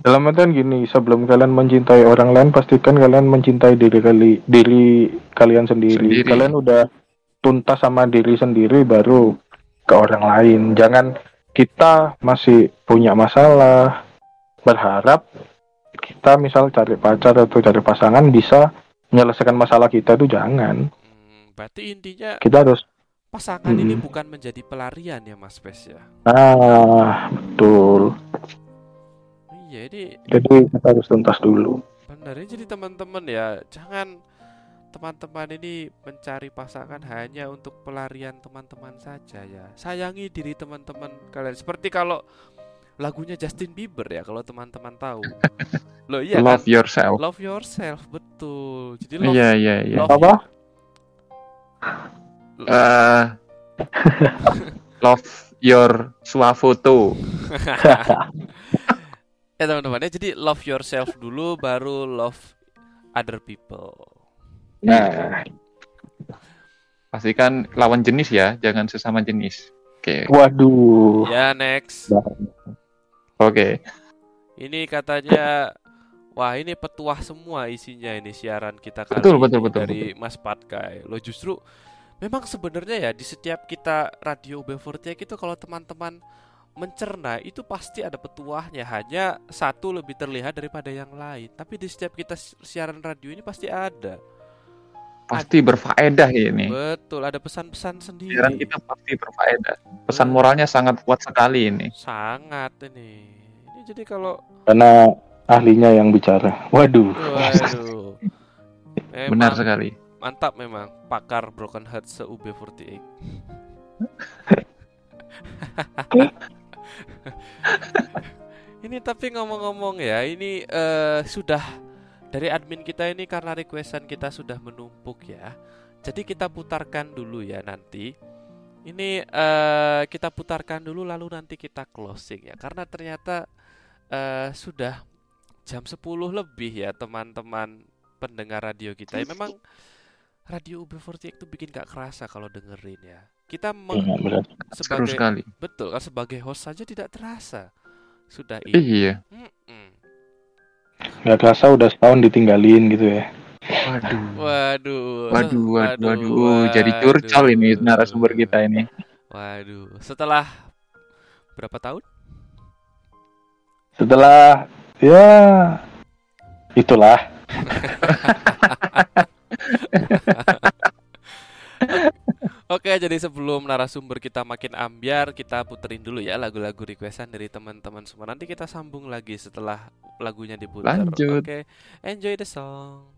E: Dalam artian gini sebelum kalian mencintai orang lain pastikan kalian mencintai diri kali diri kalian sendiri.
D: Sendiri.
E: kalian udah tuntas sama diri sendiri baru ke orang lain jangan kita masih punya masalah berharap kita misal cari pacar atau cari pasangan bisa menyelesaikan masalah kita itu jangan
B: Hmm, berarti intinya
E: kita harus
B: pasangan ini
E: Mm-mm.
B: bukan menjadi pelarian ya Mas Pes ya.
E: ah betul
B: Iya, ini
E: jadi kita harus tuntas dulu
B: benar. Ini jadi teman-teman ya, jangan teman-teman ini mencari pasangan hanya untuk pelarian teman-teman saja ya. Sayangi diri teman-teman kalian. Seperti kalau lagunya Justin Bieber ya, kalau teman-teman tahu. Loh iya
D: Love
B: kan?
D: yourself.
B: Love yourself, betul. Jadi love,
D: Iya iya iya.
B: love
E: apa
D: Eh, love your swafoto.
B: ya teman-teman ya jadi love yourself dulu baru love other people
E: nah
D: Pastikan lawan jenis ya, jangan sesama jenis. Oke.
E: waduh
B: ya next
D: Oke.
B: ini katanya wah ini petuah semua isinya ini siaran kita kali
D: Betul,
B: ini
D: betul, betul,
B: dari Mas Patkai lo justru memang sebenarnya ya di setiap kita radio B40 itu kalau teman-teman mencerna itu pasti ada petuahnya. Hanya satu lebih terlihat daripada yang lain. Tapi di setiap kita si- siaran radio ini pasti ada.
D: Pasti berfaedah ini.
B: betul ada pesan-pesan sendiri.
D: Siaran kita pasti berfaedah. Pesan moralnya sangat kuat sekali ini.
B: sangat ini. Ini jadi kalau
E: karena ahlinya yang bicara. Waduh.
B: Waduh.
D: Benar sekali.
B: mantap memang. Pakar broken heart se UB48 ini tapi ngomong-ngomong ya ini eh, sudah dari admin kita ini karena requestan kita sudah menumpuk ya. Jadi kita putarkan dulu ya nanti. Ini eh, kita putarkan dulu lalu nanti kita closing ya. Karena ternyata eh, sudah jam 10 lebih ya teman-teman pendengar radio kita. Ya, memang radio UB48 itu bikin gak kerasa kalau dengerin ya kita meng-
E: benar.
D: Seru
B: sebagai
D: sekali.
B: betul kan sebagai host saja tidak terasa. Sudah ini.
D: Iya.
E: Nggak kerasa udah setahun ditinggalin gitu ya.
D: Waduh.
B: waduh.
D: Waduh, waduh, waduh, jadi curcol ini narasumber kita ini.
B: waduh. Setelah berapa tahun?
E: Setelah ya itulah
B: Oke, jadi sebelum narasumber kita makin ambiar, kita puterin dulu ya lagu-lagu requestan dari teman-teman semua. Nanti kita sambung lagi setelah lagunya diputar.
D: Lanjut.
B: Oke, enjoy the song.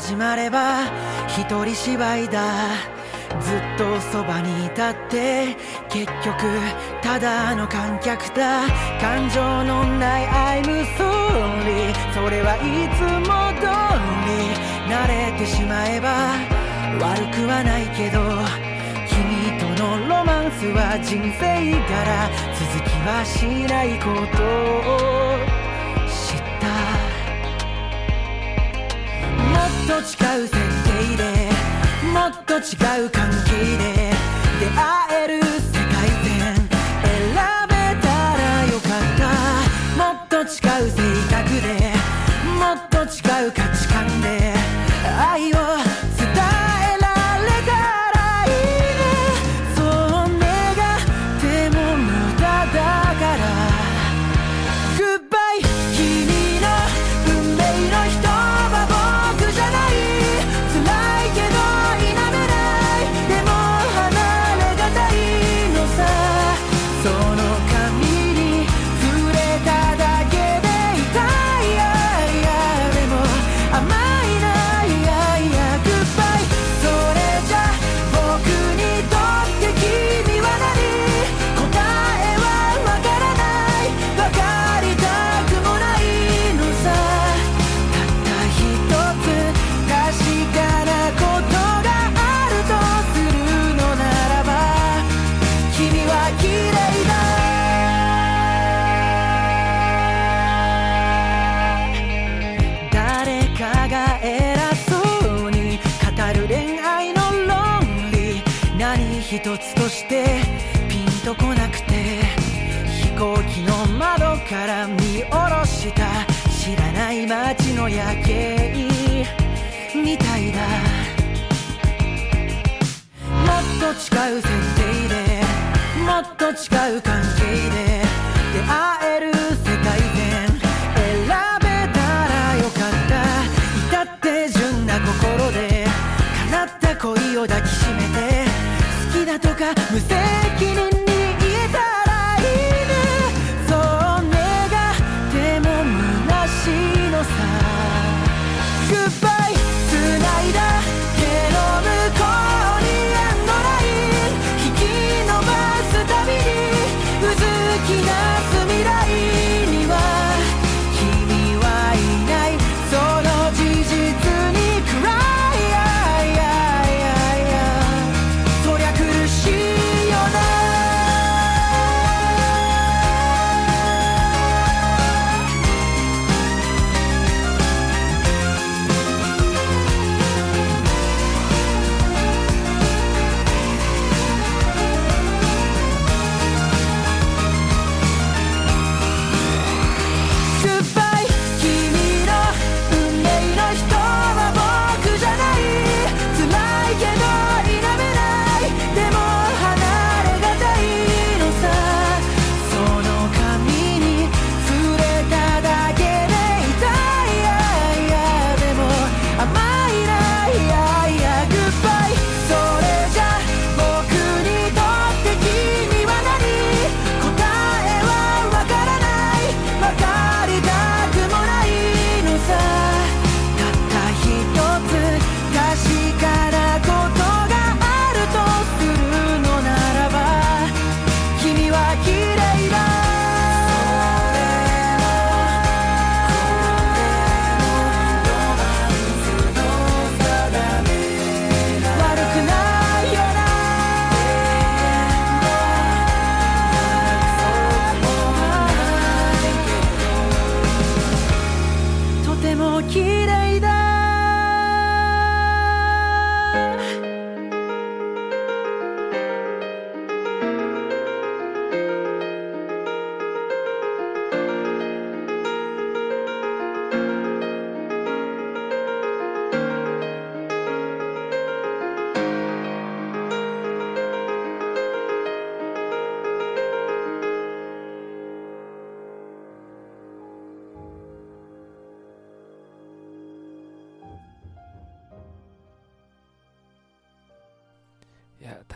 A: 始まれば一人芝居だ。ずっとそばに。いたって結局ただの観客だ感情のない I'm sorry それはいつも通り。慣れてしまえば悪くはないけど君とのロマンスは人生柄続きはしないことと違う設定でもっと違う関係で出会える世界線。選べたらよかった。もっと違う性格でもっと違う価値観。街の夜景みたいだ。もっと違う設定でもっと違う関係で出会える世界線選べたらよかった。至って純な心で叶った恋を抱きしめて好きだとか無責任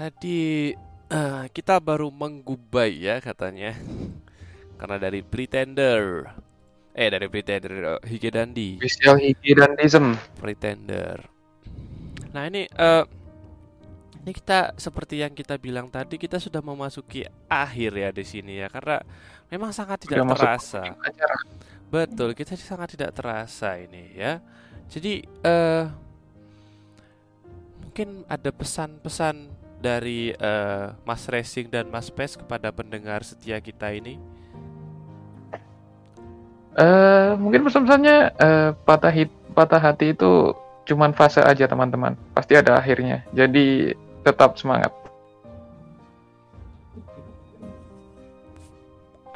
B: tadi eh, kita baru menggubai ya katanya. Karena dari Pretender. Eh, dari Pretender uh, Higedandi.
D: Official Higedandism.
B: Pretender. Nah, ini eh ini kita seperti yang kita bilang tadi kita sudah memasuki akhir ya di sini ya karena memang sangat tidak
D: Sudah
B: terasa. Betul, kita sangat tidak terasa ini ya. Jadi eh mungkin ada pesan-pesan dari eh, Mas Racing dan Mas Pes kepada pendengar setia kita ini.
D: Eh, mungkin pesan-pesannya eh, patah hit, patah hati itu cuman fase aja teman-teman. Pasti ada akhirnya. Jadi tetap semangat.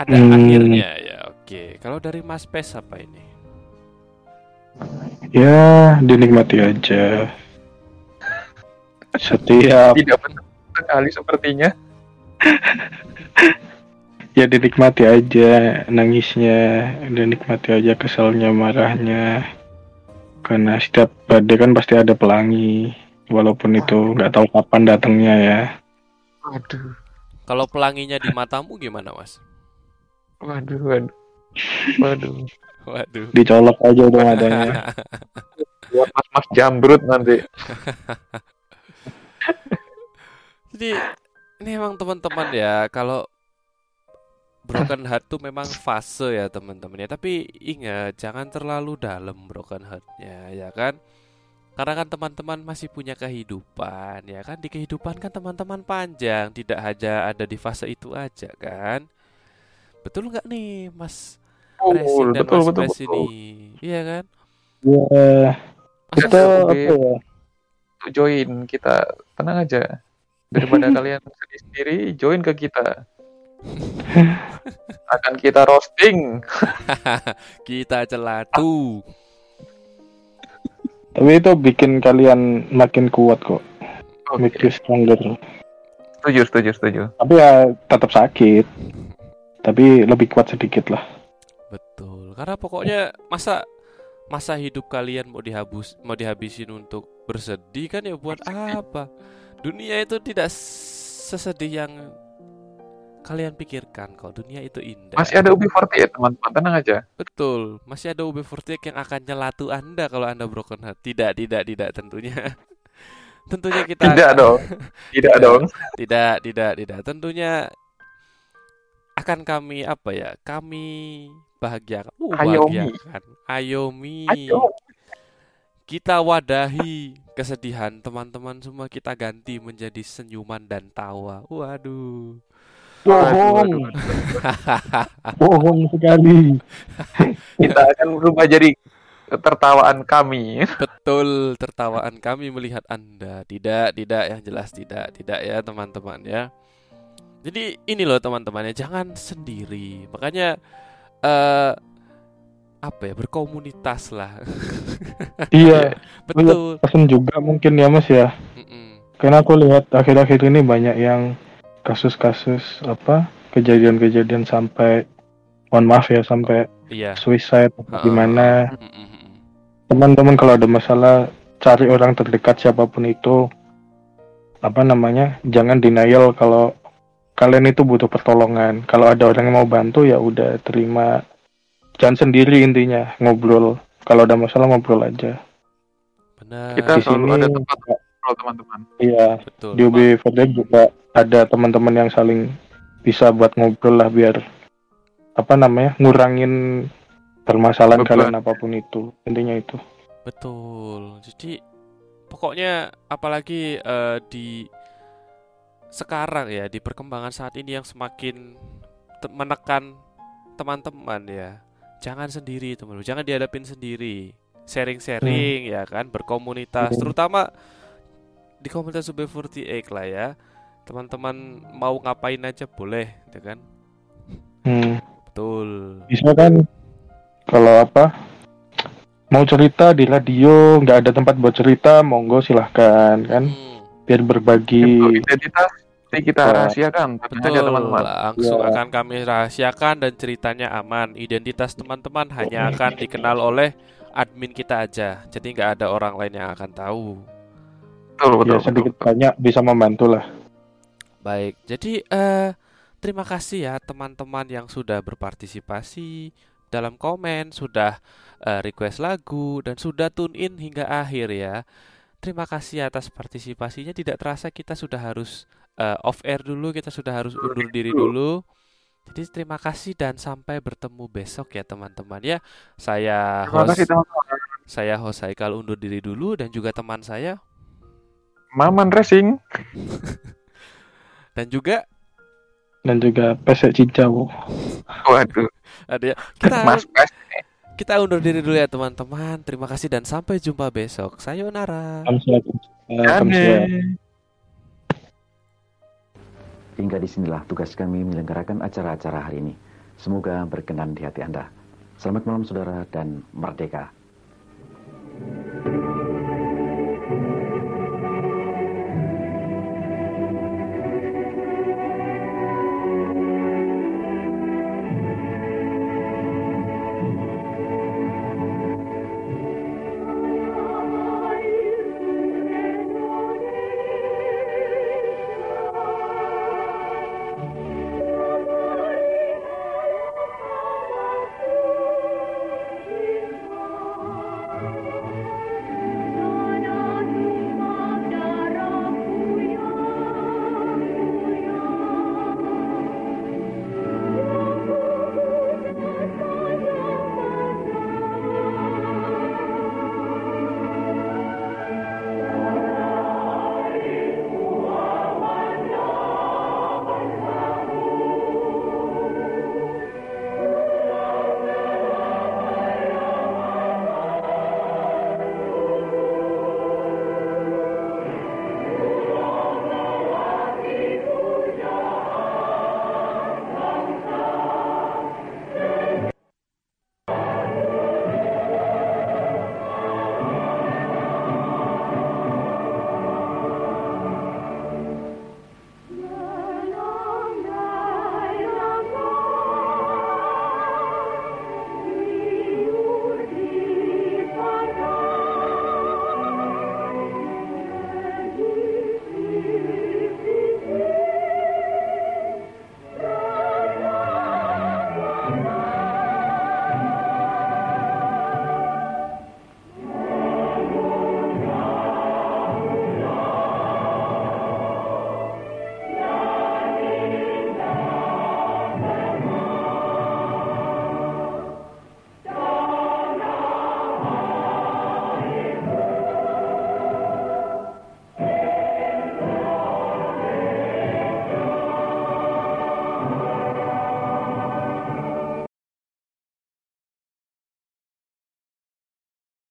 B: Ada
E: Hmm.
B: akhirnya ya. Oke, kalau dari Mas Pes apa ini?
E: Ya, dinikmati aja. Setiap
D: Tidak benar sekali sepertinya.
E: ya dinikmati aja nangisnya, dinikmati aja keselnya, marahnya. Karena setiap badai kan pasti ada pelangi, walaupun itu nggak tahu kapan datangnya ya.
D: Waduh,
B: Kalau pelanginya di matamu gimana, Mas?
D: waduh, waduh. Waduh.
B: Waduh.
E: Dicolok aja udah adanya.
D: Buat mas-mas jambrut nanti.
B: Jadi ini emang teman-teman ya kalau broken heart tuh memang fase ya teman-teman ya. Tapi ingat jangan terlalu dalam broken heartnya ya kan. Karena kan teman-teman masih punya kehidupan ya kan. Di kehidupan kan teman-teman panjang, tidak hanya ada di fase itu aja kan. Betul nggak nih Mas Racing dan
D: betul,
B: Mas
D: betul,
B: Pes
D: betul.
B: ini? Iya kan?
E: Ya,
B: Masa
E: kita apa ya?
D: Join kita, tenang aja. Daripada kalian sedih sendiri, join ke kita. Akan kita roasting.
B: kita celatu.
E: Tapi itu bikin kalian makin kuat kok. Make you stronger.
D: Setuju, setuju, setuju.
E: Tapi ya tetap sakit. Tapi lebih kuat sedikit lah.
B: Betul. Karena pokoknya masa masa hidup kalian mau dihabis mau dihabisin untuk bersedih kan ya buat apa? Dunia itu tidak sesedih yang kalian pikirkan kok. Dunia itu indah.
D: Masih ada UB40 teman-teman, tenang aja.
B: Betul, masih ada UB40 yang akan nyelatu Anda kalau Anda broken heart. Tidak, tidak, tidak tentunya. tentunya kita
D: Tidak
B: akan-
D: dong. Tidak dong.
B: Tidak, tidak, tidak. Tentunya akan kami apa ya? Kami bahagiakan. Uh, bahagiakan. Ayomi.
D: Ayo.
B: Kita wadahi kesedihan teman-teman semua kita ganti menjadi senyuman dan tawa. Waduh.
E: Bohong. Bohong sekali.
D: Kita akan berubah jadi tertawaan kami.
B: Betul, tertawaan kami melihat Anda. Tidak, tidak yang jelas tidak, tidak ya teman-teman ya. Jadi ini loh teman-teman ya, jangan sendiri. Makanya eh apa ya, berkomunitas lah.
E: Iya.
B: Betul.
E: Pesan juga mungkin ya Mas ya. Karena aku lihat akhir-akhir ini banyak yang kasus-kasus apa kejadian-kejadian sampai mohon maaf ya sampai
B: Iya.
E: suicide
B: Heeh.
E: gimana. Teman-teman kalau ada masalah cari orang terdekat siapa pun itu apa namanya jangan denial kalau kalian itu butuh pertolongan. Kalau ada orang yang mau bantu ya udah terima. Jangan sendiri intinya ngobrol. Kalau ada masalah ngobrol aja.
B: Benar.
D: Kita
E: Di
D: selalu
E: sini-
D: ada tempat ngobrol teman-teman.
E: Iya.
B: Betul.
E: Di UB Vertek juga ada teman-teman yang saling bisa buat ngobrol lah biar apa namanya ngurangin permasalahan
D: Beban.
E: kalian apa pun itu. Intinya itu.
B: Betul. Jadi pokoknya apalagi eh, di sekarang ya di perkembangan saat ini yang semakin te- menekan teman-teman ya. Jangan sendiri teman jangan dihadapin sendiri. Sharing-sharing ya kan, berkomunitas,
E: Hmm.
B: terutama di komunitas UB48 lah ya. Teman-teman mau ngapain aja boleh, ya kan?
E: Hmm.
B: Betul.
E: Bisa kan kalau apa mau cerita di radio nggak ada tempat buat cerita monggo silahkan kan biar berbagi
D: Identitas pasti kita rahasiakan. Tenang aja
B: Betul,
D: teman-teman.
B: langsung
E: Ya.
B: akan kami rahasiakan dan ceritanya aman. Identitas teman-teman hanya akan dikenal oleh admin kita aja. Jadi nggak ada orang lain yang akan tahu.
D: Betul,
E: ya sedikit banyak bisa membantu lah
B: Baik, jadi eh terima kasih ya teman-teman yang sudah berpartisipasi dalam komen, sudah eh, request lagu dan sudah tune in hingga akhir ya. Terima kasih atas partisipasinya. Tidak terasa kita sudah harus eh, off air dulu, kita sudah harus undur diri dulu. Jadi terima kasih dan sampai bertemu besok ya teman-teman ya. Saya host
D: kasih
B: saya host Haikal undur diri dulu dan juga teman saya
D: Maman Racing.
B: dan juga
E: dan juga pesek cicau
D: Waduh.
B: ada ya. Kita
D: Mas Pes.
B: Kita undur diri dulu ya teman-teman. Terima kasih dan sampai jumpa besok. Sayonara.
K: Hingga di sinilah tugas kami menyelenggarakan acara-acara hari ini. Semoga berkenan di hati Anda. Selamat malam saudara dan merdeka.